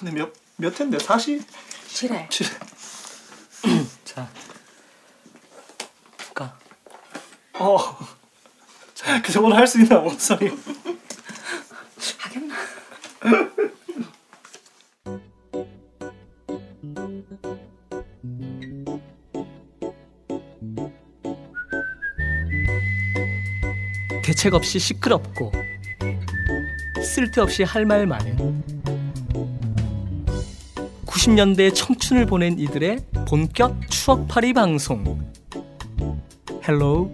근데 몇, 몇 회인데? 47회. 7회. 자. 가. 어. 그래서 오늘 할 수 있나 뭔 소리? 하겠나? 대책 없이 시끄럽고 쓸데없이 할 말 많은 90년대 청춘을 보낸 이들의 본격 추억팔이 방송. Hello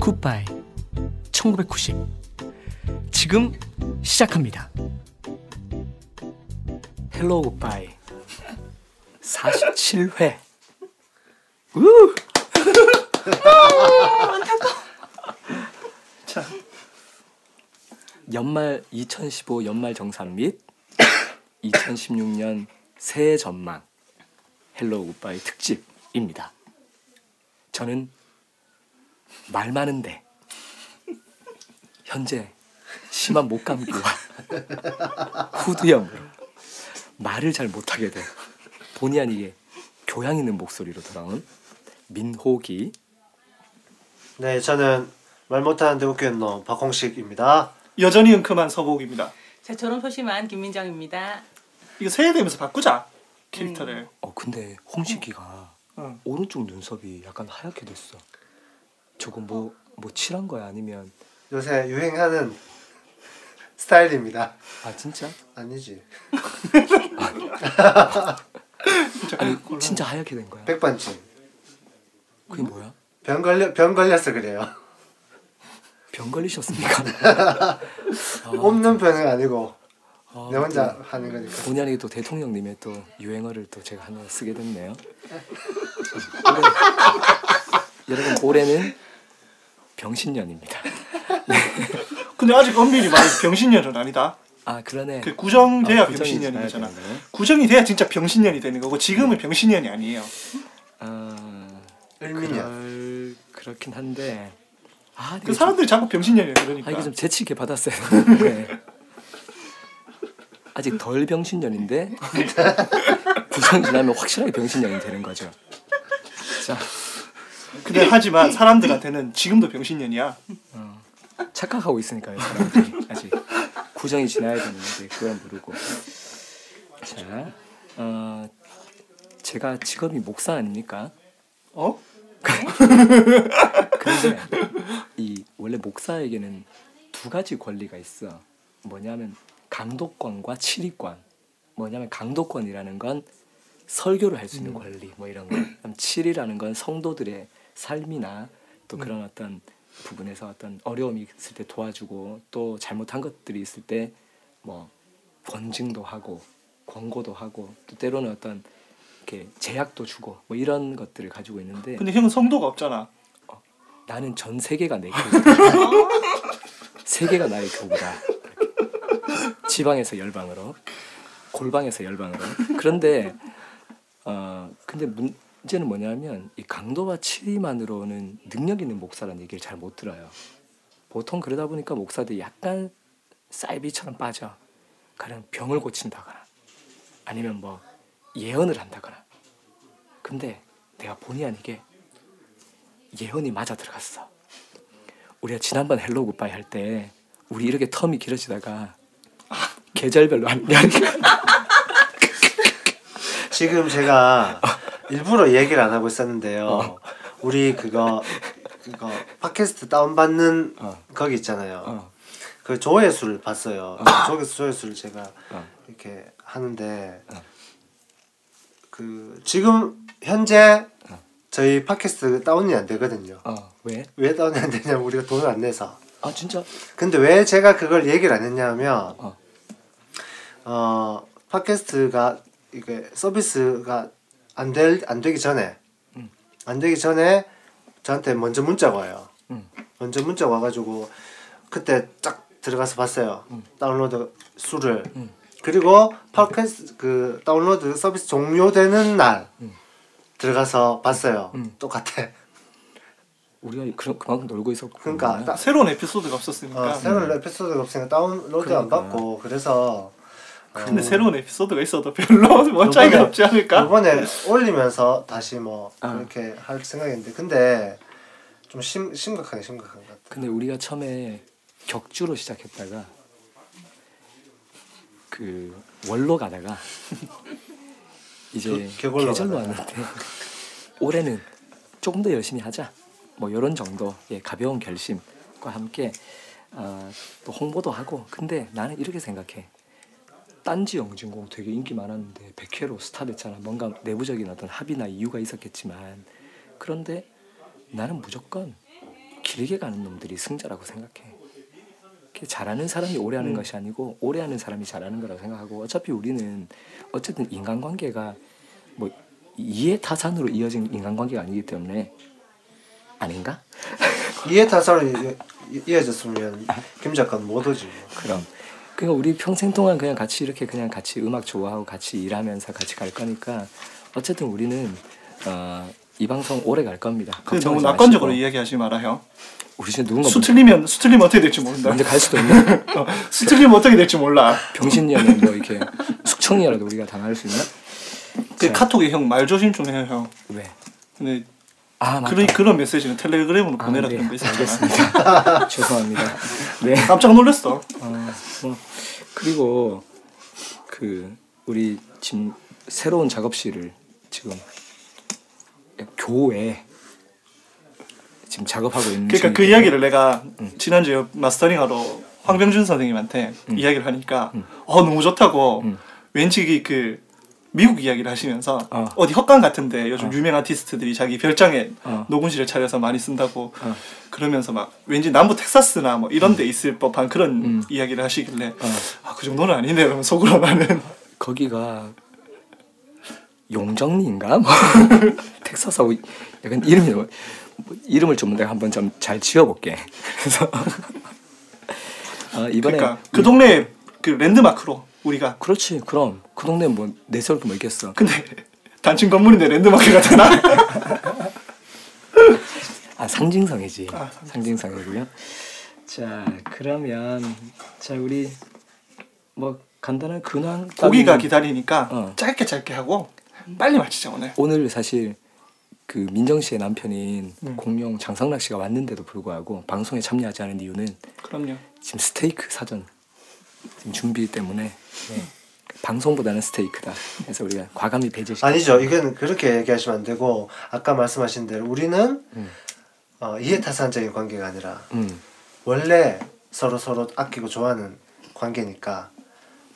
Goodbye 1990 지금 시작합니다. Hello! Goodbye 47회 우! 자, 연말 2015 연말 정산 및 2016년 새해 전망 Hello Goodbye 특집입니다. 저는 말 많은데 현재 심한 목감기와 후두염으로 말을 잘 못하게 돼 본의 아니게 교양 있는 목소리로 돌아온 민호기 네, 저는 말 못하는데 웃기는 놈 박홍식입니다. 여전히 은큼한 서곡입니다. 저처럼 소심한 김민정입니다. 이거 새해 되면서 바꾸자. 캐릭터를. 어 근데 홍식이가 응. 오른쪽 눈썹이 약간 하얗게 됐어. 저거 뭐 뭐 칠한 거야 아니면 요새 유행하는 스타일입니다. 아 진짜? 아니지. 아니 진짜 하얗게 된 거야? 백반집. 그게 뭐야? 병 걸려 병 걸려서 그래요. 병 걸리셨습니까? 아, 없는 병은 아니고 아, 내 혼자 또 하는 거니까. 본의 아니게 또 대통령님의 또 유행어를 또 제가 하나 쓰게 됐네요. 올해, 여러분 올해는 병신년입니다. 근데 아직 엄밀히 말해서 병신년은 아니다. 아 그러네. 그 구정돼야 아. 되는 거네. 구정이 돼야 진짜 병신년이 되는 거고 지금은 병신년이 아니에요. 아 을미년. 그럴, 그렇긴 한데 아 그 사람들이 자꾸 병신년이래 그러니까. 아 이게 좀 재치 있게 받았어요. 네. 아직 덜 병신년인데 구정 지나면 확실하게 병신년이 되는 거죠. 자 근데 하지만 사람들한테는 지금도 병신년이야. 착각하고 있으니까요 사람들이 아직 구정이 지나야 되는데 그걸 모르고 자 어, 제가 직업이 목사 아닙니까? 어? 근데 이 원래 목사에게는 두 가지 권리가 있어. 뭐냐면 강도권과 치리권. 뭐냐면 강도권이라는 건 설교를 할 수 있는 권리 뭐 이런 거. 그럼 치리라는 건 성도들의 삶이나 또 그런 어떤 부분에서 어떤 어려움이 있을 때 도와주고 또 잘못한 것들이 있을 때 뭐 권징도 하고 권고도 하고 또 때로는 어떤 이렇게 제약도 주고 뭐 이런 것들을 가지고 있는데 근데 형은 성도가 없잖아. 나는 전 세계가 내 교구다. 세계가 나의 교구다. 지방에서 열방으로, 골방에서 열방으로. 그런데 어 근데 문제는 뭐냐면 이 강도와 치리만으로는 능력 있는 목사라는 얘기를 잘 못 들어요. 보통 그러다 보니까 목사들이 약간 사이비처럼 빠져. 가령 병을 고친다거나 아니면 뭐 예언을 한다거나. 근데 내가 본의 아니게 예언이 맞아 들어갔어. 우리가 지난번 Hello Goodbye 할 때 우리 이렇게 term이 길어지다가 계절별로 게 아니라 지금 제가 일부러 얘기를 안 하고 있었는데요. 어. 우리 그거 그거 팟캐스트 다운 받는 어. 거기 있잖아요. 어, 그 조회수를 봤어요. 조회수 조회수를 제가 어. 이렇게 하는데 어. 그 지금 현재 어. 저희 팟캐스트 다운이 안 되거든요. 어, 왜? 왜 다운이 안 되냐면 우리가 돈을 안 내서. 아 진짜? 근데 왜 제가 그걸 얘기를 안 했냐면 어. 어 팟캐스트가 이게 서비스가 안 될 안 되기 전에 음. 안 되기 전에 저한테 먼저 문자가 와요. 음. 먼저 문자 가 와가지고 그때 쫙 들어가서 봤어요. 다운로드 수를 음. 그리고 팟캐스트 그 다운로드 서비스 종료되는 날 음. 들어가서 봤어요. 음. 똑같아. 우리가 그, 그만큼 놀고 있었고 그러니까 딱 새로운 에피소드가 없었으니까. 어, 새로운 에피소드가 없으니까 다운로드 그러니까. 안 받고 그래서 근데 새로운 에피소드가 있어도 별로 뭐 차이가 없지 않을까? 이번에 올리면서 다시 뭐 아. 그렇게 할 생각인데 근데 좀 심, 심각하게 심각한 것 같아. 근데 우리가 처음에 격주로 시작했다가 그 월로 가다가 이제 그- 계절로. 왔는데 올해는 조금 더 열심히 하자 뭐 이런 정도의 가벼운 결심과 함께 어, 또 홍보도 하고 근데 나는 이렇게 생각해 딴지 영진공 되게 인기 많았는데 100회로 스타 됐잖아 뭔가 내부적인 어떤 합의나 이유가 있었겠지만 그런데 나는 무조건 길게 가는 놈들이 승자라고 생각해. 잘하는 사람이 오래 하는 것이 아니고 오래 하는 사람이 잘하는 거라고 생각하고 어차피 우리는 어쨌든 인간관계가 뭐 이해타산으로 이어진 인간관계가 아니기 때문에 아닌가? 이해타산이 이- 이어졌으면 김 작가는 못 오지. 뭐. 그럼 그러니까 우리 평생 동안 그냥 같이 이렇게 그냥 같이 음악 좋아하고 같이 일하면서 같이 갈 거니까 어쨌든 우리는 어, 이 방송 오래 갈 겁니다. 근데 너무 낙관적으로. 이야기하지 말아요. 우리 진짜 누군가 수 틀리면 수 틀리면 어떻게 될지 모른다. 먼저 갈 수도 있나? 어, 수 틀리면 어떻게 될지 몰라. 병신년은 뭐 이렇게 숙청이라도 우리가 당할 수 있나? 그 자. 카톡에 형 말 조심 좀 해요 형. 왜? 근데 아. 그런 그런 메시지는 텔레그램으로 아, 보내라 네, 그런 거 있었잖아. 알겠습니다. 죄송합니다. 네. 깜짝 놀랐어. 어, 뭐 그리고 그 우리 지금 새로운 작업실을 지금 교회 지금 작업하고 있는 그러니까 그. 이야기를 내가 지난주에 마스터링하러 황병준 선생님한테 이야기를 하니까 어 너무 좋다고 음. 왠지 이그 미국 이야기를 하시면서 어. 어. 디 헛간 같은데 요즘 유명 아티스트들이 자기 별장에 어. 녹음실을 차려서 많이 쓴다고 어. 그러면서 막 왠지 남부 텍사스나 뭐 이런 데 있을 법한 그런 음. 이야기를 하시길래 어. 아그 정도는 아니네 그러면 속으로 나는 거기가 용정리인가? 뭐 텍사스하고 약간 이름이 뭐, 뭐 이름을 좀 내가 한번 좀 잘 지어볼게. 그래서 아, 이번에 그러니까 그 동네 그 랜드마크로 우리가 그렇지 그럼 그 동네 뭐 내세울 게뭐 있겠어. 근데 단층 건물인데 랜드마크가 되나? 아 상징성이지. 아, 상징성이고요. 자 그러면 자 우리 뭐 간단한 근황 고기가 기다리니까 어. 짧게 짧게 하고 빨리 마치자 오늘. 오늘 사실 그 민정 씨의 남편인 음. 공룡 장성락 씨가 왔는데도 불구하고 방송에 참여하지 않은 이유는 그럼요. 지금 스테이크 사전 지금 준비 때문에 네. 방송보다는 스테이크다. 그래서 우리가 과감히 배제시. 아니죠. 이건 그렇게 얘기하시면 안 되고 아까 말씀하신 대로 우리는 음. 어, 이해타산적인 관계가 아니라 음. 원래 서로 서로 아끼고 좋아하는 관계니까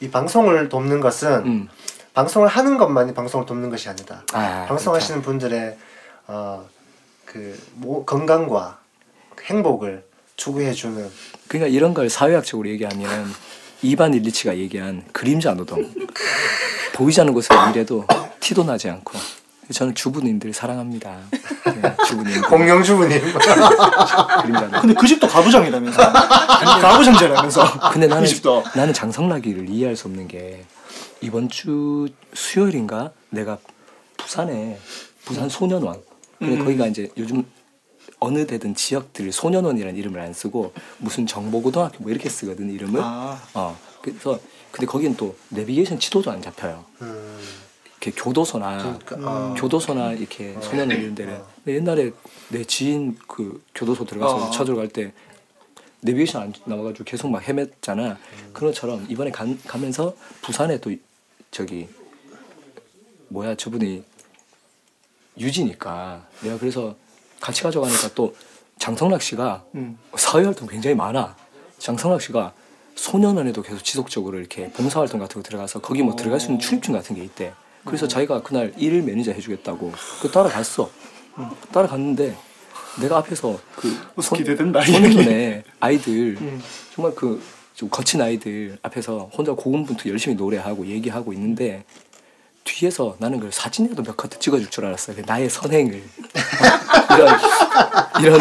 이 방송을 돕는 것은 음. 방송을 하는 것만이 방송을 돕는 것이 아니다. 아, 방송하시는 분들의 어, 그 모, 건강과 행복을 추구해주는 그러니까 이런 걸 사회학적으로 얘기하면 이반 일리치가 얘기한 그림자 노동. 보이지 않는 곳에서 일해도 티도 나지 않고. 저는 주부님들 사랑합니다. 네, 주부님들 공룡 주부님 그림자 노동. 근데 그 집도 가부장이라면서. 가부장제라면서. 근데 나는 이 집도. 나는 장성락이를 이해할 수 없는 게 이번 주 수요일인가 내가 부산에 부산 소년원 근데 음. 거기가 이제 요즘 어느 데든 지역들 소년원이라는 이름을 안 쓰고 무슨 정보고등학교 뭐 이렇게 쓰거든 이름을 아. 어 그래서 근데 거기는 또 내비게이션 지도도 안 잡혀요 음, 이렇게 교도소나 그러니까, 어. 교도소나 이렇게 소년원 이런 데는 근데 옛날에 내 지인 그 교도소 들어가서 어. 찾으러 갈 때 내비게이션 안 나와가지고 계속 막 헤맸잖아. 그런 것처럼 이번에 가, 가면서 부산에 또 저기 뭐야 저분이 유지니까 내가 그래서 같이 가져가니까 또 장성락 씨가 음. 사회활동 굉장히 많아. 장성락 씨가 소년원에도 계속 지속적으로 이렇게 봉사활동 같은 거 들어가서 거기 뭐 들어갈 수 있는 출입증 같은 게 있대. 그래서 자기가 그날 일 매니저 해주겠다고 그 따라갔어. 따라갔는데 내가 앞에서 그 기대된다, 이 소년원에 아이들 음. 정말 그 좀 거친 아이들 앞에서 혼자 고군분투 열심히 노래하고 얘기하고 있는데 뒤에서 나는 그 사진이라도 몇 카트 찍어줄 줄 알았어요. 그 나의 선행을 이런 이런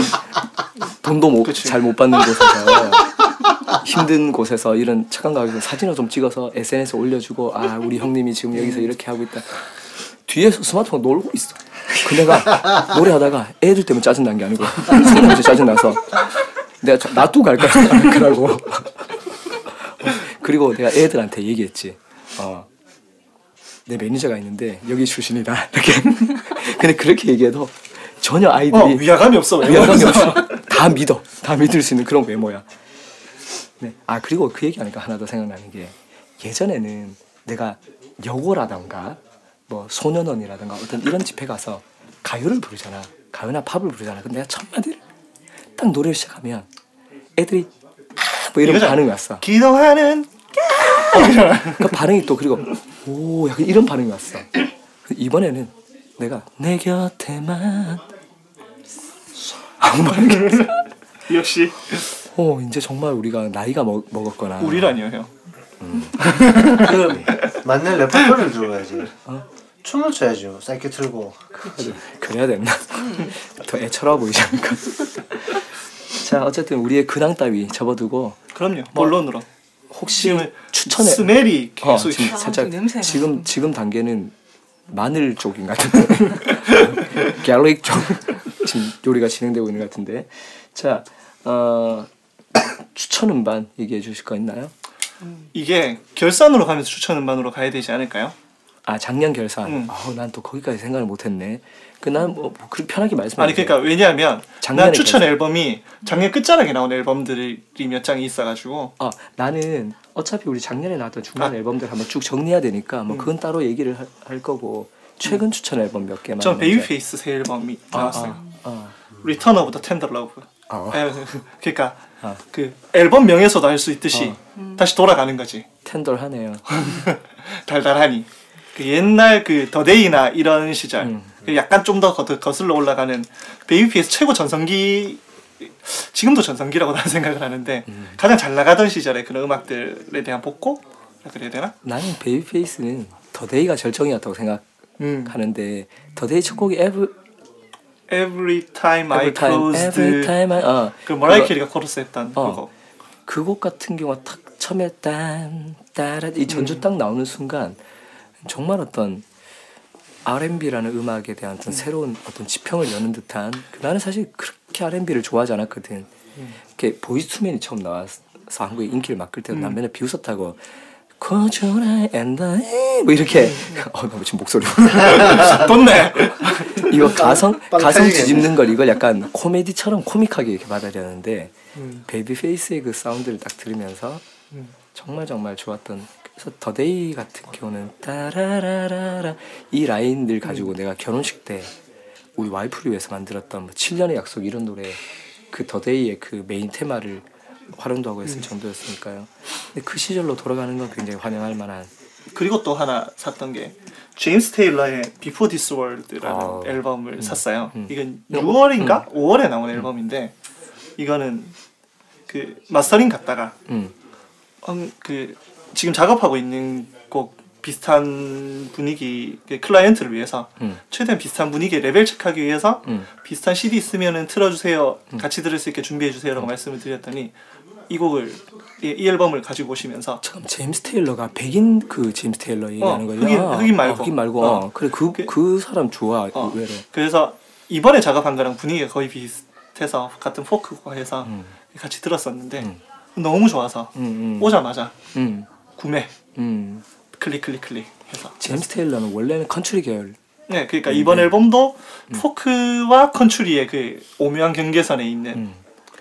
돈도. 잘 못 받는 곳에서 힘든 곳에서 이런 착한 가게에서 사진을 좀 찍어서 SNS에 올려주고 아 우리 형님이 지금 여기서 이렇게 하고 있다. 뒤에서 스마트폰 놀고 있어. 그 내가 노래하다가 애들 때문에 짜증 난 게 아니고 생각이 짜증 나서 내가 저- 놔두고 갈까 그러고 그리고 내가 애들한테 얘기했지. 어, 내 매니저가 있는데 여기 출신이다 이렇게 근데 그렇게 얘기해도 전혀 어 아이들이 위화감이 없어. 위화감이 없어 다 믿어 다 믿을 수 있는 그런 외모야 네. 아 그리고 그 얘기하니까 하나 더 생각나는 게 예전에는 내가 여고라던가 뭐 소년원이라던가 어떤 이런 집회 가서 가요를 부르잖아 가요나 팝을 부르잖아 근데 내가 첫 마디를 딱 노래를 시작하면 애들이 아, 뭐 이런. 반응이 왔어 기도하는 그 반응이 또 그리고 오 약간 이런 반응이 왔어. 이번에는 내가 내 곁에만 아무 반응이 없어. 역시 오 이제 정말 우리가 나이가 먹, 먹었거나 우리라니요 형. 그 맞는 레퍼토리를 들어야지. 어? 춤을 춰야죠. 사이키 틀고. 그래야 됐나? 더 애처로워 보이지 않을까? 자 어쨌든 우리의 근황 따위 접어두고 그럼요. 본론으로. 혹시 지금 추천해 smell이 어, 계속 지금 아, 살짝 그 냄새가. 지금 지금 단계는 마늘 쪽인 것 같은데 garlic 쪽 지금 요리가 진행되고 있는 것 같은데 자 어, 추천 음반 얘기해 주실 거 있나요? 이게 결산으로 가면서 추천 음반으로 가야 되지 않을까요? 아 작년 결산. 음. 아우 난 또 거기까지 생각을 못했네. 그난뭐 그렇게 편하게 말씀해. 아니 그러니까 왜냐하면 난 추천 결산. 앨범이 작년 끝자락에 나온 앨범들이 몇 장이 있어가지고 아 나는 어차피 우리 작년에 나왔던 중간 아. 앨범들 한번 쭉 정리해야 되니까 뭐 그건 따로 얘기를 할, 할 거고 최근 추천 앨범 몇 개만. 전. 베이비페이스 새 앨범이 아, 나왔어요. 아, 아. Return of the Tender Lover. 아. 그러니까 아. 그 앨범 명에서도 알 수 있듯이 다시 돌아가는 거지. tender하네요. 달달하니. 그 옛날 그 The Day나 이런 시절 음. 그 약간 좀 더 거슬러 올라가는 베이비페이스 최고 전성기 지금도 전성기라고 나는 생각을 하는데 음. 가장 잘 나가던 시절의 그런 음악들에 대한 복고 그래야 되나? 나는 베이비페이스는 The Day가 절정이었다고 생각하는데 음. The Day 첫 곡이 Every, Every time I close Every Time I, 어, 그 머라이 캐리가 코러스 했던 어. 그거 그 곡 같은 경우가 탁 처음에 딴 따라 이 전주 딱 나오는 순간 정말 어떤 R&B라는 음악에 대한 어떤 새로운 어떤 지평을 여는 듯한 나는 사실 그렇게 R&B를 좋아하지 않았거든. 이렇게 보이스투맨이 처음 나와서 한국에 인기를 막 끌 때도 난 맨날 비웃었다고. And I 뭐 이렇게 어 나 지금 목소리 돋네 이거 가성 빵 가성. 뒤집는 걸 이걸 약간 코미디처럼 코믹하게 이렇게 받아들였는데 음. 베이비 페이스의 그 사운드를 딱 들으면서 음. 정말 정말 좋았던 그래서 The Day 같은 경우는 따라라라라 이 라인들 가지고 음. 내가 결혼식 때 우리 와이프를 위해서 만들었던 뭐 7년의 약속 이런 노래 그 The Day의 그 메인 테마를 활용도 하고 음. 했을 정도였으니까요. 근데 그 시절로 돌아가는 건 굉장히 환영할 만한 그리고 또 하나 샀던 게 제임스 테일러의 Before This World라는 아. 앨범을 샀어요. 음. 이건 음. 6월인가 5월에 나온 앨범인데 이거는 그 mastering 갔다가 음. 음, 그 지금 작업하고 있는 곡 비슷한 분위기 그 클라이언트를 위해서 음. 최대한 비슷한 분위기에 레벨 체크하기 위해서 음. 비슷한 CD 있으면은 틀어주세요 같이 들을 수 있게 준비해 주세요라고 말씀을 드렸더니 이 곡을 이, 이 앨범을 가지고 오시면서 잠깐 제임스 테일러가 백인 그 제임스 테일러 얘기하는 거죠? 흑인- 아, 흑인 말고. 아, 흑인 말고. 어. 그래 그 그 그- 사람 좋아 어. 의외로. 그래서 이번에 작업한 거랑 분위기가 거의 비슷해서 같은 포크고 해서 음. 같이 들었었는데 음. 너무 좋아서 음, 음. 오자마자 음. 구매 음. 클릭 클릭 클릭 해서 제임스 테일러는 원래는 country 계열. 네 그러니까 음, 이번 네. 앨범도 포크와 country의 그 오묘한 경계선에 있는 음.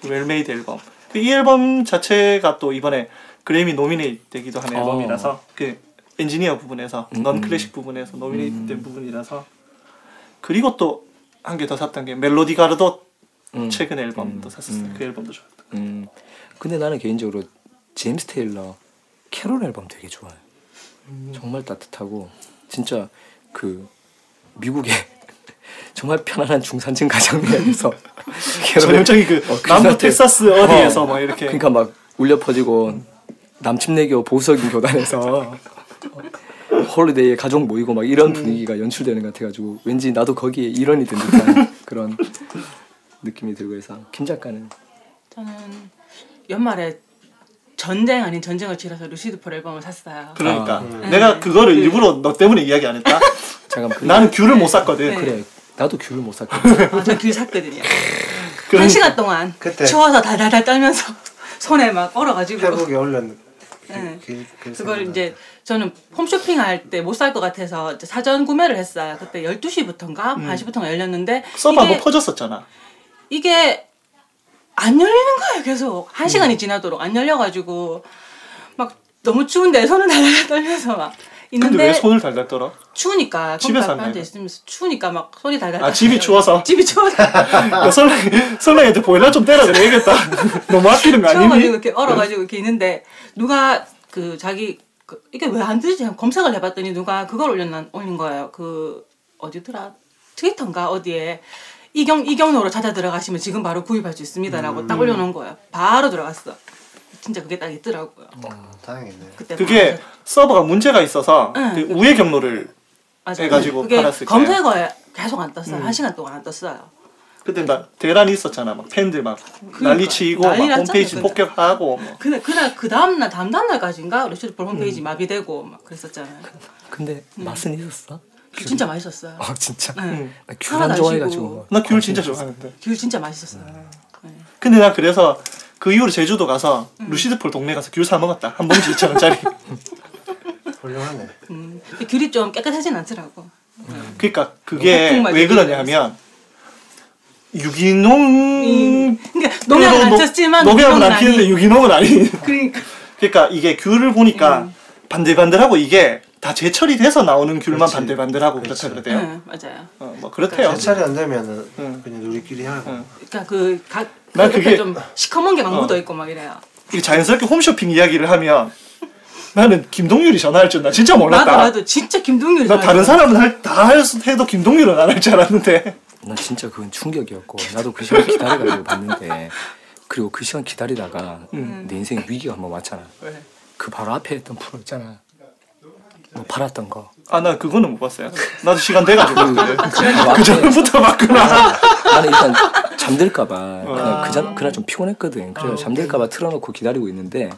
well-made 앨범 그 이 앨범 자체가 또 이번에 그래미 nominate 되기도 한 어. 앨범이라서 그 엔지니어 부분에서 음, 넌 음. 클래식 부분에서 nominate 된 음. 부분이라서 그리고 또 한 개 더 샀던 게 멜로디 가르도 음. 최근 앨범도 음. 샀었어요. 음. 그 앨범도 좋았다. 음. 근데 나는 개인적으로 제임스 테일러 캐롤 앨범 되게 좋아요. 음. 정말 따뜻하고 진짜 그 미국의 정말 편안한 중산층 가정에서 캐롤 전형적인 그 어, 그 남부. 텍사스 어디에서 어. 막 이렇게 그러니까 막 울려 퍼지고 남침례교 보수적인 교단에서 holiday에 가족 모이고 막 이런 분위기가 연출되는 것 같아가지고 왠지 나도 거기에 일원이 된 듯한 그런 느낌이 들고 해서 김 작가는 저는 연말에 전쟁 아닌 전쟁을 치러서 루시드 폴 앨범을 샀어요. 그러니까 아. 음. 내가 그거를 일부러 너 때문에 이야기 안 했다. 잠깐 그, 나는 귤을 못 샀거든. 네. 그래 나도 귤을 못 샀거든 아, 저귤 샀거든요. 그럼- 한 시간 동안 그때- 추워서 달달달 떨면서 손에 막 얼어가지고 페북에 올렸 네. 길- 길 그걸 생각나. 이제 저는 홈쇼핑 할 때 못 살 것 같아서 이제 사전 구매를 했어요. 그때 12시부터인가 음. 1시부터인가 열렸는데 서버 이게, 한번 퍼졌었잖아. 이게 안 열리는 거예요. 계속 한 시간이 지나도록 안 열려가지고 막 너무 추운데 손을 달달 떨면서 막 있는데 왜 손을 달달 떨어? 추우니까 집에서 컴퓨터 안? 있으면서 추우니까 막 손이 달달. 아 집이 추워서. 집이 추워서 야, 설렁이 설렁이한테 보일러 좀 때려 그래야겠다. 너무 아끼는 거 추워가지고 아니니? 이렇게 얼어가지고 이렇게 있는데 누가 그 자기 그 이게 왜 안 되지? 검색을 해봤더니 누가 그걸 올렸나 올린 거예요. 그 어디더라 트위터인가 어디에 이경 이경로로 찾아 들어가시면 지금 바로 구입할 수 있습니다라고 딱 올려놓은 거예요. 바로 들어갔어. 진짜 그게 딱 있더라고요. 어, 다행이네. 그때 그게 서버가 문제가 있어서 응. 그 우회 경로를 맞아요. 해가지고 그게 팔았을 때. 검색어에 계속 안 떴어요. 한 시간 동안 안 떴어요. 그때 막 대란이 있었잖아. 막 팬들 막 그러니까. 난리치고 막 난리 났잖아요, 홈페이지 그때. 폭격하고 뭐. 근데 그날 그 다음 날 다음 다음 날까지인가 루시드폴 홈페이지 음. 마비되고 막 그랬었잖아요. 근데 음. 맛은 있었어? 진짜 맛있었어요. 아 진짜. 네. 나 귤안 좋아해가지고. 나귤 진짜 좋아하는데. 귤 진짜 맛있었어요. 네. 근데 나 그래서 그 이후로 제주도 가서 음. 루시드폴 동네 가서 귤 사 먹었다. 한 봉지 2천 원짜리. 훌륭하네. 음, 근데 귤이 좀 깨끗하진 않더라고. 그러니까 그게 폭풍 왜 그러냐면 유기농 음, 그러니까 농약을 안 농- 쳤지만 농약은 안 유기농은 피는데 아닌- 유기농은 아닌. 그러니까 그러니까 이게 귤을 보니까 음. 반들반들하고 이게 다 제철이 돼서 나오는 귤만 그렇지. 반들반들하고 그렇지. 그렇다 그러대요. 응, 맞아요. 어, 뭐 그렇대요. 제철이 안 되면은 응. 그냥 우리끼리 하고. 응. 그러니까 그각 난 그게- 좀 시커먼 게막 어. 묻어 있고 막 이래요. 이게 자연스럽게 홈쇼핑 이야기를 하면 나는 김동률이 전화할 줄나 진짜 몰랐다. 나도 나도 진짜 김동률 나 다른 사람은 할, 다 할- 해도 김동률은 안 할 줄 알았는데. 나 진짜 그건 충격이었고 나도 그 시간 기다려가지고 봤는데 그리고 그 시간 기다리다가 음. 내 인생 위기가 한번 왔잖아. 그 바로 앞에 있던 프로 있잖아. 뭐 팔았던 거. 아, 나 그거는 못 봤어요. 나도 시간 돼가지고. 그, 그 전부터 봤구나. 나는 일단 잠들까봐 아. 그냥 그전 그날 좀 피곤했거든. 그래서 잠들까봐 틀어놓고 기다리고 있는데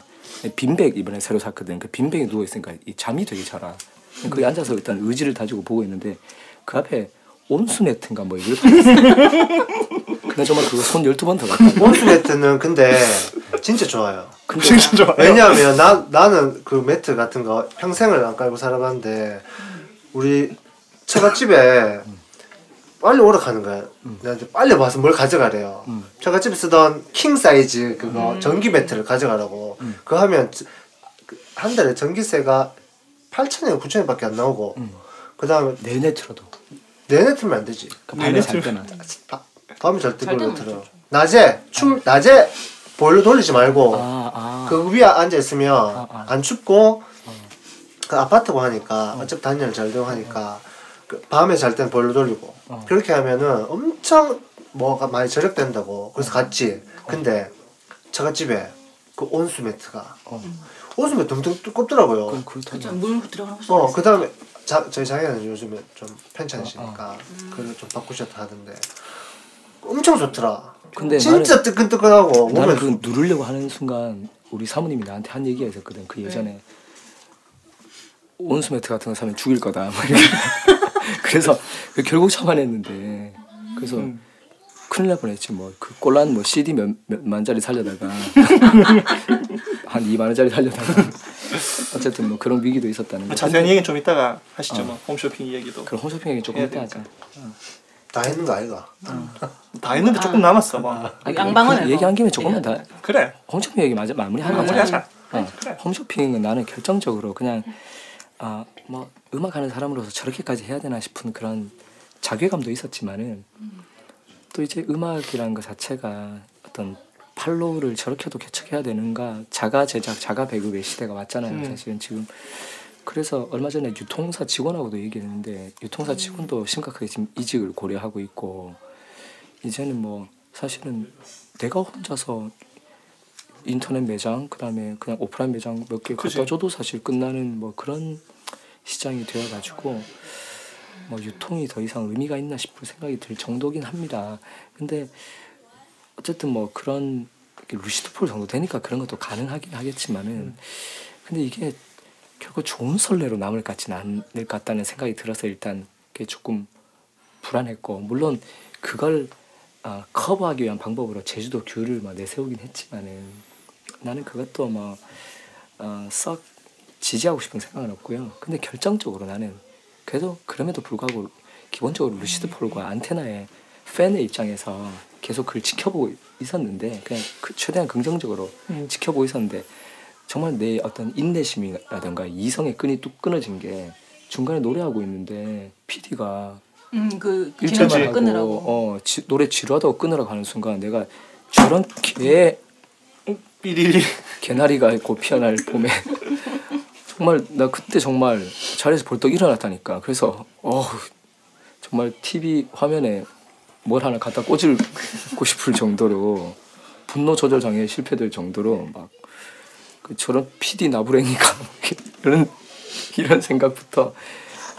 빈백 이번에 새로 샀거든. 그 빈백에 누워 있으니까 이 잠이 되게 잘 와. 거기 앉아서 일단 의지를 다지고 보고 있는데 그 앞에 온수 매트인가 뭐팔 근데 정말 그거 손 열두 번더 갔다. 온수 매트는 근데 진짜 좋아요. 근데 진짜 좋아요. 왜냐하면 나 나는 그 매트 같은 거 평생을 안 깔고 살아봤는데 우리 처갓집에 빨리 오라 가는 거야. 나한테 빨리 와서 뭘 가져가래요. 음. 처갓집에 쓰던 킹 사이즈 그거 전기 매트를 가져가라고. 그거 하면 저- 그한 달에 전기세가 8천원, 9천원 밖에 안 나오고. 그 다음에 내내 틀어도 내내 틀면 안 되지. 그 밤에 잘 틀면. 때나. 바- 밤에 절대 잘 그걸로 때는 틀어. 낮에 출 낮에 보일러 돌리지 말고 아 아. 그 위에 앉아 있으면 아. 안 춥고 그 아파트고 하니까 어차피 단열 잘 되고 하니까 그 밤에 잘 때는 보일러 돌리고. 어. 그렇게 하면은 엄청 뭐가 많이 절약된다고. 그래서 갔지. 근데 처갓집에 그 온수 매트가 어. 온수 매트 엄청 두껍더라고요. 그럼 그거 진짜 타자. 물 들어가는 어그 다음에 저희 자기는 요즘에 좀 편찮으시니까 어, 그걸 좀 바꾸셨다 하던데 엄청 좋더라 근데 진짜 뜨끈뜨끈하고 나는 그 누르려고 하는 순간 우리 사모님이 나한테 한 얘기가 있었거든. 그 예전에 온수 매트 같은 거 사면 죽일 거다. 그래서 그 결국 참아냈는데 그래서 음. 큰일 날 뻔했지 뭐 그 꼴란 뭐 CD 몇, 몇만 짜리 살려다가 한 2만 원짜리 살려다가 어쨌든 뭐 그런 위기도 있었다는 거. 자세한 얘기는 좀 이따가 하시죠. 어. 뭐 홈쇼핑 이야기도. 그럼 홈쇼핑 얘기 조금 이따 하자. 다 했는 거 아이가 다 했는데 조금 남았어. 뭐. 아, 양방은 그 얘기한 김에 조금만 더 그래. 홈쇼핑 얘기 마저 마무리하자. 마무리하자. 어, 그래. 홈쇼핑은 나는 결정적으로 그냥 아 뭐 음악 하는 사람으로서 저렇게까지 해야 되나 싶은 그런 자괴감도 있었지만은 또 이제 음악이라는 것 자체가 어떤 팔로우를 저렇게도 개척해야 되는가 자가 제작 자가 배급의 시대가 왔잖아요 음. 사실은 지금 그래서 얼마 전에 유통사 직원하고도 얘기했는데 유통사 직원도 심각하게 지금 이직을 고려하고 있고 이제는 뭐 사실은 내가 혼자서 인터넷 매장 그다음에 그냥 오프라인 매장 몇 개. 갖다 줘도 사실 끝나는 뭐 그런 시장이 되어가지고 뭐 유통이 더 이상 의미가 있나 싶은 생각이 들 정도긴 합니다. 근데 어쨌든 뭐 그런 루시드폴 정도 되니까 그런 것도 가능하긴 하겠지만은 근데 이게 결국 좋은 선례로 남을 것 같지는 않을 것 같다는 생각이 들어서 일단 그게 조금 불안했고 물론 그걸 아, 커버하기 위한 방법으로 제주도 귤을 막 내세우긴 했지만은 나는 그것도 뭐 어, 썩 지지하고 싶은 생각은 없고요. 근데 결정적으로 나는 그래도 그럼에도 불구하고 기본적으로 루시드 폴과 안테나의 팬의 입장에서 계속 그를 지켜보고 있었는데 그냥 그 최대한 긍정적으로 음. 지켜보고 있었는데 정말 내 어떤 인내심이라든가 이성의 끈이 뚝 끊어진 게 중간에 노래하고 있는데 PD가 음그 일절만 진행을 하고 끊으라고. 어 지- 노래 지루하다고 끊으라고 하는 순간 내가 저런 개 삐리리 개나리가 곧 피어날 봄에 정말 나 그때 정말 자리에서 벌떡 일어났다니까 그래서 어 정말 TV 화면에 뭘 하나 갖다 꽂을고 싶을 정도로 분노 조절 장애 실패될 정도로 막 그 저런 PD 나부랭이가 이런 이런 생각부터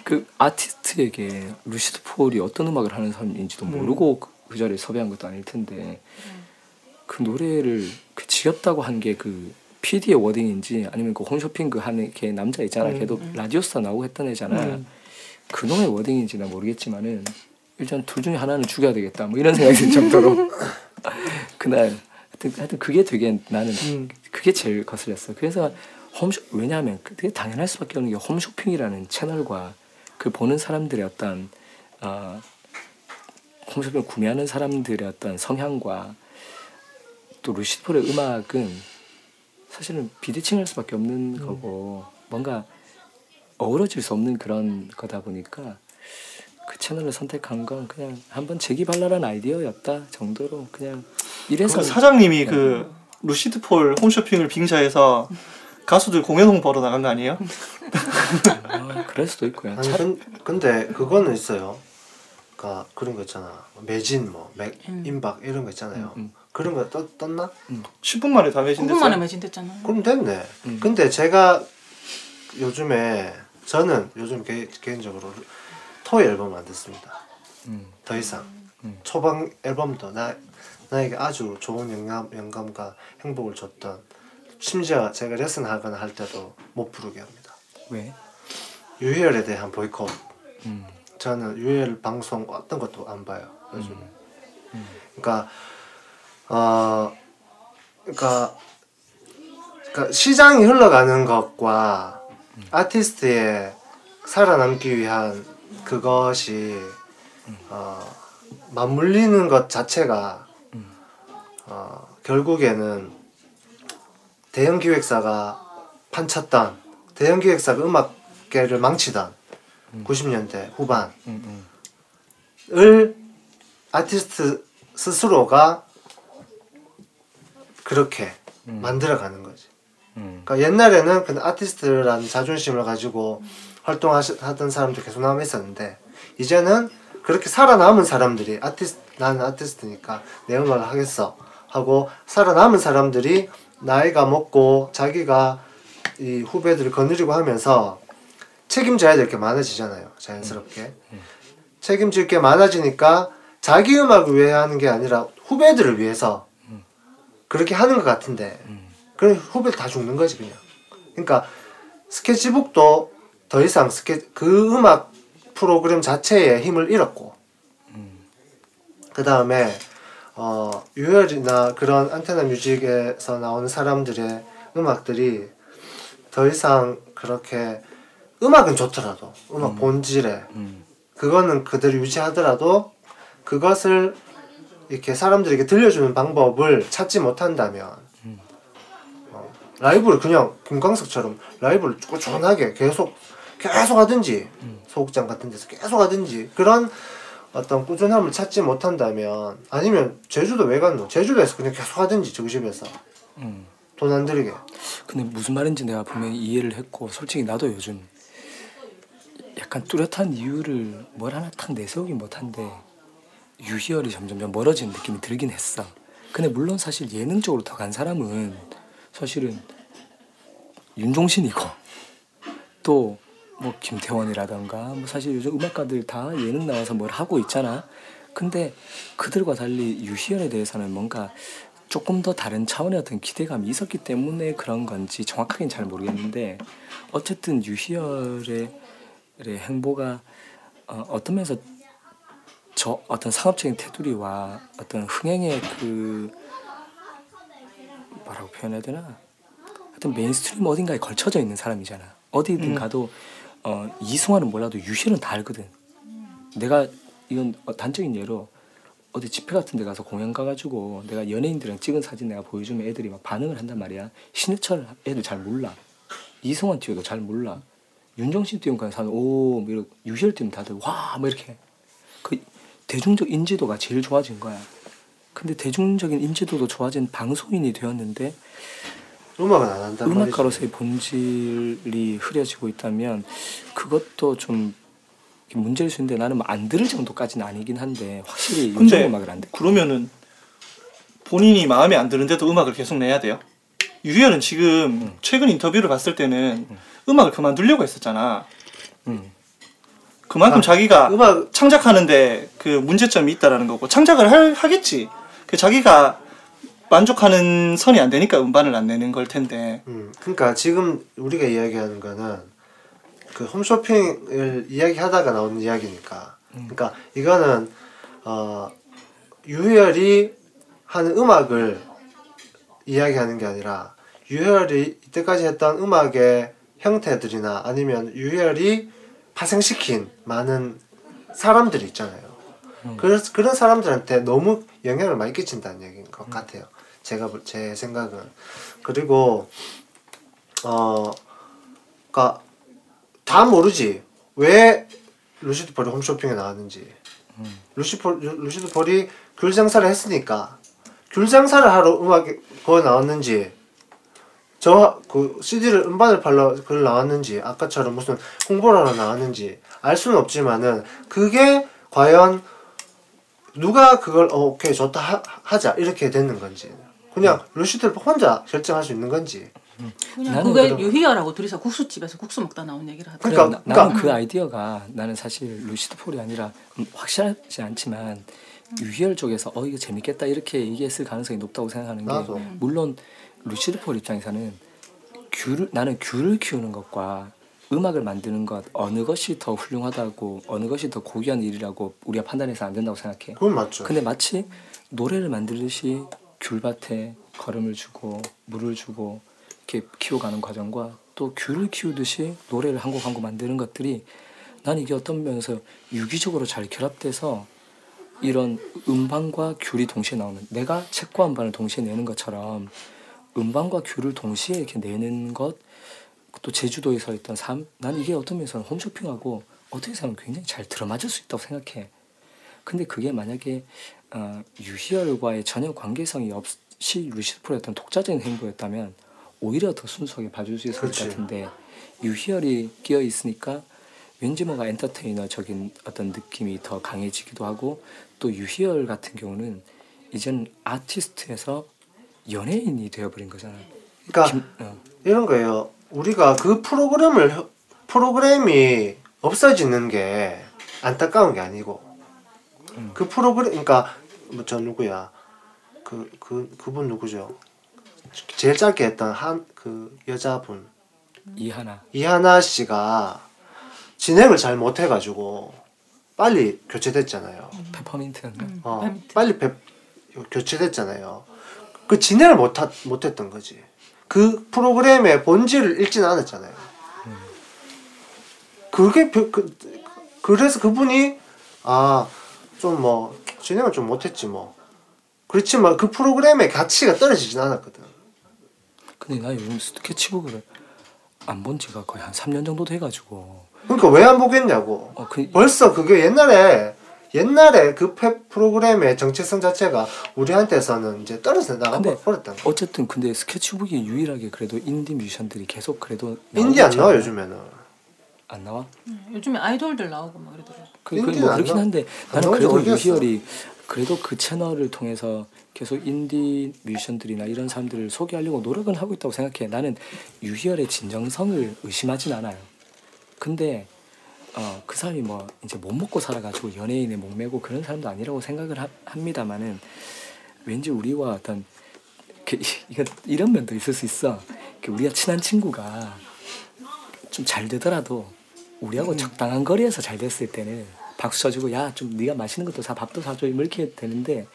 그 아티스트에게 루시드 폴이 어떤 음악을 하는 사람인지도 모르고 그, 그 자리에 섭외한 것도 아닐 텐데 그 노래를 그 지겹다고 한 게 그 PD의 워딩인지 아니면 그 홈쇼핑 그 하는 걔 남자 있잖아. 음. 걔도 라디오스타 나오고 했던 애잖아. 음. 그놈의 워딩인지 는 모르겠지만은 일단 둘 중에 하나는 죽여야 되겠다. 뭐 이런 생각이 들 정도로 그날 하여튼, 하여튼 그게 되게 나는 음. 그게 제일 거슬렸어 그래서 홈쇼 왜냐하면 그게 당연할 수밖에 없는 게 홈쇼핑이라는 채널과 그 보는 사람들의 어떤 어, 홈쇼핑을 구매하는 사람들의 어떤 성향과 또 루시폴의 음악은 사실은 비대칭할 수밖에 없는 거고 뭔가 어우러질 수 없는 그런 거다 보니까 그 채널을 선택한 건 그냥 한번 재기발랄한 아이디어였다 정도로 그냥 이래서 그 사장님이 그 루시드 폴 홈쇼핑을 빙자해서 가수들 공연 홍보하러 나간 거 아니에요? 아, 그럴 수도 있고요. 아니 근, 근데 그거는 있어요. 그러니까 그런 거 있잖아. 매진 뭐 맥, 음. 임박 이런 거 있잖아요. 음, 음. 그런 거 떴, 떴나? 10분 만에 다 9분 매진됐어요. 만에 매진됐잖아. 그럼 됐네. 음. 근데 제가 요즘에 저는 요즘 개, 개인적으로 토이 앨범을 안 듣습니다. 음, 더 이상 음. 초반 앨범도 나 나에게 아주 좋은 영감 영감과 행복을 줬던 심지어 제가 레슨하거나 할 때도 못 부르게 합니다. 왜? 유희열에 대한 보이콧. 음, 저는 유희열 방송 어떤 것도 안 봐요. 요즘. 음. 음. 그러니까 어 그러니까, 그러니까 시장이 흘러가는 것과 아티스트의 살아남기 위한 그것이 어 맞물리는 것 자체가 어 결국에는 대형 기획사가 판쳤던 대형 기획사가 음악계를 망치던 90년대 후반 음, 음. 을 아티스트 스스로가 그렇게 음. 만들어가는 거지. 음. 그러니까 옛날에는 그 아티스트라는 자존심을 가지고 활동하던 사람들 계속 남아 있었는데 이제는 그렇게 살아남은 사람들이 아티스트 나는 아티스트니까 내 음악을 하겠어 하고 살아남은 사람들이 나이가 먹고 자기가 이 후배들을 거느리고 하면서 책임져야 될 게 많아지잖아요 자연스럽게. 책임질 게 많아지니까 자기 음악을 위해 하는 게 아니라 후배들을 위해서 그렇게 하는 것 같은데 그럼 후배들 다 죽는 거지 그냥. 그러니까 스케치북도 더 이상 스케 그 음악 프로그램 자체에 힘을 잃었고. 그 다음에 어 유열이나 그런 안테나 뮤직에서 나오는 사람들의 음악들이 더 이상 그렇게 음악은 좋더라도 음악 본질에 음. 그거는 그대로 유지하더라도 그것을 이렇게 사람들에게 들려주는 방법을 찾지 못한다면 어, 라이브를 그냥 김광석처럼 라이브를 꾸준하게 계속 계속 하든지 소극장 같은 데서 계속 하든지 그런 어떤 꾸준함을 찾지 못한다면 아니면 제주도 왜 갔노? 제주도에서 그냥 계속 하든지 정집에서 음. 돈안 들이게 근데 무슨 말인지 내가 분명히 이해를 했고 솔직히 나도 요즘 약간 뚜렷한 이유를 뭘 하나 탁 내세우긴 못한데 유희열이 점점 멀어지는 느낌이 들긴 했어. 근데 물론 사실 예능적으로 더 간 사람은 사실은 윤종신이고 또 뭐 김태원이라던가 뭐 사실 요즘 음악가들 다 예능 나와서 뭘 하고 있잖아. 근데 그들과 달리 유희열에 대해서는 뭔가 조금 더 다른 차원의 어떤 기대감이 있었기 때문에 그런 건지 정확하게는 잘 모르겠는데 어쨌든 유희열의 의 행보가 어, 어떤 면에서 저 어떤 상업적인 테두리와 어떤 흥행의 그 뭐라고 표현해야 되나 하여튼 mainstream 어딘가에 걸쳐져 있는 사람이잖아. 어디든 음. 가도 어, 이승환은 몰라도 유희열은 다 알거든. 내가 이건 어, 단적인 예로 어디 집회 같은 데 가서 공연 가가지고 내가 연예인들이랑 찍은 사진 내가 보여주면 애들이 막 반응을 한단 말이야. 신해철 애들 잘 몰라. 이승환 띄워도 잘 몰라. 윤정신 띄운 거 사람 오 뭐 이렇게 유희열 띄우면 다들 와 뭐 이렇게 그 대중적 인지도가 제일 좋아진 거야. 근데 대중적인 인지도도 좋아진 방송인이 되었는데 음악은 안 한단 말이지. 음악 가로서의 본질이 흐려지고 있다면 그것도 좀 문제일 수 있는데 나는 뭐 안 들을 정도까지는 아니긴 한데 확실히 요즘 근데 음악을 안 듣고 그러면은 본인이 마음에 안 드는데도 음악을 계속 내야 돼요? 유희열은 지금 최근 인터뷰를 봤을 때는 음. 악을 그만두려고 했었잖아. 음. 그만큼 아, 자기가 음악 창작하는데 그 문제점이 있다라는 거고 창작을 할, 하겠지. 그 자기가 만족하는 선이 안 되니까 음반을 안 내는 걸 텐데. 음, 그러니까 지금 우리가 이야기하는 거는 그 홈쇼핑을 이야기하다가 나오는 이야기니까. 그러니까 이거는 어 유혈이 하는 음악을 이야기하는 게 아니라 유혈이 이때까지 했던 음악의 형태들이나 아니면 유혈이 파생시킨 많은 사람들이 있잖아요. 그래서 그런 사람들한테 너무 영향을 많이 끼친다는 얘기인 것 같아요. 제가 볼- 제 생각은. 그리고 어, 그니까 다 모르지. 왜 루시드 폴이 홈쇼핑에 나왔는지. 루시 루시드 폴이 귤 장사를 했으니까. 귤 장사를 하러 음악에 거 나왔는지. 저 그 CD를 음반을 팔러 그걸 나왔는지. 아까처럼 무슨 홍보를 하러 나왔는지. 알 수는 없지만은 그게 과연 누가 그걸 어, 오케이 좋다 하, 하자. 이렇게 되는 건지 그냥 루시드 혼자 결정할 수 있는 건지 그냥 나는 그게 그럼- 유희열하고 둘이서 국수집에서 국수 먹다 나온 얘기를 하더라고. 그러니까- 나, 나는 그러니까- 그 아이디어가 나는 사실 루시드 폴이 아니라 음, 확실하지 않지만 유희열 쪽에서 어 이거 재밌겠다 이렇게 얘기했을 가능성이 높다고 생각하는 게 나도. 물론 루시드 폴 입장에서는 귤 나는 귤을 키우는 것과 음악을 만드는 것 어느 것이 더 훌륭하다고 어느 것이 더 고귀한 일이라고 우리가 판단해서 안 된다고 생각해. 그건 맞죠. 근데 마치 노래를 만들듯이 귤밭에 걸음을 주고 물을 주고 이렇게 키워가는 과정과 또 귤을 키우듯이 노래를 한 곡 한 곡 만드는 것들이 난 이게 어떤 면에서 유기적으로 잘 결합돼서 이런 음반과 귤이 동시에 나오는 내가 책과 음반을 동시에 내는 것처럼 음반과 귤을 동시에 이렇게 내는 것 또 제주도에서 있던 삶, 난 이게 어떤 면에서는 홈쇼핑하고 어떻게 생각하면 굉장히 잘 들어맞을 수 있다고 생각해. 근데 그게 만약에 어, 유희열과의 전혀 관계성이 없이 어떤 독자적인 행보였다면 오히려 더 순수하게 봐줄 수 있을 그치. 것 같은데 유희열이 끼어 있으니까 왠지 뭔가 엔터테이너적인 어떤 느낌이 더 강해지기도 하고 또 유희열 같은 경우는 이젠 아티스트에서 연예인이 되어버린 거잖아. 그러니까 김- 어. 이런 거예요. 우리가 그 프로그램을 혀- 프로그램이 없어지는 게 안타까운 게 아니고 그 프로그램 그러니까 뭐저 누구야 그 그 그 분 누구죠? 제일 짧게 했던 한 그 여자분 이하나 이하나 씨가 진행을 잘 못해가지고 빨리 교체됐잖아요. 페퍼민트였나? 어, 페퍼민트. 빨리 배, 교체됐잖아요. 그 진행을 못 하, 못했던 거지. 그 프로그램의 본질을 읽지는 않았잖아요. 그게 별- 그, 그래서 그분이 아 좀 뭐 진행을 좀 못했지 뭐. 그렇지만 그 프로그램의 가치가 떨어지진 않았거든. 근데 나 요즘 스케치북을 안 본 지가 거의 한 3년 정도 돼가지고 그러니까 왜 안 보겠냐고. 어, 그, 벌써 그게 옛날에 옛날에 그 페- 프로그램의 정체성 자체가 우리한테서는 이제 떨어져 나가 근데 버렸던 거. 어쨌든 근데 스케치북이 유일하게 그래도 인디 뮤지션들이 계속 그래도 인디 안 나와. 요즘에는. 안 나와? 요즘에 아이돌들 나오고 막 그러더라고. 그, 그뭐안 그렇긴. 한데 안 나는 그래도. 유희열이 그래도 그 채널을 통해서 계속 인디 뮤지션들이나 이런 사람들을 소개하려고 노력은 하고 있다고 생각해. 나는 유희열의 진정성을 의심하진 않아요. 근데 어, 그 사람이 뭐 이제 못 먹고 살아가지고 연예인에 목매고 그런 사람도 아니라고 생각을 하, 합니다만은 왠지 우리와 어떤 그, 이거 이런 면도 있을 수 있어. 그 우리가 친한 친구가 좀 잘 되더라도 우리하고 적당한 거리에서 잘 됐을 때는 박수 쳐주고 야 좀 네가 맛있는 것도 사 밥도 사줘 이렇게 되는데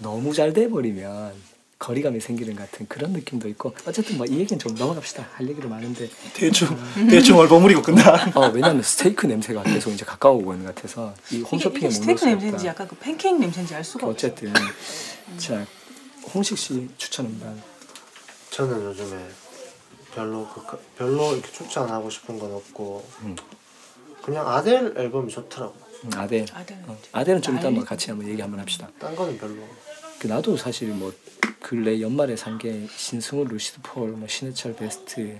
너무 잘 돼 버리면 거리감이 생기는 것 같은 그런 느낌도 있고 어쨌든 뭐 이 얘기는 좀 넘어갑시다 할 얘기도 많은데 대충 대충 얼버무리고 끝나. 어 왜냐하면 스테이크 냄새가 계속 이제 가까워오고 있는 것 같아서 이 이게, 홈쇼핑에 이게 머물 스테이크 수 냄새인지. 약간 그 팬케이크 냄새인지 알 수가 없어. 어쨌든 자 홍식 씨 추천 음반 저는 요즘에 별로 그, 별로 이렇게 추천하고 싶은 건 없고 음. 그냥 아델 앨범이 좋더라고. 음, 아델 아델. 어, 아델은 좀 이따 뭐. 같이 한번 얘기 한번 합시다. 딴 거는 별로. 그 나도 사실 뭐 근래 연말에 산 게 신승훈 루시드 폴, 뭐 신해철 베스트,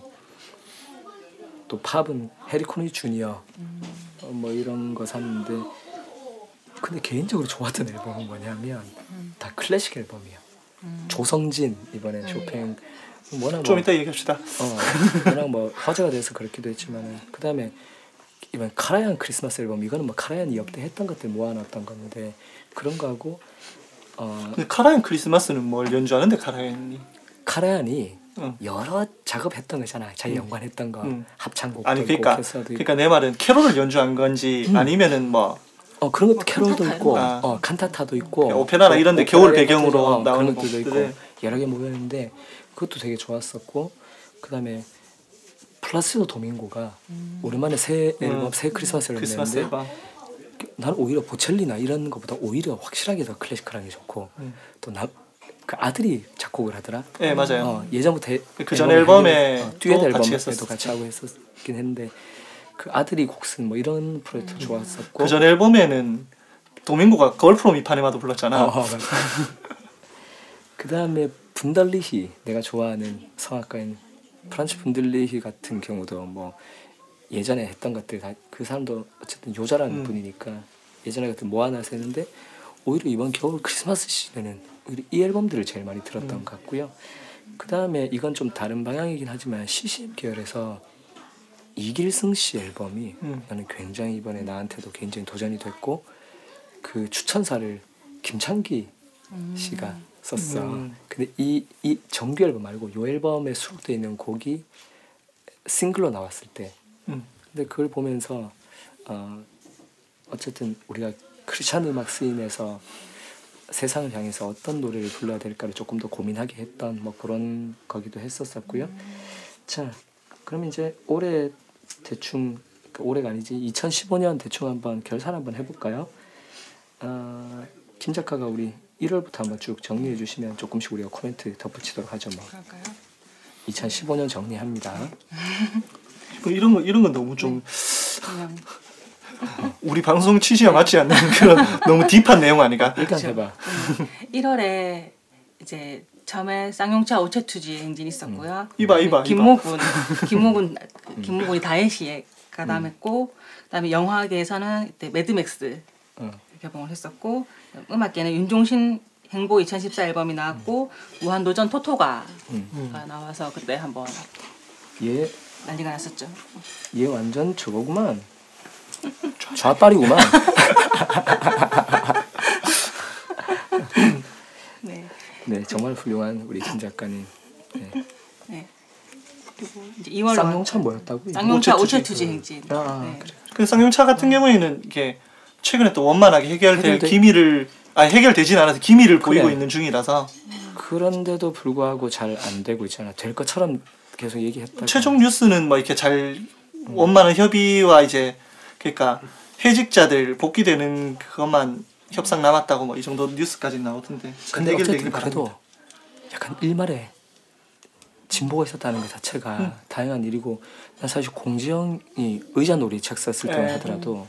또 팝은 해리 코니 주니어, 어, 뭐 이런 거 샀는데 근데 개인적으로 좋았던 앨범은 뭐냐면 다 클래식 앨범이에요. 조성진 이번에 쇼팽 워낙 좀 뭐, 이따 얘기합시다. 어, 워낙 뭐 화제가 돼서 그렇기도 했지만은 그 다음에 이번 카라얀 크리스마스 앨범 이거는 뭐 카라얀이 역대 했던 것들 모아놨던 건데 그런 거하고 어 근데 카라얀 크리스마스는 뭘 연주하는데 카라얀이? 카라얀이 응. 여러 작업했던 거잖아. 자기 음. 연관했던 거 음. 합창곡도 아니 있고 그러니까 있고 그러니까 내 말은 캐롤을 연주한 건지 음. 아니면은 뭐 어 그런 것도 뭐 캐롤도 칸타타 있고 아. 어 칸타타도 있고 오페라나 어, 이런 데 오페라 겨울 배경으로 어, 나오는 것들도 있고. 여러 개 모였는데 그것도 되게 좋았었고 그다음에 플라시도 도밍고가 오랜만에 새 앨범 음. 새 크리스마스 앨범 냈는데 앨범. 나는 오히려 보첼리나 이런 것보다 오히려 확실하게 더 클래식한 게 좋고 음. 또그 아들이 작곡을 하더라. 네 맞아요. 어, 예전부터 해- 그전 앨범을 앨범에 어, 듀엣 앨범에도. 같이 하고 했었긴 했는데 그 아들이 곡쓴 뭐 이런 프로젝트 좋았었고 그 전 앨범에는 도밍고가 걸프롬 이파네마도 불렀잖아. 어, 맞아. 그 다음에 분달리히 내가 좋아하는 성악가인 프란츠 분들리히 같은 경우도 뭐 예전에 했던 것들 다 그 사람도 어쨌든 요자라는 음. 분이니까 예전에 같은 모아놔서 했는데 오히려 이번 겨울 크리스마스 시즌에는 오히려 이 앨범들을 제일 많이 들었던 음. 것 같고요. 그 다음에 이건 좀 다른 방향이긴 하지만 CCM 계열에서 이길승 씨 앨범이 음. 나는 굉장히 이번에 나한테도 굉장히 도전이 됐고 그 추천사를 김창기 씨가 썼어. 음. 근데 이, 이 정규 앨범 말고 이 앨범에 수록되어 있는 곡이 싱글로 나왔을 때 음. 근데 그걸 보면서 어, 어쨌든 우리가 크리스찬 음악 스인에서 세상을 향해서 어떤 노래를 불러야 될까를 조금 더 고민하게 했던 뭐 그런 거기도 했었었고요. 자, 그럼 이제 올해 대충 그 올해가 아니지 2015년 대충 한번 결산 한번 해볼까요? 어, 김 작가가 우리 1월부터 한번 쭉 정리해 주시면 조금씩 우리가 코멘트 덧붙이도록 하죠. 뭐 그럴까요? 2015년 정리합니다. 뭐 이런 거 이런 건 너무 좀 그냥 우리 방송 취지와 맞지 않는 그런 너무 딥한 내용 아니가? 일단 그렇죠. 해봐. 1월에 이제 처음에 쌍용차 오체 투지 행진이 있었고요. 이봐 이봐 이봐. 김모군, 김모군, 김모군이 다에시에 가담했고, 그다음에 영화계에서는 이때 매드맥스 어. 개봉을 했었고, 음악계는 윤종신 행보 2014 앨범이 나왔고, 무한도전 토토가가 음. 나와서 그때 한번 얘, 난리가 났었죠. 얘 완전 저거구만. 좌빨이구만. 네, 네, 정말 훌륭한 우리 김 작가님. 네. 네. 그리고 이제 2월 쌍용차 뭐였다고? 쌍용차 오체 투지. 오체투지 행진. 아, 네. 그래. 그 쌍용차 같은 경우에는 이게 최근에 또 원만하게 해결될 해결돼- 기미를 아 해결되진 않아서 기미를 보이고 그래. 있는 중이라서 그런데도 불구하고 잘 안 되고 있잖아. 될 것처럼 계속 얘기했다. 최종 뉴스는 뭐 이렇게 잘 원만한 협의와 이제 그러니까 해직자들 복귀되는 그것만 협상 남았다고 뭐 이 정도 뉴스까지 나오던데 근데 어쨌든 그래도 바랍니다. 약간 일말에 진보가 있었다는 것 자체가 음. 다양한 일이고 난 사실 공지영이 의자 놀이 책 썼을 때만 네. 하더라도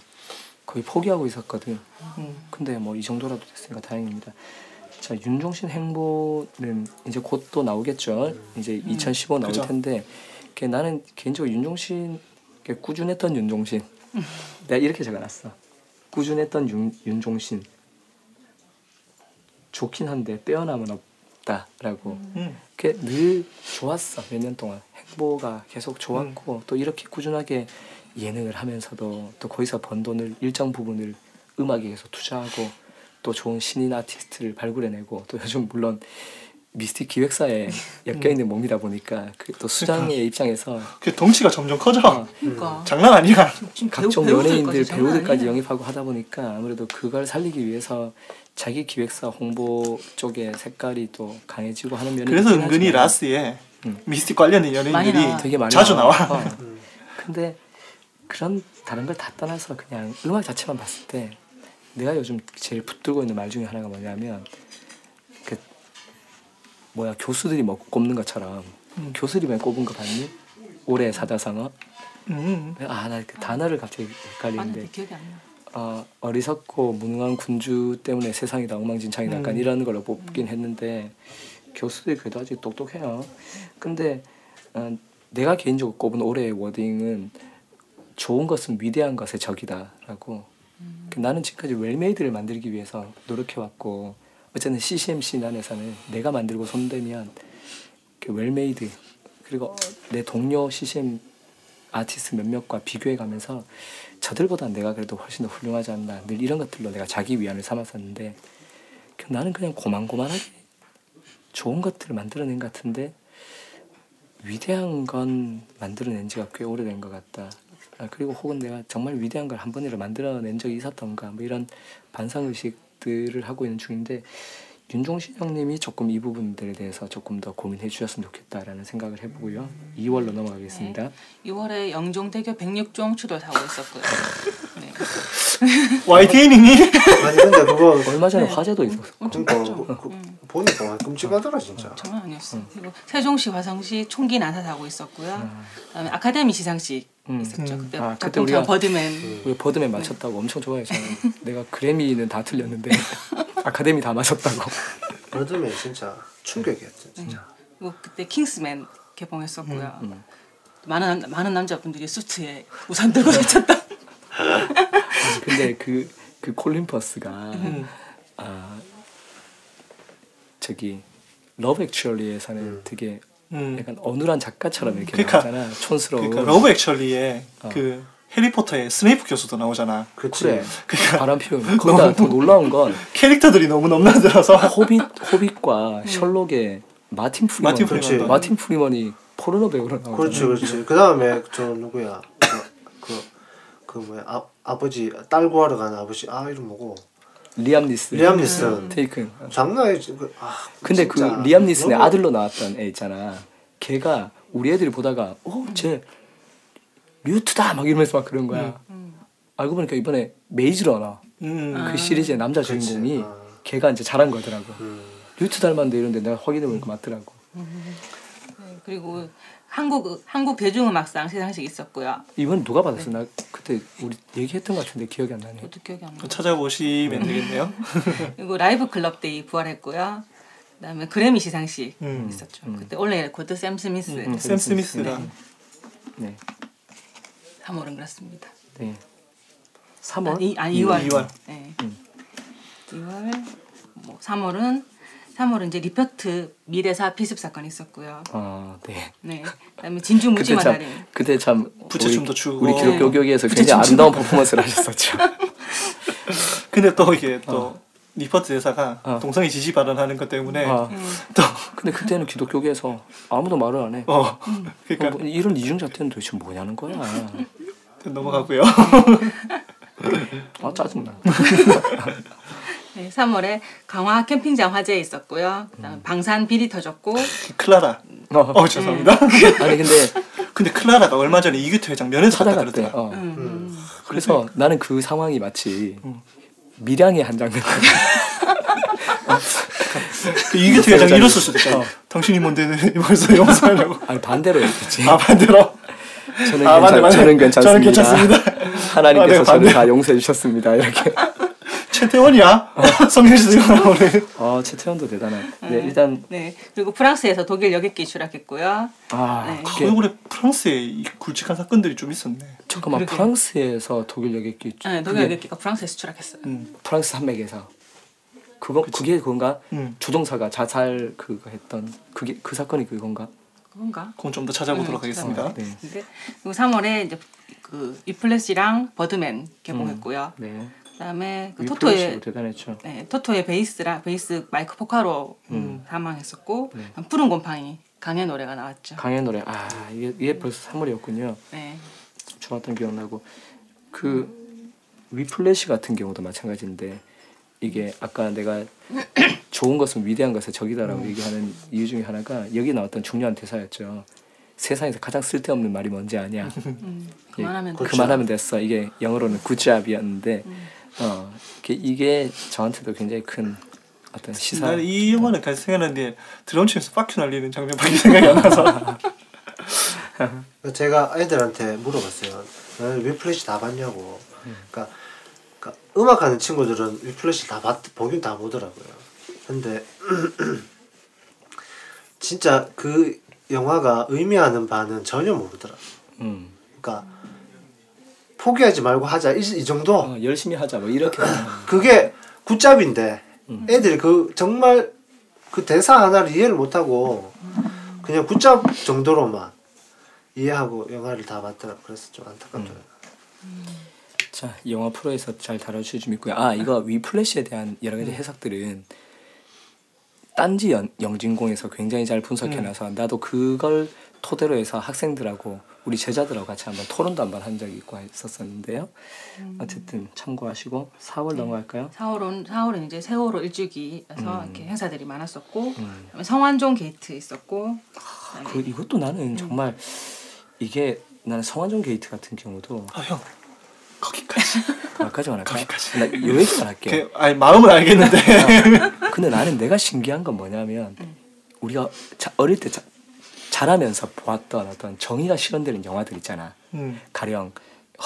거의 포기하고 있었거든. 음. 근데 뭐 이 정도라도 됐으니까 다행입니다. 자 윤종신 행보는 이제 곧 또 나오겠죠. 이제 2015 나올 음. 그죠. 텐데 그 나는 개인적으로 윤종신 그 꾸준했던 윤종신 내가 이렇게 적어놨어. 꾸준했던 윤, 윤종신 좋긴 한데 빼어남은 없다라고. 음. 그게 늘 좋았어 몇 년 동안 행보가 계속 좋았고 또 이렇게 꾸준하게 예능을 하면서도 또 거기서 번 돈을 일정 부분을 음악에 계속 투자하고 또 좋은 신인 아티스트를 발굴해내고 또 요즘 물론 미스틱 기획사에 엮여 있는 몸이다 보니까 그 또 수장의 입장에서 그 덩치가 점점 커져. 어, 그러니까 장난 아니야. 각종 배우- 연예인들 배우들까지. 영입하고 하다 보니까 아무래도 그걸 살리기 위해서 자기 기획사 홍보 쪽에 색깔이 또 강해지고 하는 면이 그래서 은근히 하지만 라스에 음. 미스틱 관련된 연예인들이. 되게 많이 자주 나와. 어. 근데 그런 다른 걸 다 떠나서 그냥 음악 자체만 봤을 때 내가 요즘 제일 붙들고 있는 말 중에 하나가 뭐냐면 그 뭐야 교수들이 뭐 꼽는 것처럼 음. 교수들이 꼽은 거 봤니? 올해 사자성어 음. 아나 그 단어를 갑자기 헷갈리는데. 어, 어리석고 무능한 군주 때문에 세상이 다 엉망진창이다 약간 음. 이런 걸로 뽑긴 했는데 교수들이 그래도 아직 똑똑해요. 근데 어, 내가 개인적으로 꼽은 올해의 워딩은 좋은 것은 위대한 것의 적이다라고. 그 나는 지금까지 웰메이드를 만들기 위해서 노력해왔고 어쨌든 CCMC 난에서는 내가 만들고 손대면 그 well-made 그리고 내 동료 CCM 아티스트 몇몇과 비교해가면서 저들보다 내가 그래도 훨씬 더 훌륭하지 않나 늘 이런 것들로 내가 자기 위안을 삼았었는데 그 나는 그냥 고만고만하게 좋은 것들을 만들어낸 것 같은데 위대한 건 만들어낸 지가 꽤 오래된 것 같다. 아, 그리고 혹은 내가 정말 위대한 걸 한 번이라도 만들어낸 적이 있었던가 뭐 이런 반상의식들을 하고 있는 중인데 윤종신 형님이 조금 이 부분들에 대해서 조금 더 고민해 주셨으면 좋겠다라는 생각을 해보고요. 2월로 넘어가겠습니다. 6월에 영종대교 106종 추돌 사고 있었고요. 네. YTN이니? 아니 근데 그거 얼마 전에 네. 화제도 있었어. 엄청 그러니까. 그- 음. 보니까 끔찍하더라 진짜. 장난 아니었어. 그리고 세종시 화성시 총기 난사 사고 있었고요. 아. 그다음에 아카데미 시상식 음. 있었죠. 음. 그때 아, 그때 작품상 우리가- 버드맨. 우리 버드맨 맞췄다고 엄청 좋아했잖아. 내가 그래미는 다 틀렸는데 아카데미 다 맞췄다고. 버드맨 진짜 충격이었죠 진짜. 그리고 그때 킹스맨 개봉했었고요. 음. 많은 남- 많은 남자분들이 수트에 우산 들고 다쳤다. 근데 그, 그 콜린 퍼스가 음. 아 저기 러브 액츄얼리에서는 음. 되게 음. 약간 어눌한 작가처럼 이렇게 그러니까- 나오잖아. 촌스러운. 그러니까 러브 액츄얼리에 어. 그 해리포터의 스네이프 교수도 나오잖아. 그치. 그래. 그러니까 바람 피우는. 거기다 더 놀라운 건 캐릭터들이 너무 넘나들어서 호빗 호빗과 셜록의 마틴 프리먼. 마틴 그렇지. 프리먼. 마틴 프리먼이 포르노 배우로 나오잖아. 그렇지 그렇지. 그 다음에 저 누구야 그, 그, 그 뭐야 아, 아버지 딸 구하러 가는 아버지 아 이름 뭐고 리암 니스. 리암 니슨. 테이큰. 장난 아니지. 그, 아, 근데 그 진짜 리암 니슨의 너무- 아들로 나왔던 애 있잖아. 걔가 우리 애들이 보다가 어 쟤 뉴트다 막 이러면서 막 그런 거야. 알고 보니까 이번에 메이즈 러너 음. 그 시리즈의 남자 그치. 주인공이 아. 걔가 이제 자란 거더라고. 음. 뉴트 닮았는데 이런데 내가 확인해 보니까 맞더라고. 네, 그리고 한국 한국 대중음악상 시상식 있었고요. 이번 누가 받았어? 나 그때 우리 얘기했던 것 같은데 기억이 안 나네. 그것도 기억이 안 나. 또 찾아보시면 되겠네요. 그리고 라이브 클럽 데이 부활했고요. 그다음에 그래미 시상식 음. 있었죠. 그때 올해의 레코드 샘 스미스 음, 샘 스미스랑 네, 3월은 그렇습니다. 네. 3월? 아니, 아니 2월. 2월. 네. 음. 2월 뭐 3월은 3월은 이제 리퍼트 미 대사 피습 사건이 있었고요. 아, 네. 네. 그다음에 진주 묻지마 참 살인. 그때 참 부채춤도 추고. 우리 기독교 네. 교회에서 부채춤 굉장히. 아름다운 퍼포먼스를 하셨었죠. 근데 또 이게 또 리퍼트 대사가 어. 동성애 지지 발언하는 것 때문에 아, 음. 또 근데 그때는 기독교계에서 아무도 말을 안 해. 어, 어, 그러니까 뭐 이런 이중 잣대는 도대체 뭐냐는 거야. 넘어가고요. 아 짜증나. 네, 3월에 강화 캠핑장 화재 있었고요. 그다음 에 방산 비리 터졌고 클라라. 어. 어 죄송합니다. 아니 근데 근데 클라라가 얼마 전에 이규태 회장 갔다 찾아갔대. 그러더라. 어. 음. 그래서 나는 그 상황이 마치 음. 밀양의 한 장면. 그 이규태 회장이 회장이- 이랬을 수도 있잖아. 어. 당신이 뭔데 벌써 용서하려고. 아니 반대로 했겠지. 아 반대로. 저는, 아, 괜찮, 맞네, 맞네. 저는 괜찮습니다. 저는 괜찮습니다. 하나님께서 아, 네, 반대. 다 용서해 주셨습니다. 이렇게. 최태원이야. 성형수가 오늘. 아 최태원도 대단한. 네 일단 네. 그리고 프랑스에서 독일 여객기 추락했고요. 아 네. 그 올해 프랑스에 이 굵직한 사건들이 좀 있었네. 잠깐만 그러게. 프랑스에서 독일 여객기. 네, 독일 그게 여객기가 프랑스에서 추락했어요. 음. 프랑스 산맥에서. 그거 그게 그건가? 음. 조종사가 자살 그거 했던 그게 그 사건이 그건가? 그건가? 그건 좀 더 찾아보도록 음, 하겠습니다. 네. 근데 그리고 3월에 이제 그 이플래시랑 버드맨 개봉했고요. 네. 그다음에 그 토토의 대단했죠. 네, 토토의 베이스라 베이스 마이크 포카로 음. 사망했었고 네. 푸른 곰팡이 강의 노래가 나왔죠. 강의 노래 아 이게, 이게 벌써 3월이었군요. 네. 좋았던 기억나고 그 위플래시 같은 경우도 마찬가지인데 이게 아까 내가 좋은 것은 위대한 것의 적이다라고 얘기하는 이유 중에 하나가 여기 나왔던 중요한 대사였죠. 세상에서 가장 쓸데없는 말이 뭔지 아냐? 음, 예, 그만하면 돼. 그만하면 됐어. 이게 영어로는 굿잡이었는데 어 이게, 저한테도 굉장히 큰 어떤 시사. 나는 이 영화는 계속 생각하는데 드럼 치면서 빡큐 날리는 장면밖에 생각이 안 나서 제가 애들한테 물어봤어요. 너는 위플래시 다 봤냐고. 음. 그러니까, 그러니까 음악하는 친구들은 위플래시 다 봤, 보긴 다 보더라고요. 근데 진짜 그 영화가 의미하는 바는 전혀 모르더라. 음. 그러니까 포기하지 말고 하자 이, 이 정도. 어, 열심히 하자 뭐 이렇게. 그게 굿잡인데 음. 애들이 그 정말 그 대사 하나를 이해를 못하고 그냥 굿잡 정도로만 이해하고 영화를 다 봤더라고 그래서 좀 안타깝더라고요. 자 영화 프로에서 잘 다뤄주실 줄 믿고요. 아 이거 위플래시에 대한 여러 가지 해석들은 딴지 연, 영진공에서 굉장히 잘 분석해놔서 나도 그걸 토대로 해서 학생들하고 우리 제자들하고 같이 한번 토론도 한번 한 적이 있고 했었었는데요. 어쨌든 참고하시고 4월 넘어갈까요? 4월은 4월은 이제 세월호 일주기에서 음. 이렇게 행사들이 많았었고 음. 성완종 게이트 있었고 그 이것도 나는 정말 이게 나는 성완종 게이트 같은 경우도 아 형 거기까지 거기까지만 할까요? 거기까지. 나요 얘기만 할게요. 그, 아니 마음은 알겠는데 근데 나는 내가 신기한 건 뭐냐면 우리가 자, 어릴 때 자, 자라면서 보았던 어떤 정의가 실현되는 영화들 있잖아. 음. 가령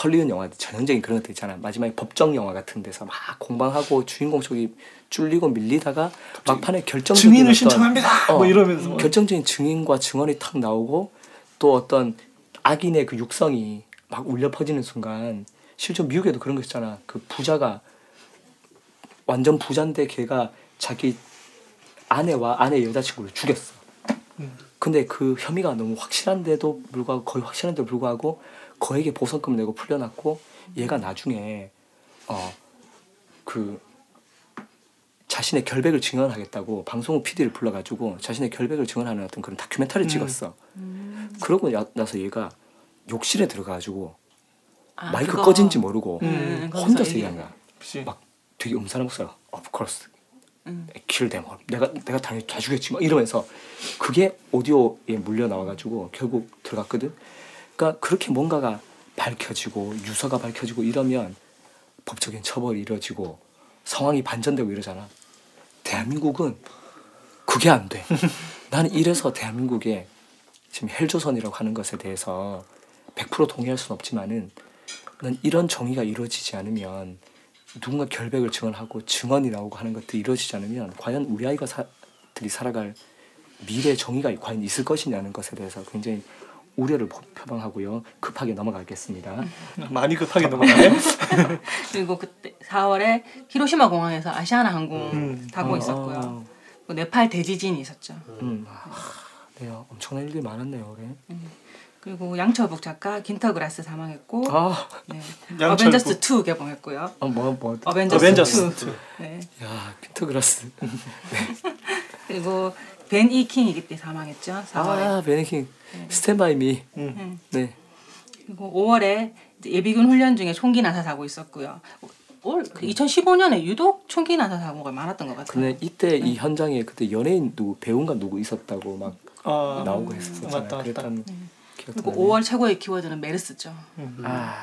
헐리우드 영화들 전형적인 그런 것들 있잖아. 마지막에 법정 영화 같은 데서 막 공방하고 주인공 쪽이 쫄리고 밀리다가 막판에 결정적인 증인을 어떤- 신청합니다 어, 뭐 이러면서 결정적인 증인과 증언이 탁 나오고 또 어떤 악인의 그 육성이 막 울려 퍼지는 순간 실제 미국에도 그런 거 있잖아. 그 부자가 완전 부자인데 걔가 자기 아내와 아내 여자친구를 죽였어. 음. 근데 그 혐의가 너무 확실한데도 불구하고 거의 확실한데도 불구하고 거에게 보상금 내고 풀려났고 얘가 나중에 어 그 자신의 결백을 증언하겠다고 방송국 PD를 불러가지고 자신의 결백을 증언하는 어떤 그런 다큐멘터리를 음. 찍었어. 그러고 야- 나서 얘가 욕실에 들어가가지고 아, 마이크 그거- 꺼진지 모르고 음, 거기서 혼자서 얘기- 얘기한 거야. 막 되게 음산한 목소리가 of course 음. them all. 내가 내가 당연히 다 죽였지 막 이러면서 그게 오디오에 물려 나와가지고 결국 들어갔거든. 그러니까 그렇게 뭔가가 밝혀지고 유서가 밝혀지고 이러면 법적인 처벌이 이루어지고 상황이 반전되고 이러잖아. 대한민국은 그게 안 돼. 나는 이래서 대한민국에 지금 헬조선이라고 하는 것에 대해서 100% 동의할 수는 없지만은 난 이런 정의가 이루어지지 않으면 누군가 결백을 증언하고 증언이 나오고 하는 것들이 이루어지지 않으면 과연 우리 아이가 사, 들이 살아갈 미래 정의가 과연 있을 것이냐는 것에 대해서 굉장히 우려를 표- 표방하고요. 급하게 넘어가겠습니다. 많이 급하게 넘어가네 그리고 그때 4월에 히로시마 공항에서 아시아나 항공 음. 사고 어, 있었고요. 어, 그 네팔 대지진이 있었죠. 음, 아, 네, 엄청난 일들이 많았네요. 올해. 그리고 양철북 작가 귄터 그라스 사망했고 아, 네. 어벤져스 2 개봉했고요. 어, 뭐, 뭐, 어벤져스, 어벤져스 2. 네. 야, 귄터 그라스. 그리고 벤 이 킹이 그때 사망했죠. 4월에. 아, 벤 이 킹. Stand By Me. 음. 네. 그리고 5월에 예비군 훈련 중에 총기 난사 사고 있었고요. 올 2015년에 유독 총기 난사 사고가 많았던 것 같아요. 근데 이때 이 현장에 그때 연예인 누구 배우인가 누구 있었다고 막 아, 나오고 했었잖아요. 맞다, 맞다. 그랬던 그리고 나네요. 5월 최고의 키워드는 메르스죠. 아,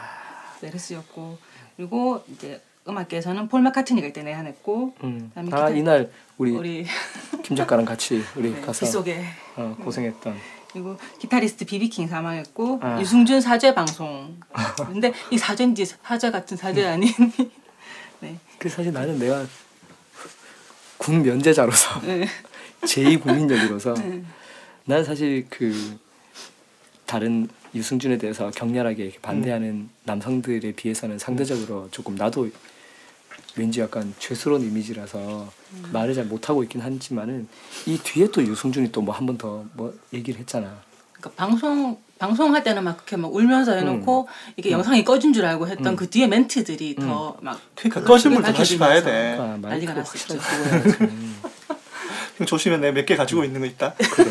메르스였고 그리고 이제 음악계에서는 폴 마카트니가 이때 내한했고 음. 아 기타- 이날 우리, 우리 김 작가랑 같이 우리 네, 가서 빗속에 어, 고생했던 그리고 기타리스트 비비킹 사망했고 아. 유승준 사죄 방송. 근데 이 사죄인지 사죄 같은 사죄 아닌. 네. 그 사실 나는 내가 군 면제자로서 네. 제2 국민적으로서 네. 난 사실 그 다른 유승준에 대해서 격렬하게 반대하는 음. 남성들에 비해서는 상대적으로 조금 나도 왠지 약간 죄스러운 이미지라서 음. 말을 잘 못하고 있긴 하지만은 이 뒤에 또 유승준이 또 뭐 한 번 더뭐 얘기를 했잖아. 그러니까 방송 방송할 때는 막 그렇게 막 울면서 해놓고 이게 영상이 꺼진 줄 알고 했던 그 뒤에 멘트들이 더 막 그러니까 꺼진 물도 다시 봐야 돼. 아, 난리가 났었죠. 형 조심해 내가 몇개 가지고 있는 거 있다. 그래.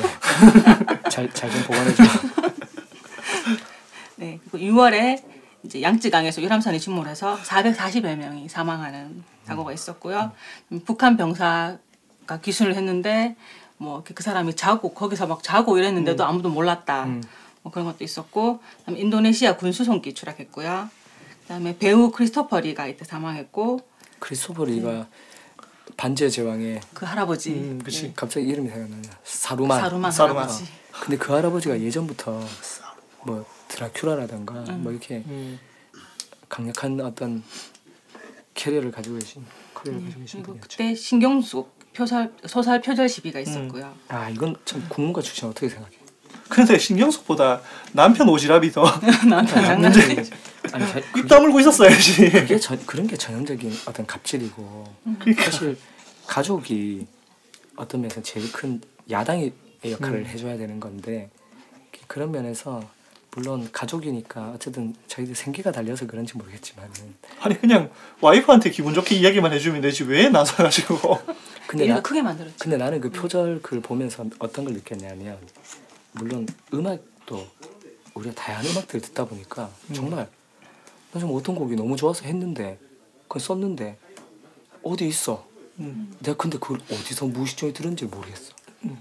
잘잘 좀 보관해줘. 네, 그리고 6월에 이제 양쯔강에서 유람선이 침몰해서 440여 명이 사망하는 사고가 있었고요. 음, 북한 병사가 귀순을 했는데 뭐 그 사람이 자고 거기서 막 자고 이랬는데도 아무도 몰랐다. 뭐 그런 것도 있었고, 그다음에 인도네시아 군수송기 추락했고요. 그다음에 배우 크리스토퍼 리가 이때 사망했고 크리스토퍼 리가 반지의 제왕에 그 할아버지 음, 그치. 갑자기 이름이 생각나냐. 사루만. 사루만 사루만. 할아버지. 근데 그 할아버지가 예전부터 뭐 드라큘라라든가 뭐 이렇게 음. 강력한 어떤 캐리어를 가지고 계신 커리어를 가지고 계신 분이었죠. 그때 신경숙 표절 소설 표절 시비가 있었고요. 아 이건 참 국문과 출신 어떻게 생각해? 근데 신경숙보다 남편 오지랖이 더 나한테 장난이 입 다물고 있었어야지. 그게 전- 그런 게 전형적인 어떤 갑질이고 그러니까. 사실 가족이 어떤 면에서 제일 큰 야당의 역할을 음. 해줘야 되는 건데 그런 면에서 물론 가족이니까 어쨌든 저희들 생계가 달려서 그런지 모르겠지만 아니 그냥 와이프한테 기분 좋게 이야기만 해주면 되지 왜 나서가지고 근데 나, 크게 만들었지. 근데 나는 그 표절 글 보면서 어떤 걸 느꼈냐면 물론 음악도 우리가 다양한 음악들을 듣다 보니까 정말 나 좀 어떤 곡이 너무 좋아서 했는데 그걸 썼는데 어디 있어 음. 내가 근데 그걸 어디서 무의식적으로 들은지 모르겠어 음.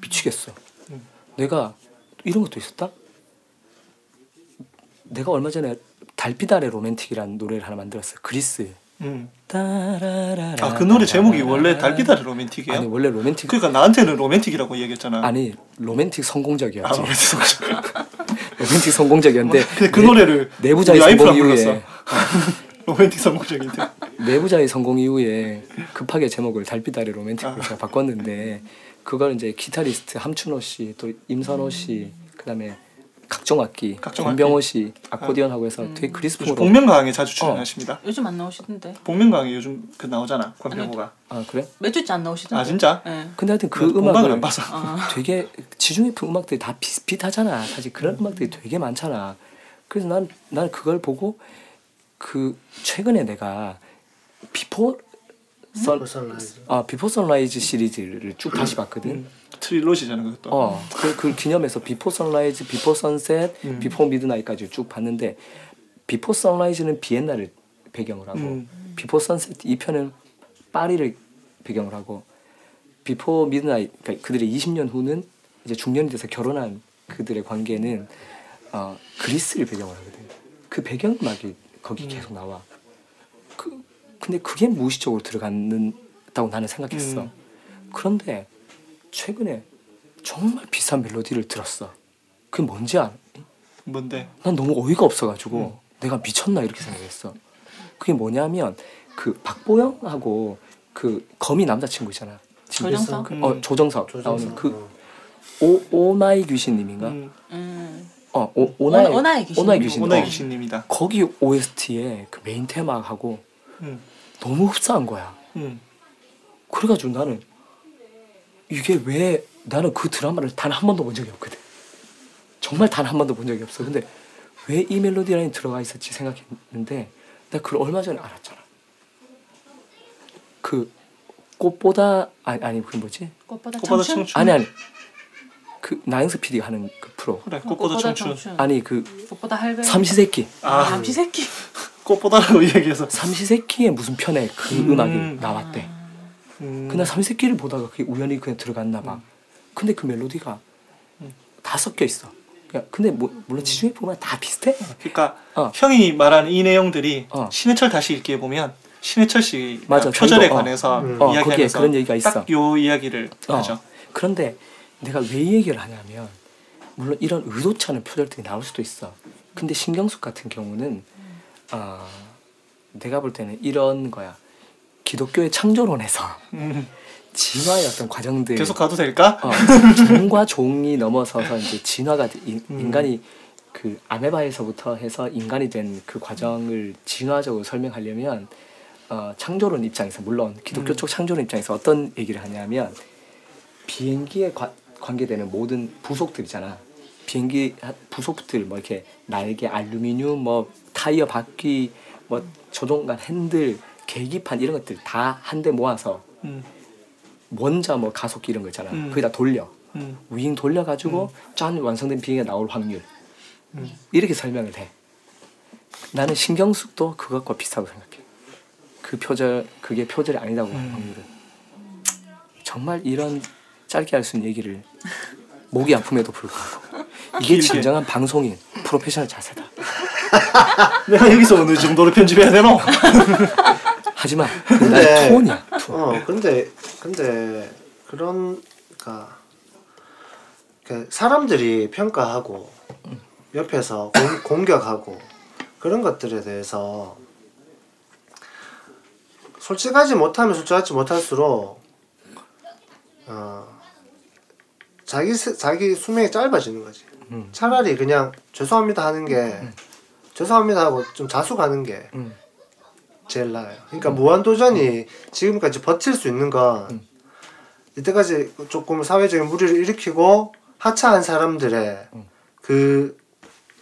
미치겠어 음. 내가 이런 것도 있었다 내가 얼마 전에 달빛 아래 로맨틱이라는 노래를 하나 만들었어요 그리스 음. 따라라라 아그 노래 제목이 원래 달빛 아래 로맨틱이에요? 아니 원래 로맨틱 그러니까 나한테는 로맨틱이라고 얘기했잖아. 아니 로맨틱 성공적이었지. 아, 로맨틱 성공. 로맨틱 성공적이었는데 근데 그 내- 노래를 내부자들의 성공 이후에. 로맨틱 성공적인데. 내부자의 성공 이후에 급하게 제목을 달빛 아래 로맨틱으로 아. 제가 바꿨는데 그걸 이제 기타리스트 함춘호 씨, 또 임선호 씨, 그다음에 각종 악기, 각종 권병호 씨 아코디언하고 해서 되게 요즘 그리스풍으로 복면가왕에 자주 출연하십니다. 요즘 안 나오시던데. 복면가왕에 요즘 그 나오잖아 권병호가. 아 그래? 몇 주째 안 나오시던데. 아 진짜? 네. 근데 하여튼 그그 음악을 안 봐서. 되게 지중 해프 음악들이 다 비슷비슷하잖아. 사실 그런 음 악들이 되게 많잖아. 그래서 난, 난 그걸 보고 그 최근에 내가 Before Sun. 아 Before Sunrise 시리즈를 쭉 다시 봤거든. 음, trilogy잖아 그것도. 어, 그, 그 기념해서 Before Sunrise, Before Sunset, 음. Before Midnight까지 쭉 봤는데 Before Sunrise는 비엔나를 배경으로 하고 음. Before Sunset 2편은 파리를 배경으로 하고 Before Midnight 그러니까 그들의 20년 후는 이제 중년이 돼서 결혼한 그들의 관계는 어, 그리스를 배경으로 하거든. 그 배경음악이 거기 계속 나와. 그 근데 그게 무의식적으로 들어갔다고 나는 생각했어. 음. 그런데 최근에 정말 비싼 멜로디를 들었어. 그게 뭔지 알아? 뭔데? 난 너무 어이가 없어가지고 내가 미쳤나 이렇게 생각했어. 그게 뭐냐면 그 박보영하고 그 거미 남자친구 있잖아. 조정석? 그, 어 조정석, 조정석. 나오는 그 오, 오 나의 귀신님인가? 음, 음. 어 오, 오나이 오- 오나이 귀신님. 오나이 귀신. 오나이 어. 귀신님이다. 거기 OST에 그 메인 테마하고 음, 너무 흡사한 거야. 음. 그래가지고 나는 이게 왜 나는 그 드라마를 단 한 번도 본 적이 없거든. 정말 단 한 번도 본 적이 없어. 근데 왜 이 멜로디 라인 들어가 있었지 생각했는데 나 그걸 얼마 전에 알았잖아. 그 꽃보다 아니 아니 그 뭐지? 꽃보다 꽃보다 청춘. 청춘. 아니 아니 그 나영석 PD가 하는 그 프로 그래 꽃보다 청춘. 아니 그 꽃보다 할배. 삼시세끼 아 잠시 새끼. 꽃보다라고 이야기해서. 삼시세끼의 무슨 편에 그 음. 음. 악이 나왔대. 음, 그날 삼시세끼를 보다가 그게 우연히 그냥 들어갔나 봐. 근데 그 멜로디가 다 섞여 있어. 그냥 근데 뭐, 물론 지중해 보면 다 비슷해. 그러니까 어. 형이 말한 이 내용들이 어. 신해철 다시 읽기에 보면 신해철 씨 맞아, 표절에 자기도, 어. 관해서 음. 어, 이야기하면서 그런 얘기가 있어. 딱요 이야기를 어. 하죠. 그런데 내가 왜 이 얘기를 하냐면 물론 이런 의도치 않은 표절들이 나올 수도 있어. 근데 신경숙 같은 경우는 어, 내가 볼 때는 이런 거야. 기독교의 창조론에서 음, 진화의 어떤 과정들 계속 가도 될까? 어, 종과 종이 넘어서서 이제 진화가 돼. 인, 음. 인간이 그 아메바에서부터 해서 인간이 된 그 과정을 진화적으로 설명하려면 어, 창조론 입장에서 물론 기독교 음. 쪽 창조론 입장에서 어떤 얘기를 하냐면 비행기에 과- 관계되는 모든 부속들이잖아. 비행기 하- 부속들 뭐 이렇게 날개 알루미늄 뭐 타이어 바퀴 뭐 조종간 핸들 계기판 이런 것들 다한대 모아서 음, 원자 뭐 가속기 이런 거 있잖아 음. 거기다 돌려 음, 윙 돌려가지고 짠 완성된 비행기가 나올 확률 음. 이렇게 설명을 해 나는 신경숙도 그것과 비슷하다고 생각해 그 표절 그게 표절이 아니다고 음. 확률은 정말 이런 짧게 할 수 있는 얘기를 목이 아픔에도 불구하고 이게. 진정한 방송인 프로페셔널 자세다 내가 여기서 어느 정도로 편집해야 되노? 하지만 근데- 톤이야 톤. 어 근데 근데 그런 그러니까 그 사람들이 평가하고 옆에서 공, 공격하고 그런 것들에 대해서 솔직하지 못하면 솔직하지 못할수록 어 자기 스- 자기 수명이 짧아지는 거지. 음. 차라리 그냥 죄송합니다 하는 게 죄송합니다 하고 좀 자숙하는 게 음. 제일 나아요. 그러니까 무한도전이 지금까지 버틸 수 있는 건 음. 이때까지 조금 사회적인 무리를 일으키고 하차한 사람들의 음. 그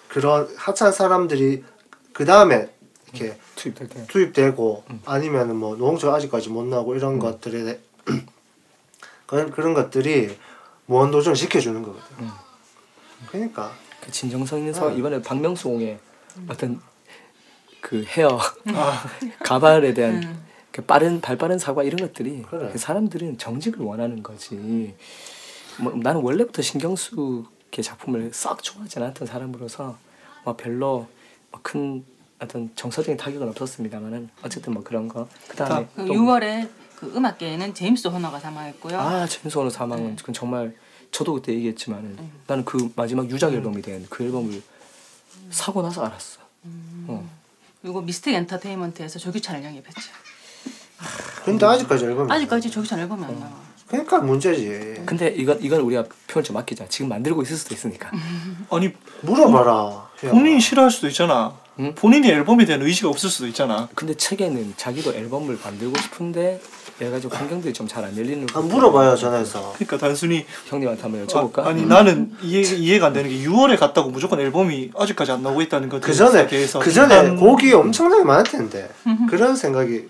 그런 하차한 사람들이 그 다음에 이렇게 투입될 때 투입되고 음. 아니면은 뭐 노홍철 아직까지 못 나오고 이런 것들에 대- 그런 그런 것들이 무한도전 시켜주는 거거든. 음. 그러니까 그 진정성 있는 서 어. 이번에 박명수홍의 어떤 그 헤어 아, 가발에 대한 음. 그 빠른 발빠른 사과 이런 것들이 그래. 그 사람들은 정직을 원하는 거지. 뭐 나는 원래부터 신경숙의 작품을 썩 좋아하지 않았던 사람으로서 뭐 별로 뭐큰 어떤 정서적인 타격은 없었습니다만은 어쨌든 뭐 그런 거 그다음에 그또 6월에 그 음악계에는 제임스 호너가 사망했고요. 아 제임스 오너 사망은 그건 정말 저도 그때 얘기했지만은 음. 나는 그 마지막 유작 앨범이 된 그 앨범을 사고 나서 알았어. 음. 어. 그리고 미스틱 엔터테인먼트에서 조규찬을 영입했죠. 근데 아직까지 앨범이 아직까지 조규찬 앨범이 안 나와. 그러니까 문제지. 근데 이건 이건 우리가 표현 좀 맡기자. 지금 만들고 있을 수도 있으니까. 아니 물어봐라. 본인이 싫어할 수도 있잖아. 응? 본인이 앨범에 대한 의지가 없을 수도 있잖아. 근데 책에는 자기도 앨범을 만들고 싶은데 가지 환경들이 좀 잘 안 열리는. 아, 물어봐요 전화해서. 그러니까 단순히 형님한테 한번 여쭤볼까? 아, 니 나는 이해 이해가 안 되는 게 6월에 갔다고 무조건 앨범이 아직까지 안 나오고 있다는 것 그 전에 그 전에 일단 곡이 엄청나게 많을 텐데 그런 생각이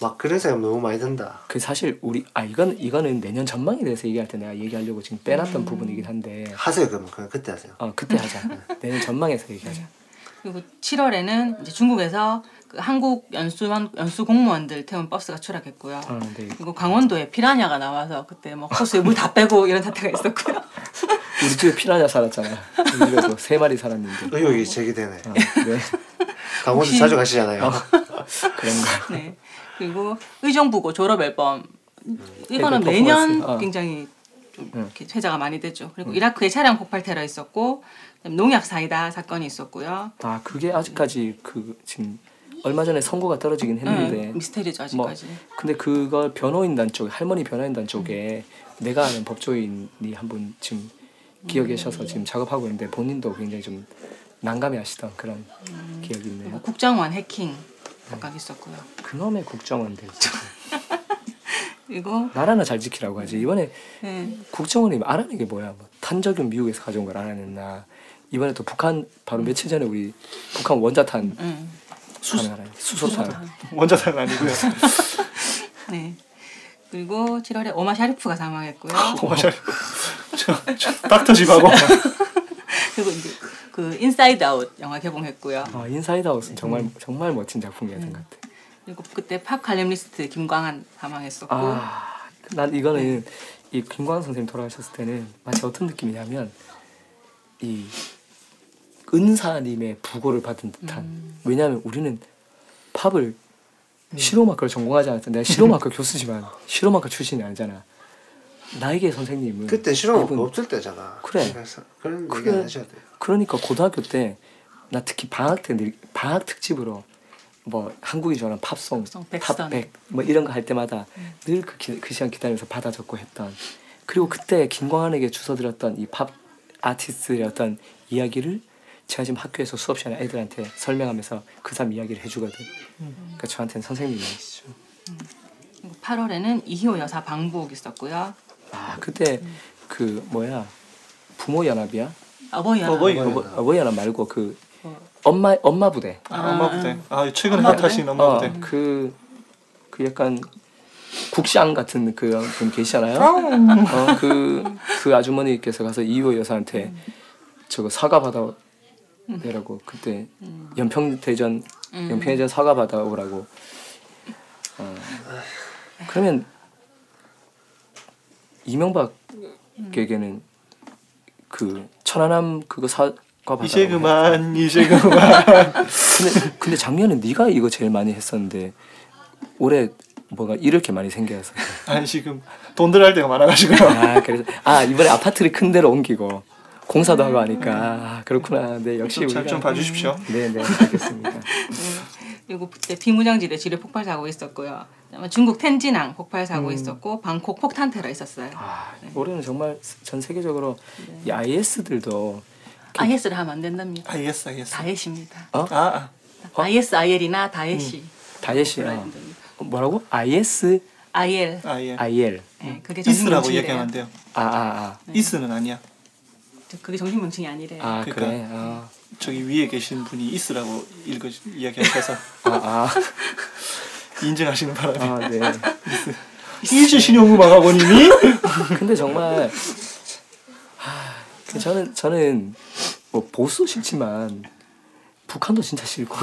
막 그런 생각 너무 많이 든다. 그 사실 우리 아 이건 이거는 내년 전망에 대해서 얘기할 때 내가 얘기하려고 지금 빼놨던 부분이긴 한데 하세요 그럼 그냥 그때 하세요. 어 그때 하자. 내년 전망에서 얘기하자. 그리고 7월에는 이제 중국에서 그 한국 연수원 연수 공무원들 태운 버스가 추락했고요. 어, 네. 그리고 강원도에 피라냐가 나와서 그때 뭐 호수에 물 다 빼고 이런 사태가 있었고요. 우리 집에 피라냐 살았잖아. 우리 집에도 세 마리 살았는데. 의혹이 제기되네. 어, 네. 강원도 혹시- 자주 가시잖아요. 그런가. 네. 그리고 의정부고 졸업 앨범 이거는 네, 그 매년. 어. 굉장히 좀 응. 이렇게 회자가 많이 됐죠. 그리고 이라크에 차량 폭발 테러 있었고 농약 사이다 사건이 있었고요. 아 그게 아직까지 그 지금 얼마 전에 선고가 떨어지긴 했는데 응, 미스테리죠 뭐 아직까지. 근데 그걸 변호인단 쪽 할머니 변호인단 쪽에 내가 아는 법조인이 한 분 지금 기어 계셔서 지금 작업하고 있는데 본인도 굉장히 좀 난감해하시던 그런 기억이 그리고 있네요. 국정원 해킹 사건 있었고요. 그놈의 국정원들 그리고 나라나 잘 지키라고 하지 이번에 네, 국정원이 알아낸 게 뭐야? 뭐 탄저균 미국에서 가져온 걸 알아냈나? 이번에 또 북한 바로 며칠 전에 우리 북한 원자탄 수소탄 원자탄 아니고요. 네. 그리고 7월에 오마 샤리프가 사망했고요. 고마셔. 닥터 지바고 그리고 이제 그 Inside Out 영화 개봉했고요. 아 Inside Out은 정말 정말 멋진 작품이었던 것 같아. 그리고 그때 팝 칼럼니스트 김광한 사망했었고 아, 난 이거는 이 김광환 선생님 돌아가셨을 때는 마치 어떤 느낌이냐면 이 은사님의 부고를 받은 듯한. 왜냐하면 우리는 팝을 실용음악과를 전공하지 않았다. 내가 실용음악과 교수지만 실용음악과 출신이 아니잖아. 나에게 선생님은 그때 실험 이분- 없을 때잖아. 그래. 그래서 그런 얘기 그래. 안 하셔야 돼요. 그러니까 고등학교 때 나 특히 방학 때 늘- 방학 특집으로 뭐 한국이 좋아하는 팝송. 탑백 뭐 이런 거 할 때마다 늘그 그 시간 기다리면서 받아 적고 했던 그리고 그때 김광환에게 주워드렸던 이 팝 아티스트의 어떤 이야기를 제가 지금 학교에서 수업 시간에 애들한테 설명하면서 그 사람 이야기를 해주거든. 그러니까 저한테는 선생님이시죠. 그리고 8월에는 이희호 여사 방북 있었고요. 아 그때 그 뭐야 부모 연합이야 어버이 하나. 어버이. 어버, 어버이 하나 말고 그 엄마 엄마 부대. 아, 엄마 부대. 아 최근에 엄마 핫하신 엄마 어, 부대. 그, 그 약간 국장 같은 그분 계시잖아요. 어, 그, 그 아주머니께서 가서 이호 여사한테 저거 사과 받아 내라고 그때 연평대전 연평대전 사과 받아 오라고. 어, 그러면 이명박에게는 그 천안함 그거 사과 받아 이제 그만 이제 그만. 근데 근데 작년에 네가 이거 제일 많이 했었는데 올해 뭐가 이렇게 많이 생겨서 아니 지금 돈 들어갈 때가 많아가지고. 아 그래서 아 이번에 아파트를 큰 데로 옮기고 공사도 하고 하니까 아, 그렇구나 네 역시 좀잘 우리가 좀 봐주십시오. 네네 알겠습니다 그리고 그때 비무장지대 지뢰 폭발 사고 있었고요. 중국 텐진항 폭발 사고 음. 있었고 방콕 폭탄 테러 있었어요. 아 올해는 정말 전 세계적으로 이 IS들도 IS를 하면 안 된답니다. IS IS. 다에시입니다. 어 아, 아 ISIL이나 다에시. 다예시야 뭐라고 IS IL. 아 예. IL 네, 그게 이스라고. 얘기하면 안 돼요. 아 아아 이스는 아니야. 그게 명칭이 아니래. 요 아, 그러니까. 그래 아, 저기 위에 계신 분이 이스라고 읽어 이야기하셔서 아, 인정하시는 바람에 아, 아, 네. 이제 신용음악 학원이니? 근데 정말 하, 그 저는 저는 뭐 보수 싫지만 북한도 진짜 싫고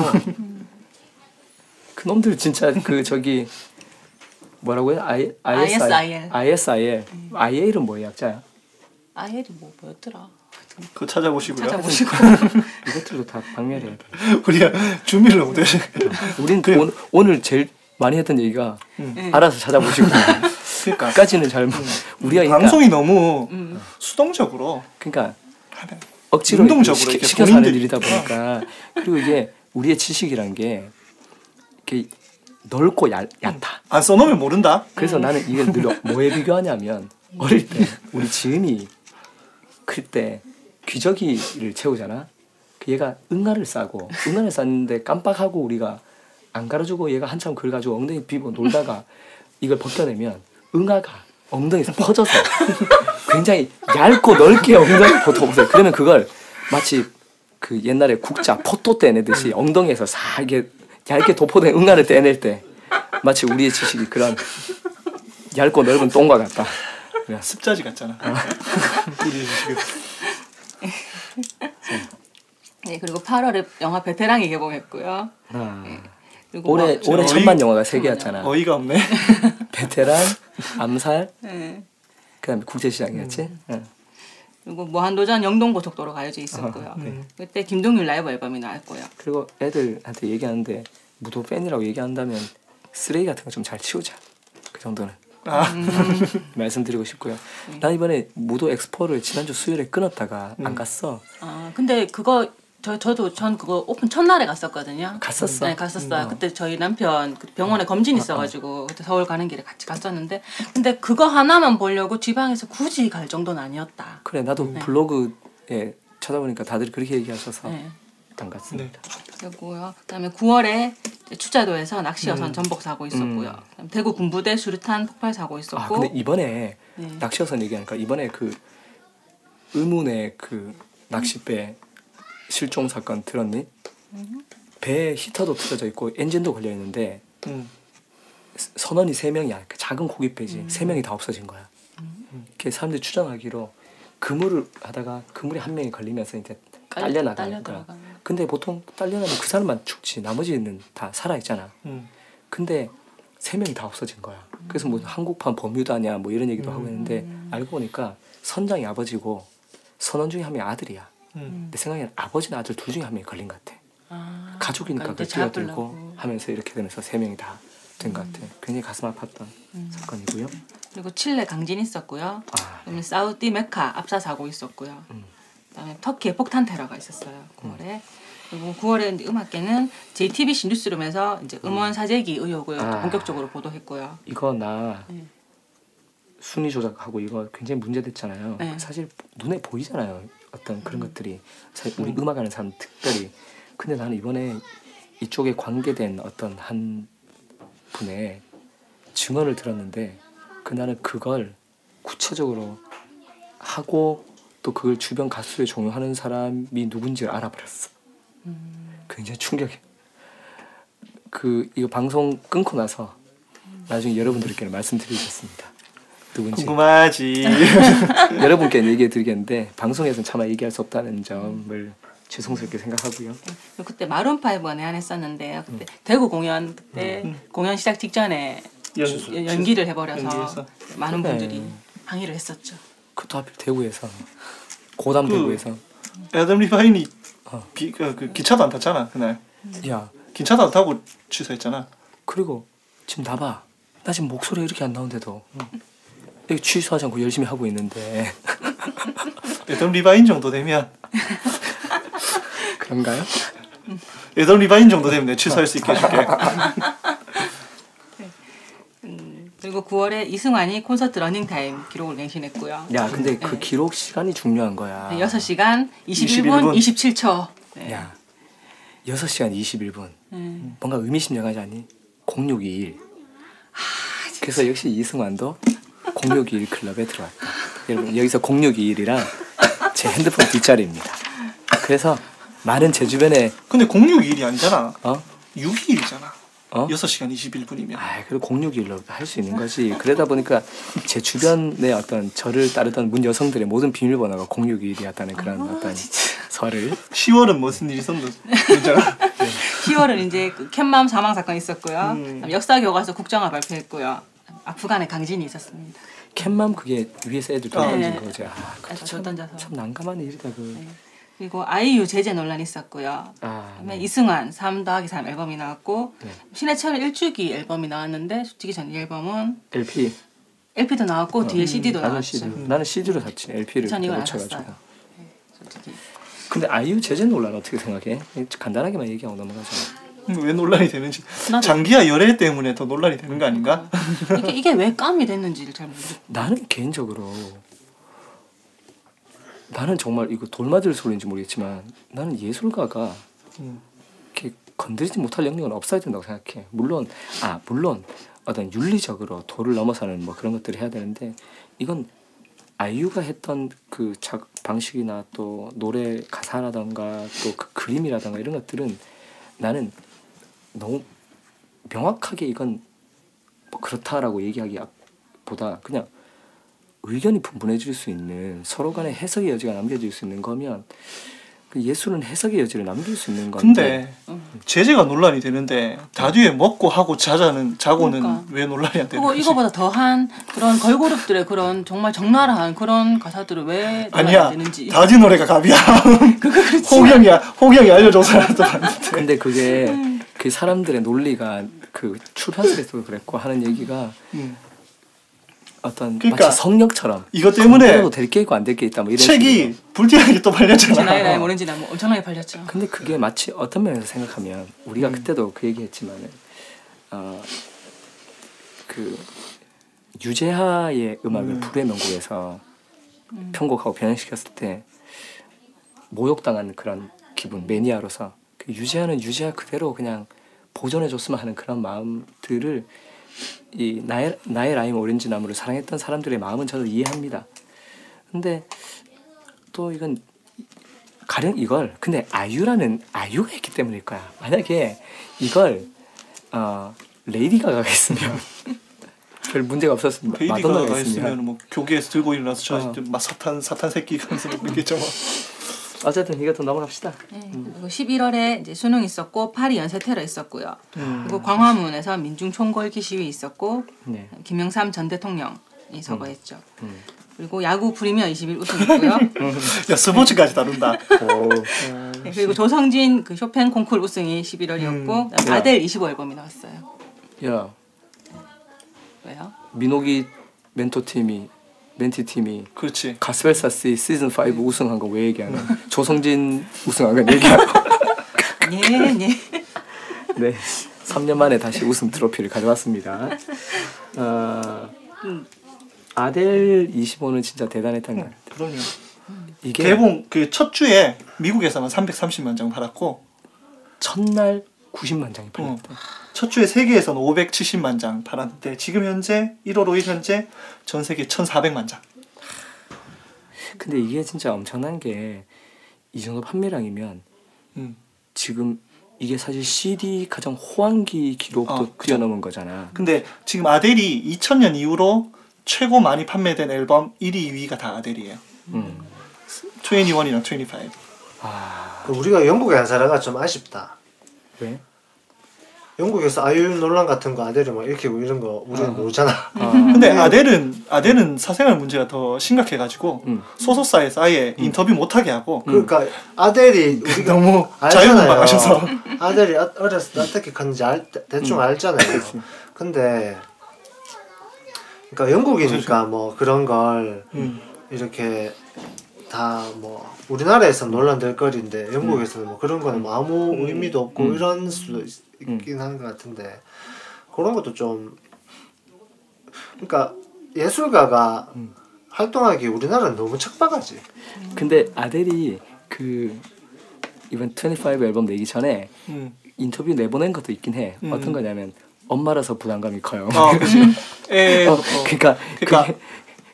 그 놈들 진짜 그 저기 뭐라고요? I, ISIL. ISIL IA는 뭐의 약자야? IL이 뭐 뭐였더라? 그거 찾아보시고요. 찾아보시고. 이것들도 다 박멸해야 돼. 우리가 준비를 못해. 우린 오늘, 오늘 제일 많이 했던 얘기가 네. 알아서 찾아보시고 그러니까 까지는 잘 우리가 그러니까, 방송이 너무 음. 수동적으로 그러니까 억지로 능동적으로 시키, 이렇게 시켜서 하는 일이다 보니까 그리고 이게 우리의 지식이란 게 이렇게 넓고 얇, 얕다. 안 써놓으면 모른다. 그래서 나는 이걸 늘 뭐에 비교하냐면 어릴 때 우리 지은이 클 때 귀저귀를 채우잖아. 그 얘가 응아를 싸고 응아를 쌌는데 깜빡하고 우리가 안 가르주고 얘가 한참 그걸 가지고 엉덩이 비고 놀다가 이걸 벗겨내면 응아가 엉덩이에서 퍼져서 굉장히 얇고 넓게 엉덩이 덮어보세요. 그러면 그걸 마치 그 옛날에 국자 포토 떼내듯이 엉덩이에서 살게 얇게 도포된 응아를 떼낼 때 마치 우리의 지식이 그런 얇고 넓은 똥과 같다. 습자지 같잖아. 우리 지금 네, 그리고 8월에 영화 베테랑이 개봉했고요. 아, 그리고 올해 뭐, 올해 어이- 천만 영화가 세 개였잖아. 어이가 없네. 베테랑, 암살, 네. 그다음에 국제시장이었지. 응. 그리고 무한도전 영동고속도로 가요제 있었고요. 네. 그때 김동률 라이브 앨범이 나왔고요. 그리고 애들한테 얘기하는데 무도 팬이라고 얘기한다면 쓰레기 같은 거 좀 잘 치우자. 그 정도는 아, 말씀드리고 싶고요. 난 이번에 무도 엑스포를 지난주 수요일에 끊었다가 안 갔어. 아 근데 그거 저 저도 전 그거 오픈 첫날에 갔었거든요. 갔었어? 네, 갔었어요. 그때 저희 남편 그 병원에 검진 있어가지고 그때 서울 가는 길에 같이 갔었는데 근데 그거 하나만 보려고 지방에서 굳이 갈 정도는 아니었다. 그래 나도 블로그에 찾아보니까 다들 그렇게 얘기하셔서 네. 안 갔습니다. 그리고요. 그다음에 9월에 추자도에서 낚시 여선 전복 사고 있었고요. 그다음에 대구 군부대 수류탄 폭발 사고 있었고. 아 근데 이번에 네. 낚시 여선 얘기하니까 이번에 그 의문의 그 낚싯배 실종 사건 들었니? 배에 히터도 틀어져 있고 엔진도 걸려 있는데 음. 선원이 세 명이야. 그 작은 고깃배지 음. 세 명이 다 없어진 거야. 이렇게 사람들이 추정하기로 그물을 하다가 그물에 한 명이 걸리면서 이제 깔- 딸려 나가는 거야. 근데 보통 딸려나면 그 사람만 죽지 나머지는 다 살아 있잖아. 음. 근데 세 명이 다 없어진 거야. 그래서 뭐 한국판 버뮤다냐 뭐 이런 얘기도 하고 있는데 알고 보니까 선장이 아버지고 선원 중에 한 명이 아들이야. 음. 내 생각에는 아버지나 아들 둘 중에 한 명이 걸린 것 같아. 아, 가족이니까 그러니까 그걸 제압 뛰어들고. 하면서 이렇게 되면서 세 명이 다 된 것 같아. 굉장히 가슴 아팠던 사건이고요. 그리고 칠레 강진 있었고요. 아, 그다음에 사우디 메카 압사 사고 있었고요. 음. 그다음에 터키에 폭탄 테러가 있었어요. 9월에. 그리고 9월에 이제 음악계는 JTBC 뉴스룸에서 이제 음원 사재기 의혹을 아. 본격적으로 보도했고요. 이거 나 네. 순위 조작하고 이거 굉장히 문제됐잖아요. 네. 사실 눈에 보이잖아요. 어떤 그런 것들이 사실 음. 우리 음 악하는 사람 특별히. 근데 나는 이번에 이쪽에 관계된 어떤 한 분의 증언을 들었는데 그 나는 그걸 구체적으로 하고 또또 그걸 주변 가수에 종용하는 사람이 누군지를 알아버렸어. 굉장히 충격이. 그 이거 방송 끊고 나서 나중에 여러분들께는 말씀드리겠습니다. 누군지 궁금하지. 여러분께 얘기해 드리겠는데 방송에서는 차마 얘기할 수 없다는 점을 죄송스럽게 생각하고요. 그때 Maroon Five가 내한했었는데 그때 대구 공연 그때 공연 시작 직전에 연- 연- 연기를 해버려서 연기해서. 많은. 분들이 항의를 했었죠. 그것도 하필 대구에서 고담 그- 대구에서 애덤 리바인이 어. 비, 그, 그 기차도 안 탔잖아 그날. 야 기차도 안 타고 취소했잖아. 그리고 지금 나봐 나 지금 목소리가 이렇게 안 나오는데도 여기 취소하지 않고 열심히 하고 있는데 애덤 리바인 정도 되면 그런가요? 애덤 리바인 정도 되면 내 취소할 수 있게 해줄게. 그리고 9월에 이승환이 콘서트 러닝타임 기록을 갱신했고요. 야 근데 그 네. 기록 시간이 중요한 거야. 네, 6시간 21분. 21분 27초. 네. 야 6시간 21분 음. 뭔가 의미심장하지 않니? 0621 그래서 역시 이승환도 0621 클럽에 들어왔다 여러분 여기서 0621이랑 제 핸드폰 뒷자리입니다 그래서 많은 제 주변에 근데 0621이 아니잖아. 어? 621이잖아. 어? 6시간 21분이면. 아, 그리고 0621로 할 수 있는 거지. 그러다 보니까 제 주변의 어떤 저를 따르던 문 여성들의 모든 비밀번호가 0621이었다는 그런 어떤 설을 10월은 무슨 일이 있었노? 괜찮아. 10월은 이제 그 캔맘 사망 사건이 있었고요. 음. 역사 교과서 국정화 발표했고요. 아프간에 강진이 있었습니다. 캔맘 그게 위에서 애들 돈 아. 던진 네. 거지. 아, 참, 던져서. 참 난감한 일이다 그. 그리고 아이유 제재 논란이 있었고요. 아, 그다음에 네. 이승환 3 더하기 3 앨범이 나왔고 네. 신해철 1주기 앨범이 나왔는데 솔직히 저는 이 앨범은 LP. LP도 나왔고 뒤에 CD도 어. 음, 나는 나왔죠. CD. 나는 CD로 샀지. LP를 전못 안. 샀어요. 솔직히. 근데 아이유 제재 논란 어떻게 생각해? 간단하게만 얘기하고 넘어가자. 왜 논란이 되는지. 나도- 장기하 열애 때문에 더 논란이 되는 거 아닌가? 이게, 이게 왜 깜이 됐는지를 잘 모르겠어요. 나는 개인적으로 나는 정말 이거 돌맞을 소리인지 모르겠지만 나는 예술가가 음. 이렇게 건드리지 못할 영역은 없어야 된다고 생각해. 물론 아 물론 어떤 윤리적으로 도를 넘어서는 뭐 그런 것들을 해야 되는데 이건 아이유가 했던 그 작, 방식이나 또 노래 가사라던가 또 그 그림이라던가 이런 것들은 나는 너무 명확하게 이건 뭐 그렇다라고 얘기하기보다 그냥 의견이 분분해질 수 있는 서로 간의 해석의 여지가 남겨질 수 있는 거면 그 예술은 해석의 여지를 남길 수 있는 건데. 근데 제재가 논란이 되는데 다 뒤에 먹고 하고 자자는 자고는 그러니까. 왜 논란이 안 되는 거지? 이거보다 더한 그런 걸그룹들의 그런 정말 적나라한 그런 가사들을 왜 아니야. 되는지. 다디 노래가 갑이야. 그거 그렇지. 호경이야. 호경이 알려줘서 봤는데 근데 그게 그 사람들의 논리가 그 출판사에서도 그랬고 하는 얘기가 음. 어떤 그러니까 마치 성역처럼 이것 때문에 될 게 있고 안 될 게 있다 뭐 이런 책이. 불티나게 또 지나이 나이 팔렸잖아 모른지 나 엄청나게 팔렸죠. 근데 그게 마치 어떤 면에서 생각하면 우리가 음. 그때도 그 얘기했지만은 어그 유재하의 음악을 음. 불의 명곡에서 편곡하고 변형시켰을 때 모욕당한 그런 기분 매니아로서 그 유재하는 유재하 그대로 그냥 보존해줬으면 하는 그런 마음들을 이 나의 나의 라임 오렌지 나무를 사랑했던 사람들의 마음은 저도 이해합니다. 근데 또 이건 가령 이걸 근데 아유라는 아유가 했기 때문일 거야. 만약에 이걸 어 레이디 가가가 했으면 별 문제가 없었습니다. 베이비가 마돈나가 했으면 뭐 교계에서 들고 일어나서 저 어. 막 사탄 사탄 새끼 하면서 뭐. 어쨌든 이것도 넘어갑시다. 네. 그리고 11월에 이제 수능 있었고 파리 연쇄 테러 있었고요. 음. 그리고 광화문에서 민중 총궐기 시위 있었고 네. 김영삼 전 대통령이 서거했죠. 음. 그리고 야구 프리미어 20일 우승했고요. 야 스포츠까지 다룬다 오. 네, 그리고 조성진 그 쇼팽 콩쿨 우승이 11월이었고 음. 아델 25 앨범이 나왔어요. 야 왜요? 민호기 멘토 팀이 멘티 팀이 그렇지 가스벨사스 시즌 5 우승한 거 왜 얘기하나? 조성진 우승한 건 얘기하고. 예, 예. 네. 3년 만에 다시 우승 트로피를 가져왔습니다. 어, 아델 25는 진짜 대단했던 것 같아요. 그럼요 이게 개봉 그 첫 주에 미국에서만 330만 장 팔았고 첫날 90만 장이 팔렸다. 첫 주에 세계에서는 570만 장 팔았는데 지금 현재 1월 5일 현재 전 세계 1,400만 장. 근데 이게 진짜 엄청난 게 이 정도 판매량이면 음. 지금 이게 사실 CD 가장 호황기 기록도 어. 뛰어넘은 거잖아. 근데 지금 아델이 2000년 이후로 최고 많이 판매된 앨범 1위, 2위가 다 아델이에요. 음. 21이랑 25. 아그 우리가 영국에 안 살아가 좀 아쉽다. 왜? 영국에서 아이유 논란 같은 거 아델이 막 읽히고 이런 거 우리는 모르잖아. 아, 근데 아델은 아델은 사생활 문제가 더 심각해가지고 음. 소속사에서 아예 인터뷰 못하게 하고 그러니까 아델이 우리가 너무 알잖아요. 자유분방하셔서 아델이 아- 어렸을 때 어떻게 컸는지 알, 대충 알잖아요. 근데 그러니까 영국이니까 뭐 그런 걸 음. 이렇게 다 뭐 우리나라에서 논란될 거리인데 영국에서는 뭐 그런 거는 뭐 아무 의미도 없고 음. 이런 수도 있, 있긴 한것 같은데 그런 것도 좀 그러니까 예술가가 활동하기 우리나라는 너무 척박하지. 근데 아델이 그 이번 25 앨범 내기 전에 음. 인터뷰 내보낸 것도 있긴 해. 음. 어떤 거냐면 엄마라서 부담감이 커요. 어, 그치. 에, 어, 어, 그러니까 그러니까 그게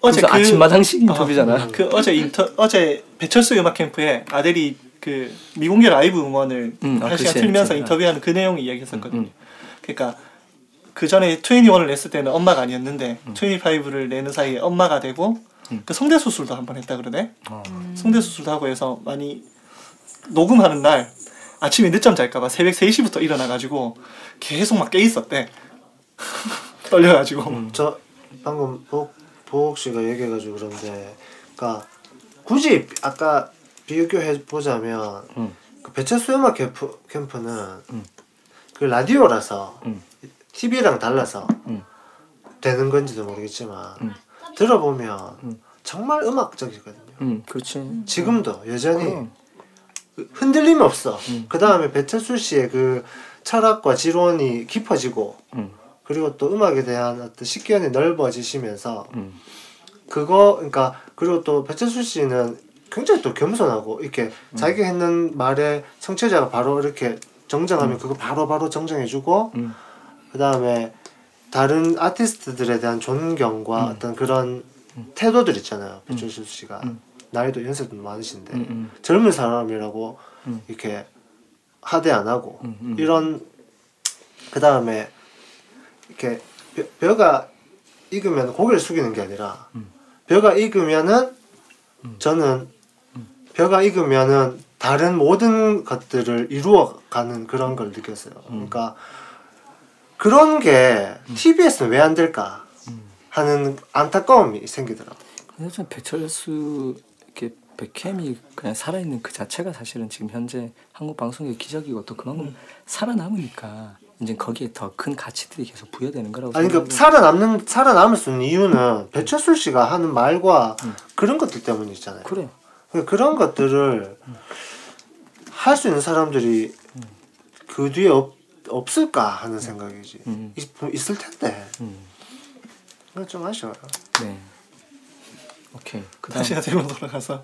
어제 그- 아침마당식 인터뷰잖아. 어, 그 어제 인터 어제 배철수 음악 캠프에 아델이 그 미공개 라이브 음원을 음, 아, 한 시간 그치, 틀면서 그치. 인터뷰하는 그 내용을 이야기했었거든요. 음, 그러니까 그 전에 21을 냈을 때는 엄마가 아니었는데 음. 25를 내는 사이에 엄마가 되고 그 성대 수술도 한 번 했다 그러네. 어. 성대 수술도 하고 해서 많이 녹음하는 날 아침에 늦잠 잘까봐 새벽 3시부터 일어나가지고 계속 막 깨 있었대. 떨려가지고. 음. 저 방금 보, 보옥 씨가 얘기해가지고 그런데, 그러니까 굳이 아까 비교해 보자면 음. 그 배철수 음악 캠프, 캠프는 음. 그 라디오라서 음. TV랑 달라서 음. 되는 건지도 모르겠지만 음. 들어보면 음. 정말 음악적이거든요. 음, 그렇지. 지금도 여전히 그럼. 흔들림 없어. 음. 그 다음에 배철수 씨의 그 철학과 지론이 깊어지고 음, 그리고 또 음악에 대한 어떤 식견이 넓어지시면서 음, 그거 그러니까 그리고 또 배철수 씨는 굉장히 또 겸손하고 이렇게 음. 자기가 했는 말에 청취자가 바로 이렇게 정정하면 그거 바로 바로 정정해주고 음, 그 다음에 다른 아티스트들에 대한 존경과 어떤 그런 태도들 있잖아요 배철수 씨가 음. 나이도 연세도 많으신데 음, 음. 젊은 사람이라고 음. 이렇게 하대 안 하고 음, 음. 이런 그 다음에 이렇게 벼, 벼가 익으면 고개를 숙이는 게 아니라 음. 벼가 익으면은 저는 벼가 익으면은 다른 모든 것들을 이루어가는 그런 걸 느꼈어요. 음. 그러니까 그런 게 TBS는 왜 안 될까 하는 안타까움이 생기더라고. 근데 좀 배철수 이렇게 백햄이 그냥 살아있는 그 자체가 사실은 지금 현재 한국 방송의 기적이고 또 그만큼 음. 살아남으니까 이제 거기에 더 큰 가치들이 계속 부여되는 거라고 아니 그러니까. 살아남는 살아남을 수 있는 이유는 배철수 씨가 하는 말과 그런 것들 때문이잖아요. 그래. 그런 것들을 할수 있는 사람들이 그 뒤에 없, 없을까 하는 생각이지. 음. 있, 있을 텐데. 음, 그건 좀 아쉬워요. 네. 오케이. 그다음 다시 아델로 돌아가서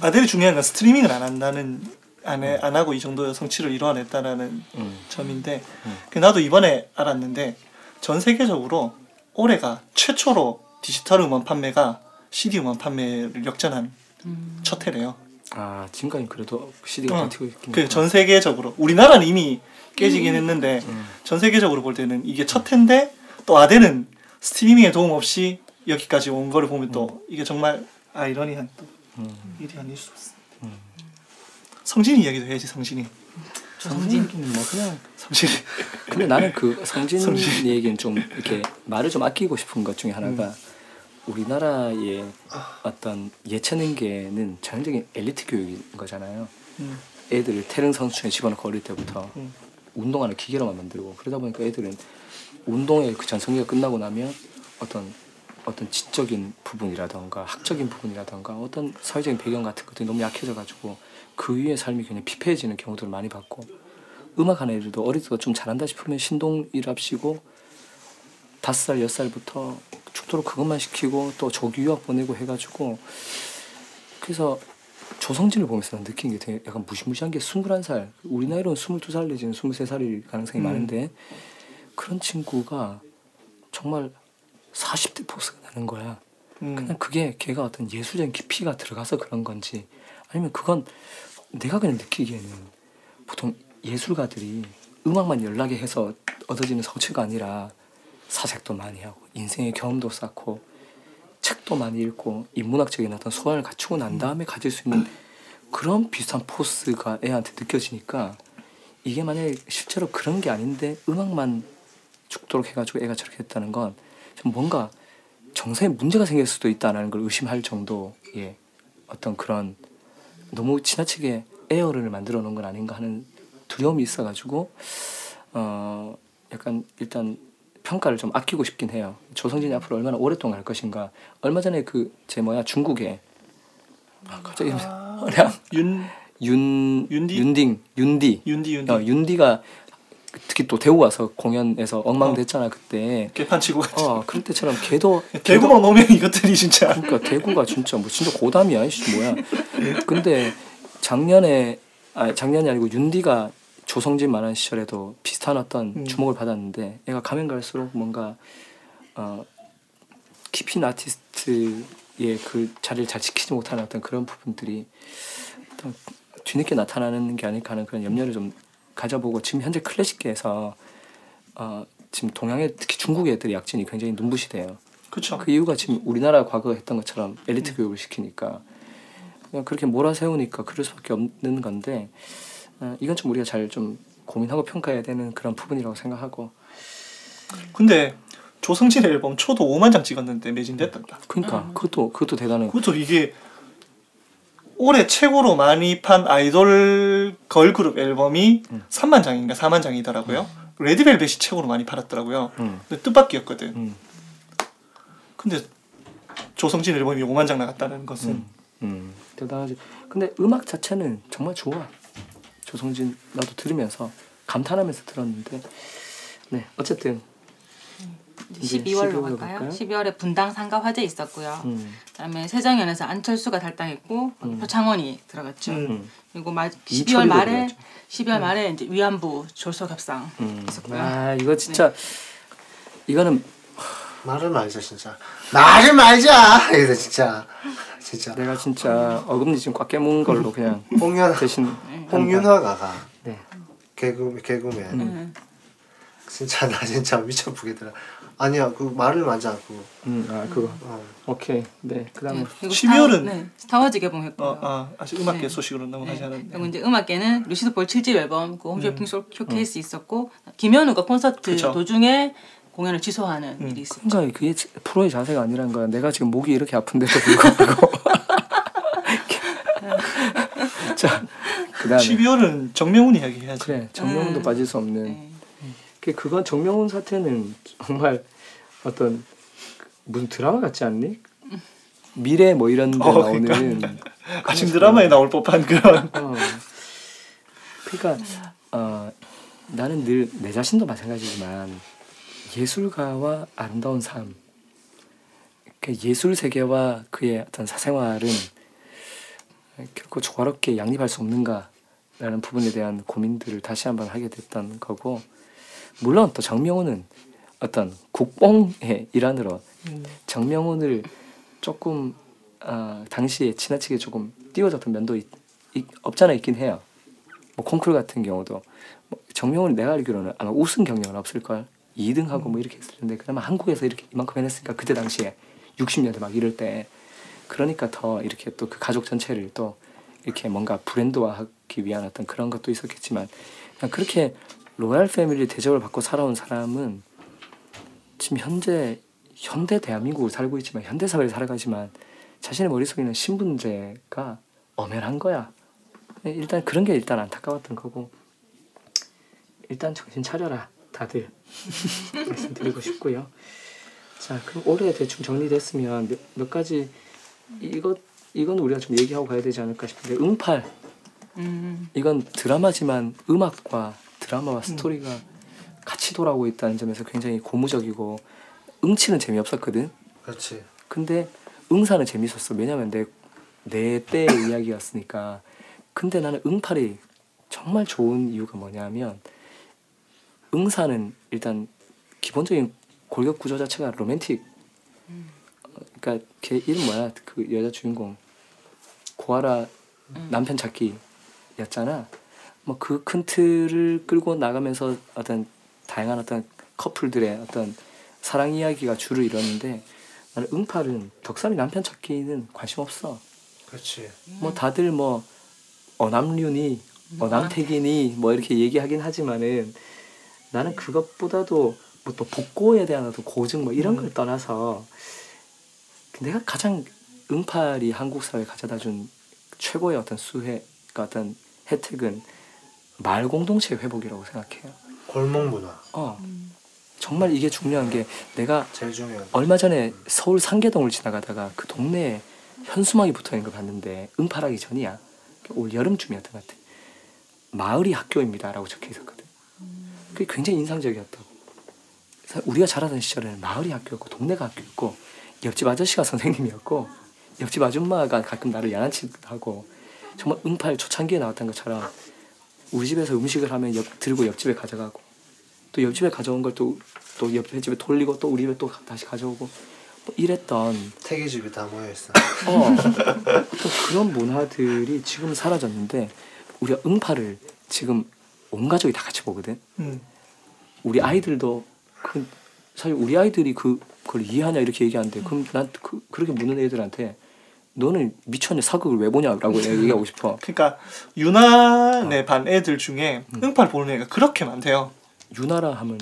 아델이 중요한 건 스트리밍을 안 한다는 안, 해, 안 하고 이 정도 성취를 이루어냈다라는 음. 점인데 그 나도 이번에 알았는데 전 세계적으로 올해가 최초로 디지털 음원 판매가 CD 음원 판매를 역전한 첫 해래요. 아 지금까지 그래도 CD가 어, 버티고 있긴 그전 세계적으로 우리나라는 이미 깨지긴 했는데 음. 전 세계적으로 볼 때는 이게 첫 해인데 또 아델은 스트리밍의 도움 없이 여기까지 온 거를 보면 또 이게 정말 아이러니한 또 음. 일이 아닐 수 없어. 성진이 이야기도 해야지 성진이. 성진은 뭐 그냥 성진이. 근데 나는 그 성진 성진. 얘기는 좀 이렇게 말을 좀 아끼고 싶은 것 중에 하나가 우리나라의 어떤 예체능계는 전형적인 엘리트 교육인 거잖아요. 음. 애들을 태릉 선수촌에 집어넣고 어릴 때부터 음. 운동하는 기계로만 만들고 그러다 보니까 애들은 운동의 그 전성기가 끝나고 나면 어떤 어떤 지적인 부분이라던가 학적인 부분이라던가 어떤 사회적인 배경 같은 것들이 너무 약해져 가지고 그 위에 삶이 그냥 피폐해지는 경우들을 많이 봤고 음악 하는 애들도 어릴 때부터 좀 잘한다 싶으면 신동이랍시고 다섯 살 여섯 살부터 죽도록 그것만 시키고 또 조기 유학 보내고 해가지고 그래서 조성진을 보면서 난 느낀 게 되게 약간 무시무시한 게 21살 우리 나이로는 22살 내지는 23살일 가능성이 음. 많은데 그런 친구가 정말 40대 포스가 나는 거야 음. 그냥 그게 걔가 어떤 예술적인 깊이가 들어가서 그런 건지 아니면 그건 내가 그냥 느끼기에는 보통 예술가들이 음악만 연락에 해서 얻어지는 성취가 아니라 사색도 많이 하고 인생의 경험도 쌓고 책도 많이 읽고 인문학적인 어떤 소양을 갖추고 난 다음에 가질 수 있는 그런 비슷한 포스가 애한테 느껴지니까 이게 만약에 실제로 그런 게 아닌데 음악만 죽도록 해가지고 애가 저렇게 했다는 건 좀 뭔가 정서에 문제가 생길 수도 있다는 걸 의심할 정도의 어떤 그런 너무 지나치게 에어를 만들어 놓은 건 아닌가 하는 두려움이 있어가지고 어 약간 일단 평가를 좀 아끼고 싶긴 해요. 조성진이 앞으로 얼마나 오랫동안 할 것인가. 얼마 전에 그 제 뭐야 중국에 아 갑자기 그냥 윤윤 윤디? 윤딩 윤디 윤디 윤디 어, 윤디가 특히 또 대구 와서 공연에서 엉망됐잖아 그때. 개판 치고 갔지. 어 그럴 때처럼 걔도 대구만 오면 이것들이 진짜 그러니까 대구가 진짜 뭐 진짜 고담이야 이씨 뭐야. 근데 작년에 아 작년이 아니고 윤디가 조성진 만한 시절에도 비슷한 어떤 음. 주목을 받았는데 얘가 가면 갈수록 뭔가 어 있는 아티스트의 그 자리를 잘 지키지 못하는 어떤 그런 부분들이 어떤 뒤늦게 나타나는 게 아닐까 하는 그런 염려를 좀 가져보고 지금 현재 클래식계에서 어 지금 동양의 특히 중국 애들의 약진이 굉장히 눈부시대요. 그쵸. 그 이유가 지금 우리나라 과거에 했던 것처럼 엘리트 교육을 시키니까. 그냥 그렇게 몰아세우니까 그럴 수밖에 없는 건데 어, 이건 좀 우리가 잘 좀 고민하고 평가해야 되는 그런 부분이라고 생각하고. 근데 조성진 앨범 초도 5만 장 찍었는데 매진됐단다. 그러니까 그것도 그것도 대단한 그것도 이게 올해 최고로 많이 판 아이돌 걸그룹 앨범이 음. 3만 장인가 4만 장이더라고요. 레드벨벳이 최고로 많이 팔았더라고요. 음, 근데 뜻밖이었거든. 음, 근데 조성진 앨범이 5만 장 나갔다는 것은 음, 음, 대단하지. 근데 음악 자체는 정말 좋아. 조성진 나도 들으면서 감탄하면서 들었는데. 네 어쨌든 12월로 12월로 갈까요? 갈까요? 12월에 분당 상가 화재 있었고요. 음, 그다음에 세정연에서 안철수가 탈당했고 음. 표창원이 들어갔죠. 음. 음, 그리고 마, 12월 이철이도 말에 들어갔죠. 12월 말에 이제 위안부 졸속 협상 음. 있었고요. 아 이거 진짜 이거는 말을 말자 진짜 말을 말자 이거 진짜 진짜 내가 진짜 어금니 지금 꽉 깨문 걸로 그냥 홍윤 대신 홍윤화가가 네. 개그 개그맨 음. 진짜 나 진짜 미쳐 보겠더라 아니야 그 말을 말자 그 음, 아 그거 어. 오케이 네 그다음에 네. 그리고 12월은 스타, 네, 스타워즈 개봉했고요. 어, 아, 아직 음악계 네. 소식으로 넘어가지 네. 않았네 그리고 이제 음악계는 루시드폴 7집 앨범 그 홈쇼핑 쇼- 음. 쇼케이스 있었고 김연우가 콘서트 그쵸. 도중에 공연을 취소하는 음. 일이 있었죠. 그러니까 그게 프로의 자세가 아니란 거야. 내가 지금 목이 이렇게 아픈데도 불구하고. 자, 그다음에 12월은 정명훈 이야기 해야지 그래 정명훈도 음. 빠질 수 없는. 네. 그 그건 정명훈 사태는 정말 어떤 그 무슨 드라마 같지 않니? 미래 뭐 이런 데 어, 나오는 아침 드라마에 나올 법한 그런 어. 그러니까 어, 나는 늘 내 자신도 마찬가지지만 예술가와 아름다운 삶, 그 예술 세계와 그의 어떤 사생활은 결코 조화롭게 양립할 수 없는가라는 부분에 대한 고민들을 다시 한번 하게 됐던 거고 물론 또 정명훈은 어떤 국뽕의 일환으로 정명훈을 조금 어, 당시에 지나치게 조금 띄워줬던 면도 있, 있, 없잖아 있긴 해요. 뭐 콩쿨 같은 경우도 뭐 정명훈이 내가 알기로는 아마 우승 경력은 없을 걸? 2등하고 뭐 이렇게 했을 텐데 그나마 한국에서 이렇게 이만큼 해냈으니까 그때 당시에 60년대 막 이럴 때 그러니까 더 이렇게 또 그 가족 전체를 또 이렇게 뭔가 브랜드화하기 위한 어떤 그런 것도 있었겠지만 그렇게 로얄 패밀리 대접을 받고 살아온 사람은 지금 현재 현대 대한민국을 살고 있지만 현대 사회를 살아가지만 자신의 머릿속에 있는 신분제가 엄연한 거야. 일단 그런 게 일단 안타까웠던 거고 일단 정신 차려라 다들 말씀드리고 싶고요. 자 그럼 올해 대충 정리됐으면 몇, 몇 가지 이것 이건 우리가 좀 얘기하고 가야 되지 않을까 싶은데 응팔 음. 이건 드라마지만 음악과 드라마와 스토리가 같이 돌아오고 있다는 점에서 굉장히 고무적이고 응치는 재미없었거든. 그렇지 근데 응사는 재밌었어. 왜냐면 내 내 때의 이야기였으니까. 근데 나는 응팔이 정말 좋은 이유가 뭐냐면 응사는 일단 기본적인 골격 구조 자체가 로맨틱 어, 그러니까 걔 이름 뭐야? 그 여자 주인공 고아라 남편 찾기였잖아. 뭐 그 큰 틀을 끌고 나가면서 어떤 다양한 어떤 커플들의 어떤 사랑 이야기가 줄을 이뤘는데 나는 응팔은 덕삼이 남편 찾기는 관심 없어. 그렇지. 뭐 다들 뭐 어남륜이 어남택이니 뭐 이렇게 얘기하긴 하지만은 나는 그것보다도 뭐 또 복고에 대한 어떤 고증 뭐 이런 걸 떠나서 내가 가장 응팔이 한국 사회에 가져다 준 최고의 어떤 수혜 그 어떤 혜택은 마을 공동체 회복이라고 생각해요. 골목 문화 어 정말 이게 중요한 게 내가 제일 중요한. 얼마 전에 서울 상계동을 지나가다가 그 동네에 현수막이 붙어 있는 걸 봤는데 응팔하기 전이야. 올 여름쯤이었던 것 같아. 마을이 학교입니다라고 적혀 있었거든. 그게 굉장히 인상적이었다고. 우리가 자라던 시절에는 마을이 학교였고 동네가 학교였고 옆집 아저씨가 선생님이었고 옆집 아줌마가 가끔 나를 양아치도 하고 정말 응팔 초창기에 나왔던 것처럼 우리 집에서 음식을 하면 옆, 들고 옆집에 가져가고 또 옆집에 가져온 걸 또 또 옆에 집에 돌리고 또 우리 집에 또 다시 가져오고 뭐 이랬던 태기 집이 다 모여 있어. 어, 또 그런 문화들이 지금 사라졌는데 우리가 응팔을 지금 온 가족이 다 같이 보거든. 음. 우리 아이들도 그 사실 우리 아이들이 그 그걸 이해하냐 이렇게 얘기하는데 그럼 난 그, 그렇게 묻는 애들한테 너는 미쳤냐 사극을 왜 보냐라고 얘기하고 싶어. 그러니까 유난의 반 애들 중에 응팔 보는 애가 그렇게 많대요. 유나라 하면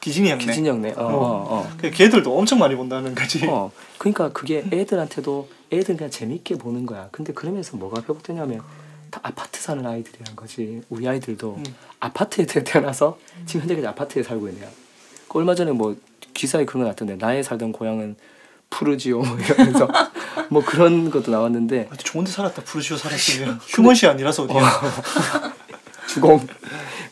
기진이 형네. 기진영네. 어, 어, 어. 그 걔들도 엄청 많이 본다는 거지. 어, 그러니까 그게 애들한테도 애들 그냥 재밌게 보는 거야. 근데 그러면서 뭐가 회복되냐면 다 아파트 사는 아이들이란 거지. 우리 아이들도 음. 아파트에 태- 태어나서 지금 현재까지 아파트에 살고 있네요. 그 얼마 전에 뭐 기사에 그런 거 났던데 나의 살던 고향은 푸르지오 뭐 이러면서 뭐 그런 것도 나왔는데 아, 좋은데 살았다 부르시오 살았으면 휴먼시 아니라서 어디야. 주공.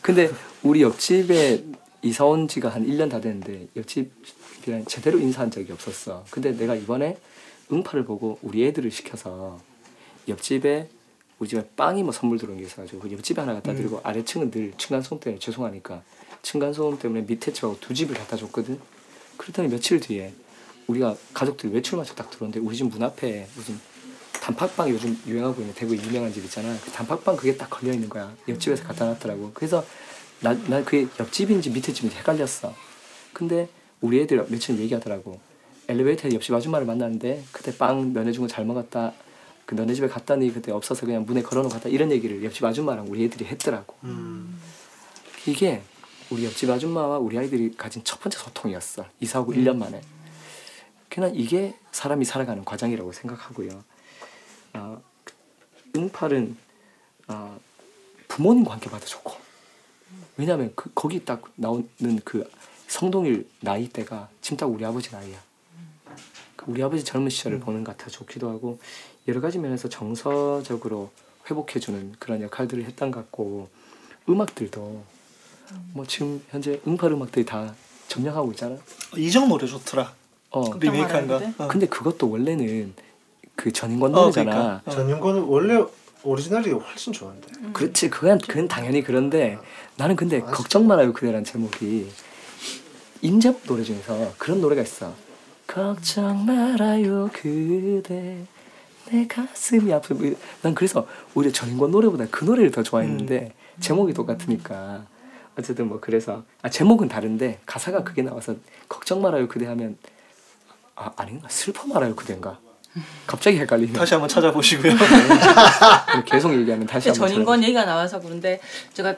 근데 우리 옆집에 이사 온 지가 한 1년 다 됐는데 옆집이랑 제대로 인사한 적이 없었어. 근데 내가 이번에 응팔을 보고 우리 애들을 시켜서 옆집에 우리 집에 빵이 뭐 선물 들어온 게 있어가지고 그 옆집에 하나 갖다 드리고 아래층은 늘 층간소음 때문에 죄송하니까 층간소음 때문에 밑에 집하고 두 집을 갖다 줬거든. 그랬더니 며칠 뒤에 우리가 가족들이 외출 마쳐 딱 들어오는데 우리 집 문 앞에 무슨 단팥빵 요즘 유행하고 있는 대구 유명한 집 있잖아. 그 단팥빵 그게 딱 걸려 있는 거야. 옆집에서 갖다 놨더라고. 그래서 나, 나 그게 옆집인지 밑에 집인지 헷갈렸어. 근데 우리 애들 며칠 얘기하더라고. 엘리베이터에 옆집 아줌마를 만났는데 그때 빵 면해준 거 잘 먹었다. 그 너네 집에 갔더니 그때 없어서 그냥 문에 걸어놓고 갔다 이런 얘기를 옆집 아줌마랑 우리 애들이 했더라고. 음. 이게 우리 옆집 아줌마와 우리 아이들이 가진 첫 번째 소통이었어. 이사 오고 1년 만에. 그냥 이게 사람이 살아가는 과정이라고 생각하고요. 어, 응팔은 어, 부모님 관계봐도 좋고 왜냐하면 그, 거기 딱 나오는 그 성동일 나이대가 지금 딱 우리 아버지 나이야. 그 우리 아버지 젊은 시절을 보는 것 같아 좋기도 하고 여러 가지 면에서 정서적으로 회복해주는 그런 역할들을 했던 것 같고 음악들도 뭐 지금 현재 응팔 음악들이 다 점령하고 있잖아. 이정 노래 좋더라. 어. 리메이크한 거. 말하는데? 어. 근데 그것도 원래는 그 전인권 어, 노래잖아. 그러니까. 어. 전윤권은 원래 오리지널이 훨씬 좋은데. 그렇지 그건 그건 당연히 그런데 나는 근데 맞아. 걱정 말아요 그대란 제목이 임재범 노래 중에서 그런 노래가 있어 걱정 말아요 그대 내 가슴이 아프고 난 그래서 오히려 전인권 노래보다 그 노래를 더 좋아했는데 제목이 똑같으니까 어쨌든 뭐 그래서 아 제목은 다른데 가사가 그게 나와서 걱정 말아요 그대 하면 아 아닌가? 슬퍼 말아요 그대인가? 갑자기 헷갈리네. 다시 한번 찾아보시고요. 계속 얘기하면 다시 한번 전인권 얘기가 나와서 그런데 제가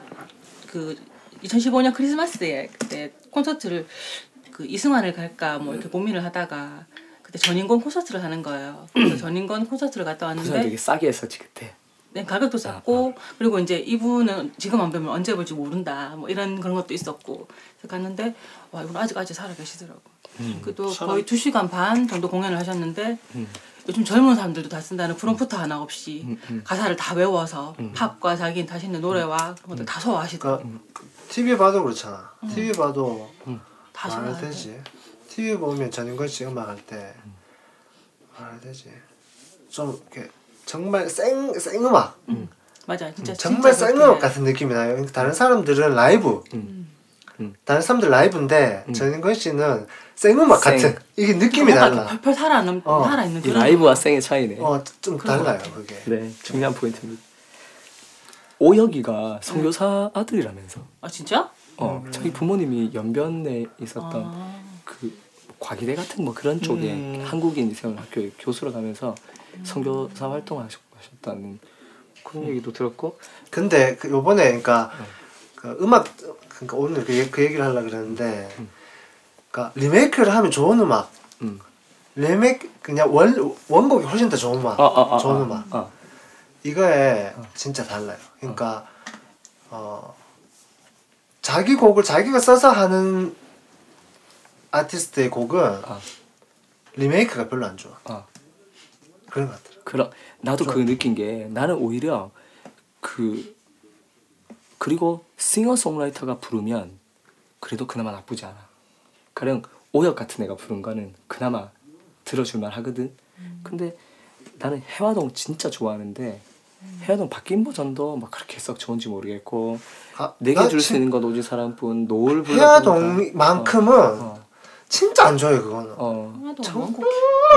그 2015년 크리스마스에 그때 콘서트를 그 이승환을 갈까 뭐 이렇게 고민을 하다가 그때 전인권 콘서트를 하는 거예요. 그래서 전인권 콘서트를 갔다 왔는데 되게 싸게 했었지 그때. 네, 가격도 쌌고 그리고 이제 이분은 지금 안 뵈면 언제 볼지 모른다 뭐 이런 그런 것도 있었고 그래서 갔는데 와 이분 아직까지 살아 계시더라고. 그또 살아- 거의 2시간 반 정도 공연을 하셨는데 음. 요즘 젊은 사람들도 다 쓴다는 프롬프터 하나 없이 음, 음. 가사를 다 외워서 음. 팝과 자기 자신의 노래와 그런 것들 다 소화하시더라고. 그러니까 TV 봐도 그렇잖아. TV 봐도 다 소화하고. 되지. TV 보면 전인권 씨 음악 할때 말해야 되지. 좀 이렇게 정말 생 생 음악. 맞아, 진짜 정말 생음악 그렇게 같은 느낌이 나요. 다른 사람들은 라이브 음. 음. 다른 사람들 라이브인데 음. 전인권 씨는 생음악 생. 같은 이게 느낌이 달라. 펄펄 살아 남 어. 살아 있는 이 그런 라이브와 생의 차이네. 어 좀 달라요 그게. 네, 중요한 포인트입니다. 오혁이가 선교사 아들이라면서. 아 진짜? 어, 음. 자기 부모님이 연변에 있었던 아. 그 과기대 같은 뭐 그런 쪽에 음. 한국인 세운 학교에 교수로 가면서 선교사 활동하셨다는 그런 얘기도 들었고 근데 그 요번에 그러니까 음. 그 음악 그러니까 오늘 그, 얘- 그 얘기를 하려고 그랬는데 음. 그러니까 리메이크를 하면 좋은 음악 음. 리메이크 그냥 원 원곡이 훨씬 더 좋은 음악 아, 아, 아, 좋은 아, 음악 아. 이거에 진짜 달라요 그러니까 어 자기 곡을 자기가 써서 하는 아티스트의 곡은 아. 리메이크가 별로 안 좋아 아. 그런 것 같더라 그럼 나도 그 느낀 게 나는 오히려 그 그리고 싱어송라이터가 부르면 그래도 그나마 나쁘지 않아. 가령 오혁 같은 애가 부른 거는 그나마 들어줄만 하거든. 근데 나는 해화동 진짜 좋아하는데 해화동 바뀐 버전도 막 그렇게 썩 좋은지 모르겠고 아, 내게 나줄수 진- 있는 건 오직 사랑뿐 노을 불러 해화동만큼은 어, 진짜 안 좋아요 그거는 어. 정말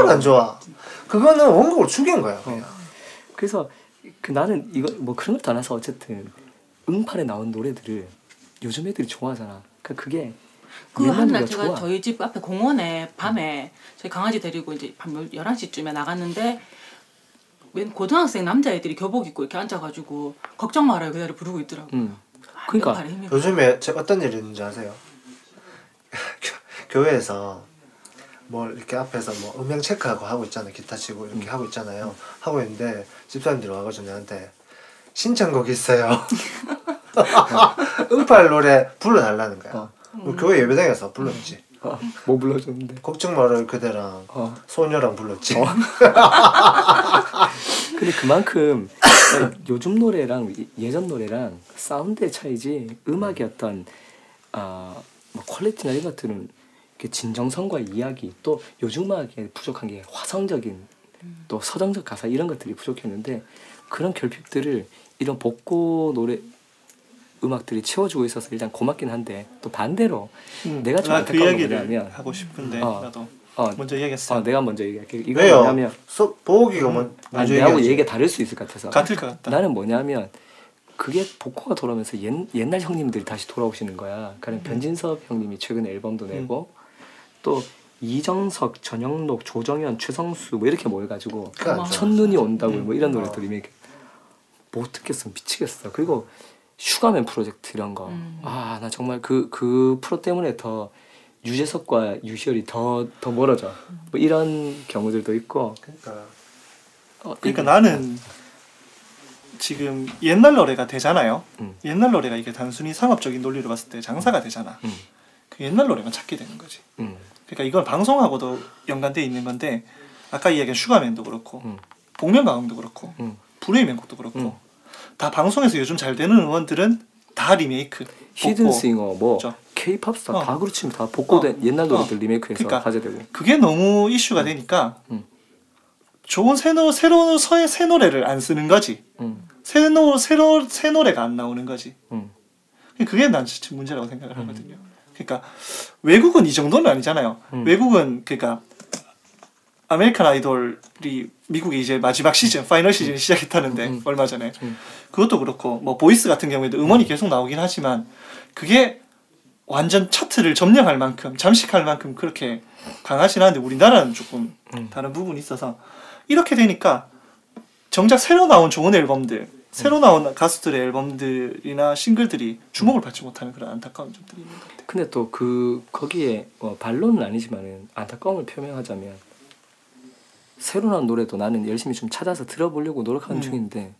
안 좋아. 그거는 원곡을 죽인 거야. 그냥. 그래서 그 나는 이거 뭐 그런 걸 떠나서 어쨌든 응팔에 나온 노래들을 요즘 애들이 좋아하잖아. 그러니까 그게 그 한날 제가 좋아. 저희 집 앞에 공원에 밤에 저희 강아지 데리고 이제 밤 11시쯤에 나갔는데 웬 고등학생 남자애들이 교복 입고 이렇게 앉아가지고 걱정 말아요 그대로 부르고 있더라고. 응. 아, 그러니까 요즘에 제 어떤 일이 있는지 아세요? 교- 교회에서 뭐 이렇게 앞에서 뭐 음향 체크하고 하고 있잖아요. 기타 치고 이렇게 하고 있잖아요. 하고 있는데 집사님들이 와가지고 저한테 신청곡 있어요. 응팔 노래 불러달라는 거야. 어. 우리 교회 예배당에서 불렀지. 어, 뭐 불러줬는데. 걱정 말아요 그대랑 어. 소녀랑 불렀지. 근데 그만큼 요즘 노래랑 이- 예전 노래랑 사운드의 차이지 음악의 어떤 아, 뭐 퀄리티나 이런 것들은 진정성과 이야기 또 요즘 음악에 부족한 게 화성적인 또 서정적 가사 이런 것들이 부족했는데 그런 결핍들을 이런 복고 노래 음악들이 채워주고 있어서 일단 고맙긴 한데 또 반대로 음, 내가 좀나 안타까운 그건 얘기를 뭐냐면 하고 싶은데 어. 나도 어, 먼저 얘기했어. 어 내가 먼저 얘기할게 이거 왜요? 뭐냐면 소, 보기가 뭐 아니, 먼저 얘기하지. 얘기가 다를 수 있을 것 같아서 같을 것 같다. 나는 뭐냐면 그게 복고가 돌아오면서 옛, 옛날 형님들이 다시 돌아오시는 거야. 그러니까 변진섭 형님이 최근에 앨범도 내고 또 이정석, 전영록, 조정현, 최성수 뭐 이렇게 모여가지고 좋아. 첫눈이 온다고 뭐 이런 어. 노래들 리메이크 못 듣겠어 미치겠어. 그리고 슈가맨 프로젝트 이런 거. 음. 아나 정말 그그 프로 때문에 더 유재석과 유시열이 더 더 멀어져. 뭐 이런 경우들도 있고. 그러니까 어, 그러니까 이- 나는 지금 옛날 노래가 되잖아요. 음. 옛날 노래가 이게 단순히 상업적인 논리로 봤을 때 장사가 되잖아. 음, 그 옛날 노래만 찾게 되는 거지. 음, 그러니까 이건 방송하고도 연관돼 있는 건데 아까 이야기한 슈가맨도 그렇고 음, 복면가왕도 그렇고 음. 불의 명곡도 그렇고 음. 다 방송에서 요즘 잘 되는 음원들은 다 리메이크. 히든싱어 뭐 그렇죠. 케이팝 스타 어. 다 그렇지 다 복고된 어. 옛날 노래들 어. 리메이크해서 그러니까. 화제되고 그게 너무 이슈가 되니까 음. 좋은 새, 노, 새로운 새, 새 노래를 안 쓰는 거지. 음, 새, 노, 새로, 새 노래가 안 나오는 거지. 음, 그게 난 진짜 문제라고 생각을 하거든요. 그러니까 외국은 이 정도는 아니잖아요. 음. 외국은 그러니까 American Idol이 미국이 이제 마지막 시즌, final 시즌 시작했다는데 음. 얼마 전에 음. 그것도 그렇고 뭐 Voice 같은 경우에도 음원이 계속 나오긴 하지만 그게 완전 차트를 점령할 만큼 잠식할 만큼 그렇게 강하진 않은데 우리나라는 조금 음. 다른 부분이 있어서 이렇게 되니까 정작 새로 나온 좋은 앨범들 새로 나온 가수들의 앨범들이나 싱글들이 주목을 받지 못하는 그런 안타까운 점들이 있는 것 같아요. 근데 또 그 거기에 뭐 반론은 아니지만은 안타까움을 표명하자면 새로 나온 노래도 나는 열심히 좀 찾아서 들어보려고 노력하는 음. 중인데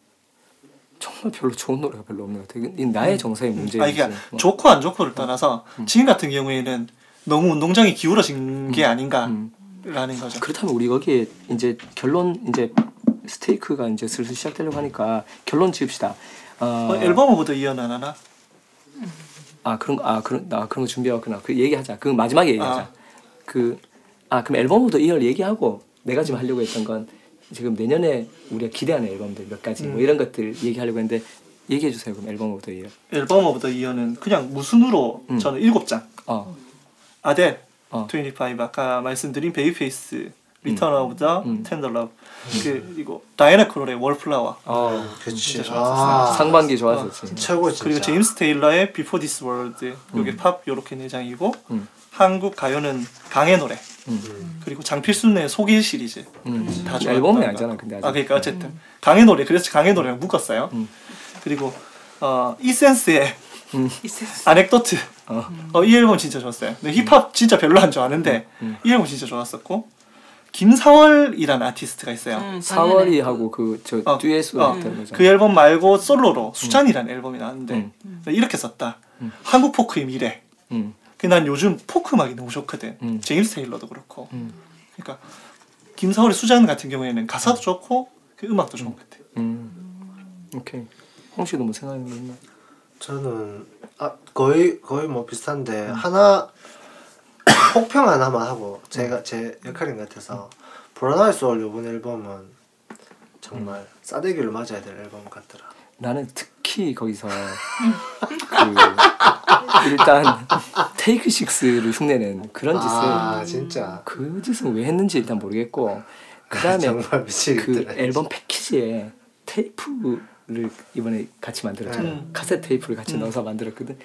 정말 별로 좋은 노래가 별로 없는 것 같아. 이 나의 정서의 문제이지. 아 이게 뭐. 좋고 안 좋고를 떠나서 음. 지금 같은 경우에는 너무 운동장이 기울어진 게 음. 아닌가라는 거죠. 그렇다면 우리 거기에 이제 결론 이제 스테이크가 이제 슬슬 시작되려고 하니까 결론 지읍시다. 어, 어, 앨범 오브더 이어는 안 하나? 아 그런 아 그런 아 그런 거 준비해왔구나. 그 얘기하자. 그 마지막에 얘기하자. 아. 그아 그럼 앨범부터 2월 얘기하고 내가 지금 하려고 했던 건 지금 내년에 우리가 기대하는 앨범들 몇 가지 뭐 음. 이런 것들 얘기하려고 했는데 얘기해 주세요. 그럼 Album of the Year. Album of the Year는 그냥 무순으로 음. 저는 일곱 장 어. 아델 어. 25 아까 말씀드린 Babyface Return of the 음. Tender Lover 그리고 다이애나 크롤의 Wallflower 어. 그치. 진짜 아, 상반기 좋았었지. 최고 진짜. 그리고 제임스 테일러의 Before This World 요게 팝 요렇게 네 장이고 음. 한국 가요는 강의 노래 음. 그리고 장필순의 소길 시리즈 음. 다 앨범이 좋았던 아니잖아. 거. 근데 아직. 아 그러니까 어쨌든 강의 노래 그래서 강의 노래랑 묶었어요 음. 그리고 어 이센스의 음. Anecdote 어. 어, 이 앨범 진짜 좋았어요. 근데 힙합 진짜 별로 안 좋아하는데 음. 이 앨범 진짜 좋았었고 김사월이라는 아티스트가 있어요. 응, 사월이. 하고 그저 어, 듀엣으로 어, 했던 거죠. 그 앨범 말고 솔로로 수잔이라는 앨범이 나왔는데 음. 이렇게 썼다. 음. 한국 포크의 미래. 음. 그난 요즘 포크 음악이 너무 좋거든. 음. 제임스 테일러도 그렇고. 음. 그러니까 김사월의 수잔 같은 경우에는 가사도 좋고 그 음악도 좋은 것 같아. 음. 오케이. 홍 씨도 뭐 생각나는 게 있나? 저는 아 거의 거의 뭐 비슷한데 음. 하나 혹평 하나만 하고 제가 제 역할인 것 같아서 브라나이 소울 이번 앨범은 정말 음. 싸대기를 맞아야 될 앨범 같더라. 나는 특히 거기서 그 일단 테이크 식스를 흉내낸 그런 짓을 아 진짜 그 짓은 왜 했는지 일단 모르겠고 그다음에 정말 그 미치겠더라. 앨범 패키지에 테이프를 이번에 같이 만들었잖아. 음. 카세트 테이프를 같이 넣어서 만들었거든.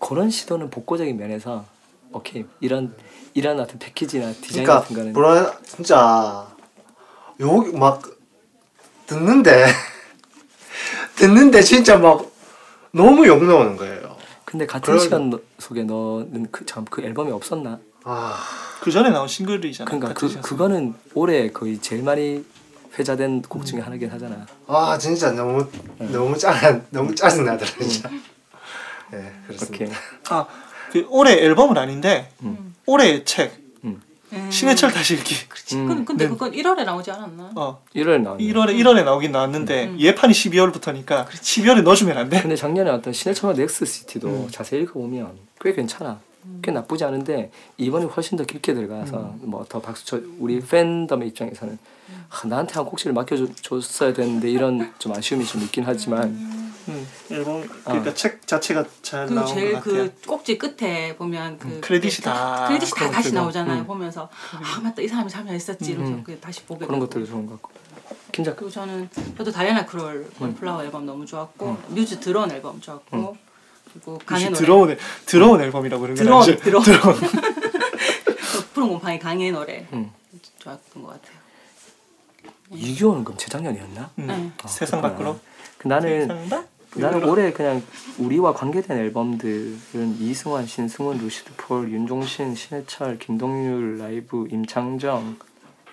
그런 시도는 복고적인 면에서 오케이 이런 이런 어떤 패키지나 디자인 그러니까 같은 거는 브라 진짜 여기 막 듣는데 듣는데 진짜 막 너무 욕 나오는 거예요. 근데 같은 그런- 시간 너- 속에 너는 그참그 앨범이 없었나? 아 그 전에 나온 싱글이잖아. 그러니까 그 시간. 그거는 올해 거의 제일 많이 회자된 곡 중에 하나긴 하잖아. 아 진짜 너무 너무 짜 너무 짜증 나더라 진짜. 네 그렇습니다. 오케이. 아, 그 올해 앨범은 아닌데 음. 올해의 책 음. 음. 신해철 다시 읽기. 음. 근데, 근데 네. 그건 1월에 나오지 않았나? 어, 1월 나왔네. 1월에 1월에 나오긴 나왔는데 음. 예판이 12월부터니까 12월에 넣어주면 안 돼. 근데 작년에 어떤 신해철과 넥스 시티도 음. 자세히 읽어보면 꽤 괜찮아. 꽤 나쁘지 않은데 이번이 훨씬 더 깊게 들어가서 뭐더 박수 쳐 우리 팬덤의 입장에서는 아, 나한테 한 곡지를 맡겨줬어야 되는데 이런 좀 아쉬움이 좀 있긴 하지만 음, 앨범 그러니까 어. 책 자체가 잘 그리고 나온 제일 것 같아요. 그 꼭지 끝에 보면 그 음, 크레딧이 다 크레딧이 다 다시 것들도. 나오잖아요. 음. 보면서 아 맞다 이 사람이 참여했었지 이러면서 음. 그 다시 보게 그런. 것들도 좋은 것 같고 김작 그리고 저는 저도 다이애나 크롤 원플라워 앨범 너무 좋았고 뮤즈 드론 앨범 좋았고 강의 혹시 노래 들어온 앨- 들어온 앨범이라고 그러는. 들어온. 그 푸른 곰팡이 강의 노래 음. 좋았던 것 같아요. 이규호는 그럼 재작년이었나? 음, 네. 아, 세상 그렇구나. 밖으로. 그 나는 세상 밖? 나는 올해 그냥 우리와 관계된 앨범들은 이승환, 신승훈, 루시드 폴, 윤종신, 신해철, 김동률, 라이브, 임창정.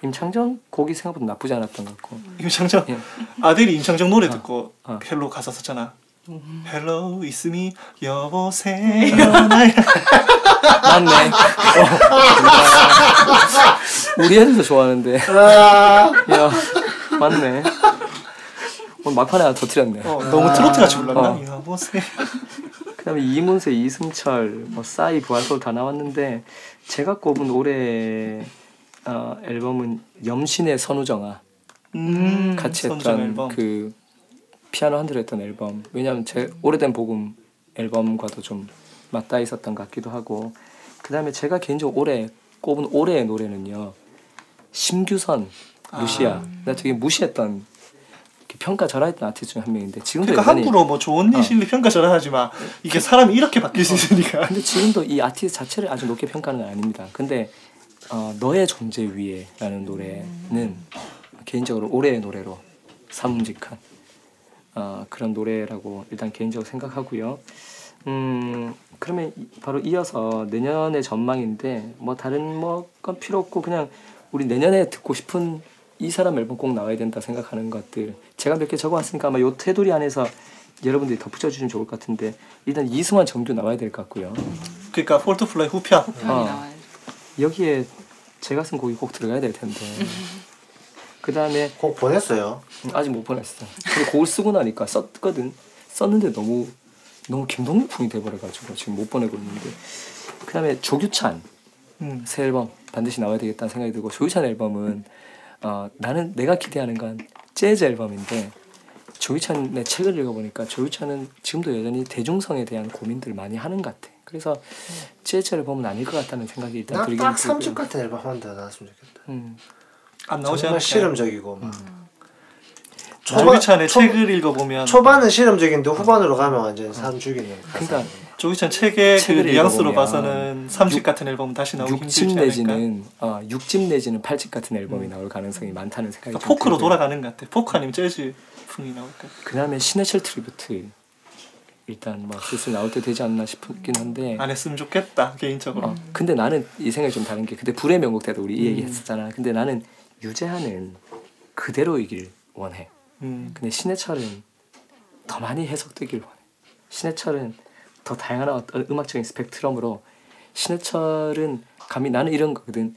임창정 곡이 생각보다 나쁘지 않았던 것 같고. 임창정 예. 아들이 임창정 노래 듣고 어. 헬로 가사 썼잖아. 음. 헬로 있음이 여보세요 맞네. 어. 우리 애들도 좋아하는데. 아, 야, 맞네. 오늘 막판에 하나 터뜨렸네. 어, 너무 트로트 같이 불렀나? 어. 여보세요. 그다음에 이문세, 이승철, 뭐 싸이, 부활솔 다 나왔는데 제가 꼽은 올해 어, 앨범은 염신의 선우정아 음, 같이 했던 앨범. 그 피아노 한 대로 했던 앨범. 왜냐하면 제 오래된 복음 앨범과도 좀 맞닿아 있었던 것 같기도 하고 그 다음에 제가 개인적으로 올해 꼽은 올해의 노래는요 심규선, 루시아. 아. 나 되게 무시했던 그 평가 절하했던 아티스트 중 한 명인데 지금도 그러니까 함부로 뭐 좋은 일 어. 실리 평가 마. 이게 사람이 이렇게 바뀔 수 있으니까. 근데 지금도 이 아티스트 자체를 아주 높게 평가하는 건 아닙니다. 근데 어, 너의 존재 위에라는 노래는 개인적으로 올해의 노래로 삼음직한 어, 그런 노래라고 일단 개인적으로 생각하고요. 음 그러면 이- 바로 이어서 내년의 전망인데 뭐 다른 뭐 건 필요 없고 그냥 우리 내년에 듣고 싶은 이 사람 앨범 꼭 나와야 된다 생각하는 것들 제가 몇 개 적어왔으니까 아마 요 테두리 안에서 여러분들이 덧붙여 주시면 좋을 것 같은데 일단 이승환 정규 나와야 될 것 같고요. 그러니까 Fall to Fly 후편. 편이 어. 여기에 제가 쓴 곡이 꼭 들어가야 될 텐데. 그 다음에 곡 보냈어요. 아직 못 보냈어. 근데 곡을 쓰고 나니까 썼거든. 썼는데 너무 너무 김동률풍이 돼버려가지고 지금 못 보내고 있는데. 그 다음에 조규찬 음. 새 앨범 반드시 나와야 되겠다는 생각이 들고 조규찬 앨범은 어, 나는 내가 기대하는 건 재즈 앨범인데 조규찬의 책을 읽어보니까 조규찬은 지금도 여전히 대중성에 대한 고민들을 많이 하는 것 같아. 그래서 지하철을 보면 아닐 것 같다는 생각이 일단 들긴 나딱 들고요. 3집 같은 앨범 한대 나왔으면 좋겠다. 음. 안 나오지 정말 않을까요? 실험적이고 막. 조규찬의 초- 책을 읽어보면 초반은 실험적인데 후반으로 가면 완전 사람 죽이는. 그러니까 조규찬 책의 그 책을 뉘앙스로 읽어보면 봐서는 3집 육- 같은 앨범 다시 나오기 힘들지 6집 않을까? 내지는 어, 6집 내지는 8집 같은 앨범이 나올 가능성이 많다는 생각이 그러니까 좀 포크로 들고요. 돌아가는 것 같아. 포크 아니면 재즈 풍이 나올까? 그다음에 신해철 트리뷰트 일단 뭐 슬슬 나올 때 되지 않나 싶긴 한데 안 했으면 좋겠다 개인적으로. 어, 근데 나는 이 생각이 좀 다른 게 그때 불후의 명곡 때도 우리 이 얘기 했었잖아. 근데 나는 유재하는 그대로이길 원해. 음. 근데 신해철은 더 많이 해석되길 원해. 신해철은 더 다양한 어떤 음악적인 스펙트럼으로 신해철은 감히 나는 이런 거거든.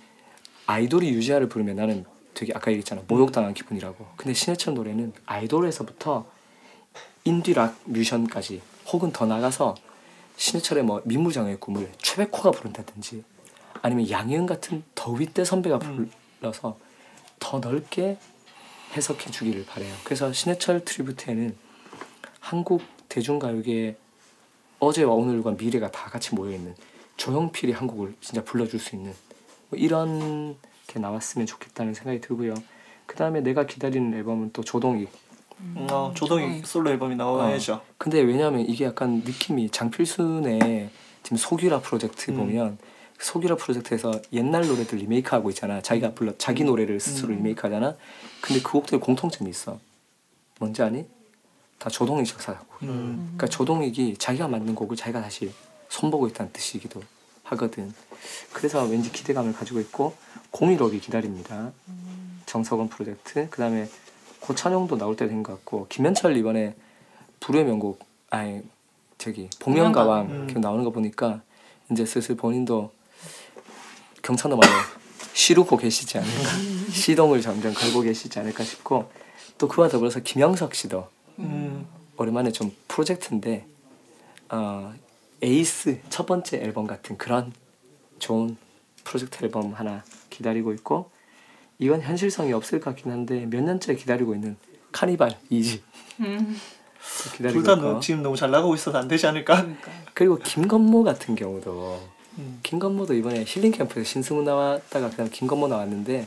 아이돌이 유재하를 부르면 나는 되게 아까 얘기했잖아 모욕당한 기분이라고. 근데 신해철 노래는 아이돌에서부터 인디락 뮤션까지 혹은 더 나가서 신해철의 뭐 민무장의 꿈을 최백호가 부른다든지 아니면 양희은 같은 더 윗대 선배가 불러서 더 넓게 해석해 주기를 바래요. 그래서 신해철 트리뷰트에는 한국 대중가요계의 어제와 오늘과 미래가 다 같이 모여 있는 조용필이 한국을 진짜 불러줄 수 있는 뭐 이런 게 나왔으면 좋겠다는 생각이 들고요. 그 다음에 내가 기다리는 앨범은 또 조동익. 어, 조동이 조동이. 솔로 앨범이 나와야죠. 근데 왜냐하면 이게 약간 느낌이 장필순의 지금 소규라 프로젝트 음. 보면 소규라 프로젝트에서 옛날 노래들 리메이크하고 있잖아. 자기가 불러 자기 노래를 스스로 음. 리메이크하잖아. 근데 그 곡들 공통점이 있어. 뭔지 아니? 다 조동익 작사하고. 음. 그러니까 조동익이 자기가 만든 곡을 자기가 다시 손보고 있다는 뜻이기도 하거든. 그래서 왠지 기대감을 가지고 있고 015이 기다립니다. 정석원 프로젝트. 그다음에 고찬용도 나올 때 된 것 같고 김현철 이번에 불의 명곡 아니 저기 복면가왕 음. 나오는 거 보니까 이제 슬슬 본인도 경상도 말로 시루고 계시지 않을까 시동을 점점 걸고 계시지 않을까 싶고 또 그와 더불어서 김영석 씨도 음. 오랜만에 좀 프로젝트인데 어, 에이스 첫 번째 앨범 같은 그런 좋은 프로젝트 앨범 하나 기다리고 있고 이건 현실성이 없을 것 같긴 한데 몇 년째 기다리고 있는 카니발 2집 음. 기다리고 둘다 지금 너무 잘 나가고 있어서 안 되지 않을까? 그러니까. 그리고 김건모 같은 경우도 음. 김건모도 이번에 힐링 캠프에서 신승훈 나왔다가 그다음 김건모 나왔는데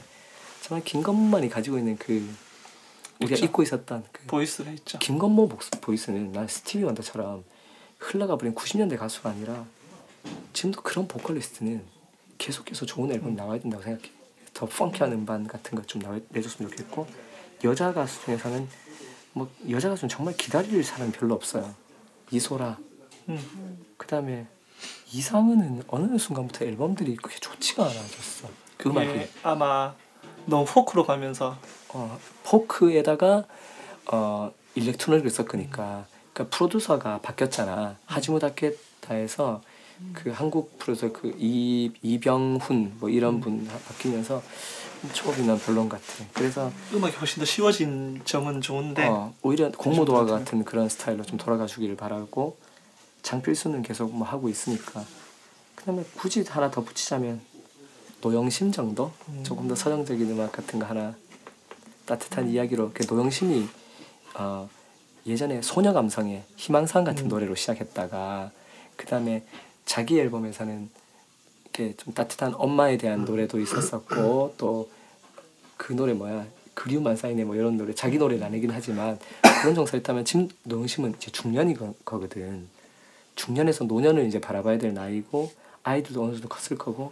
정말 김건모만이 가지고 있는 그 우리가 그쵸. 잊고 있었던 그 보이스가 있죠. 김건모 목 보이스는 난 스티비 원더처럼 흘러가 버린 90년대 가수가 아니라 지금도 그런 보컬리스트는 계속해서 좋은 앨범 나와야 된다고 생각해. 더 펑키한 음반 같은 거좀 내줬으면 좋겠고 여자 가수 중에서는 뭐 여자 가수는 정말 기다릴 사람이 별로 없어요. 이소라 음. 그다음에 이상은은 어느 순간부터 앨범들이 그렇게 좋지가 않아졌어. 그 음악이 그게 아마 너무 포크로 가면서 어, 포크에다가 어, 일렉트로닉을 섞으니까 그러니까 프로듀서가 바뀌었잖아. 하지무 다케타에서 그 한국 프로듀서 그 이, 이병훈 뭐 이런 분 바뀌면서 조금이 난 별론 같아. 그래서 음악이 훨씬 더 쉬워진 점은 좋은데 어, 오히려 공모도화 같은. 같은 그런 스타일로 좀 돌아가 주기를 바라고 장필수는 계속 뭐 하고 있으니까. 그 다음에 굳이 하나 더 붙이자면 노영심 정도? 음. 조금 더 서정적인 음악 같은 거 하나 따뜻한 이야기로 그 노영심이 어, 예전에 소녀 감성의 희망사항 같은 음. 노래로 시작했다가 그 다음에 자기 앨범에서는 이렇게 좀 따뜻한 엄마에 대한 노래도 있었었고 또 그 노래 뭐야? 그리움만 쌓이네 뭐 이런 노래 자기 노래는 아니긴 하지만 그런 정서 있다면 지금 노영심은 이제 중년이 거, 거거든 중년에서 노년을 이제 바라봐야 될 나이고 아이들도 어느 정도 컸을 거고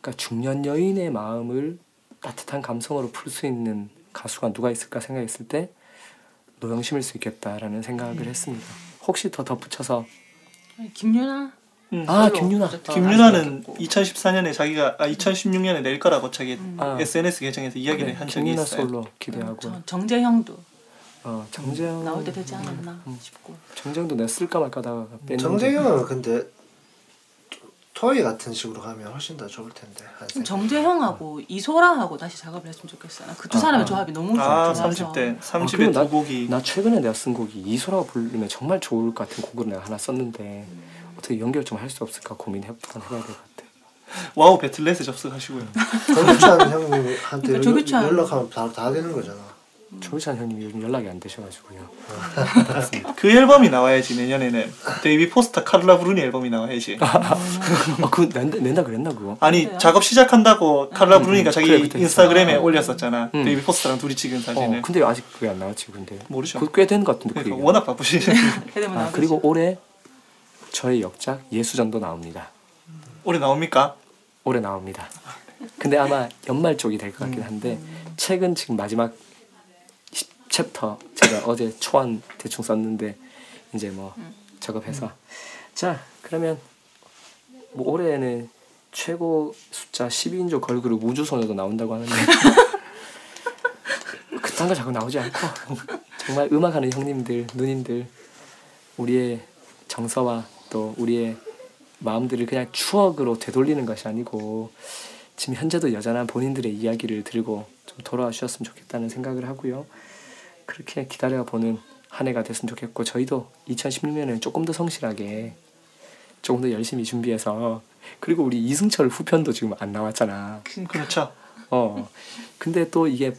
그러니까 중년 여인의 마음을 따뜻한 감성으로 풀 수 있는 가수가 누가 있을까 생각했을 때 노영심일 수 있겠다라는 생각을 했습니다. 혹시 더 덧붙여서 김유나 음. 아 프로젝트. 김윤아는 아, 2014년에 자기가 아 2016년에 낼 거라고 자기 아. SNS 계정에서 이야기를 그래, 한 적이 김유나 있어요. 솔로 기대하고 정- 정재형도 어 정재영 나올 때 되지 않았나 음. 싶고 정재영도 내가 쓸까 말까 하다가 뺐는데 정재경은 근데 토이 같은 식으로 가면 훨씬 더 좋을 텐데. 한 생각. 정재형하고 이소라하고 다시 작업을 했으면 좋겠어. 그두 아, 사람의 아. 조합이 너무 아 좋아서. 30대 아, 30의 그리고 나- 두 곡이 나 최근에 내가 쓴 곡이 이소라가 부르면 정말 좋을 것 같은 곡을 내가 하나 썼는데 어떻게 연결 좀 할 수 없을까 고민해보던 해야 될 것 같아. 와우 배틀넷에 접속하시고요. 조규찬 형님한테 그러니까 조규찬. 연락하면 바로 다 되는 거잖아. 조유찬 형님이 요즘 연락이 안 되셔가지고요. 그 앨범이 나와야지 내년에는 데이비 포스터 카를라 브루니 앨범이 나와야지 아, 그거 낸다, 낸다 그랬나 그거? 아니 그래요? 작업 시작한다고 카를라 브루니가 자기 그래, 그때 인스타그램에 했어. 올렸었잖아 음. 데이비 포스터랑 둘이 찍은 사진을 어, 근데 아직 그게 안 나왔지 근데. 모르죠. 꽤된 것 같은데 그러니까. 워낙 바쁘시네 해대면 아, 그리고 올해 저의 역작 예수전도 나옵니다. 올해 나옵니까? 올해 나옵니다. 근데 아마 연말 쪽이 될 것 같긴 음. 한데 책은 지금 마지막 10 챕터 제가 어제 초안 대충 썼는데 이제 뭐 작업해서 자 그러면 뭐 올해는 최고 숫자 12인조 걸그룹 우주소녀도 나온다고 하는데 그딴 거 자꾸 나오지 않고 정말 음악하는 형님들 누님들 우리의 정서와 또 우리의 마음들을 그냥 추억으로 되돌리는 것이 아니고 지금 현재도 여전한 본인들의 이야기를 들고 좀 돌아와 주셨으면 좋겠다는 생각을 하고요. 그렇게 기다려 보는 한 해가 됐으면 좋겠고 저희도 2016년에는 조금 더 성실하게 조금 더 열심히 준비해서 그리고 우리 이승철 후편도 지금 안 나왔잖아. 그렇죠 어. 근데 또 이게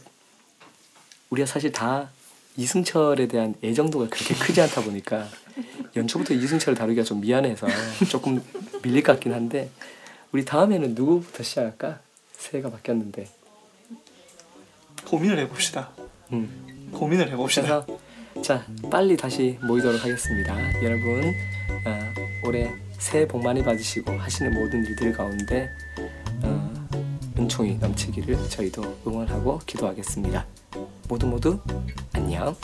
우리가 사실 다 이승철에 대한 애정도가 그렇게 크지 않다 보니까 연초부터 이승철을 다루기가 좀 미안해서 조금 밀릴 것 같긴 한데 우리 다음에는 누구부터 시작할까? 새해가 바뀌었는데. 고민을 해봅시다 음. 고민을 해봅시다 자 빨리 다시 모이도록 하겠습니다. 여러분 어, 올해 새해 복 많이 받으시고 하시는 모든 일들 가운데 어, 은총이 넘치기를 저희도 응원하고 기도하겠습니다. 모두 모두 안녕.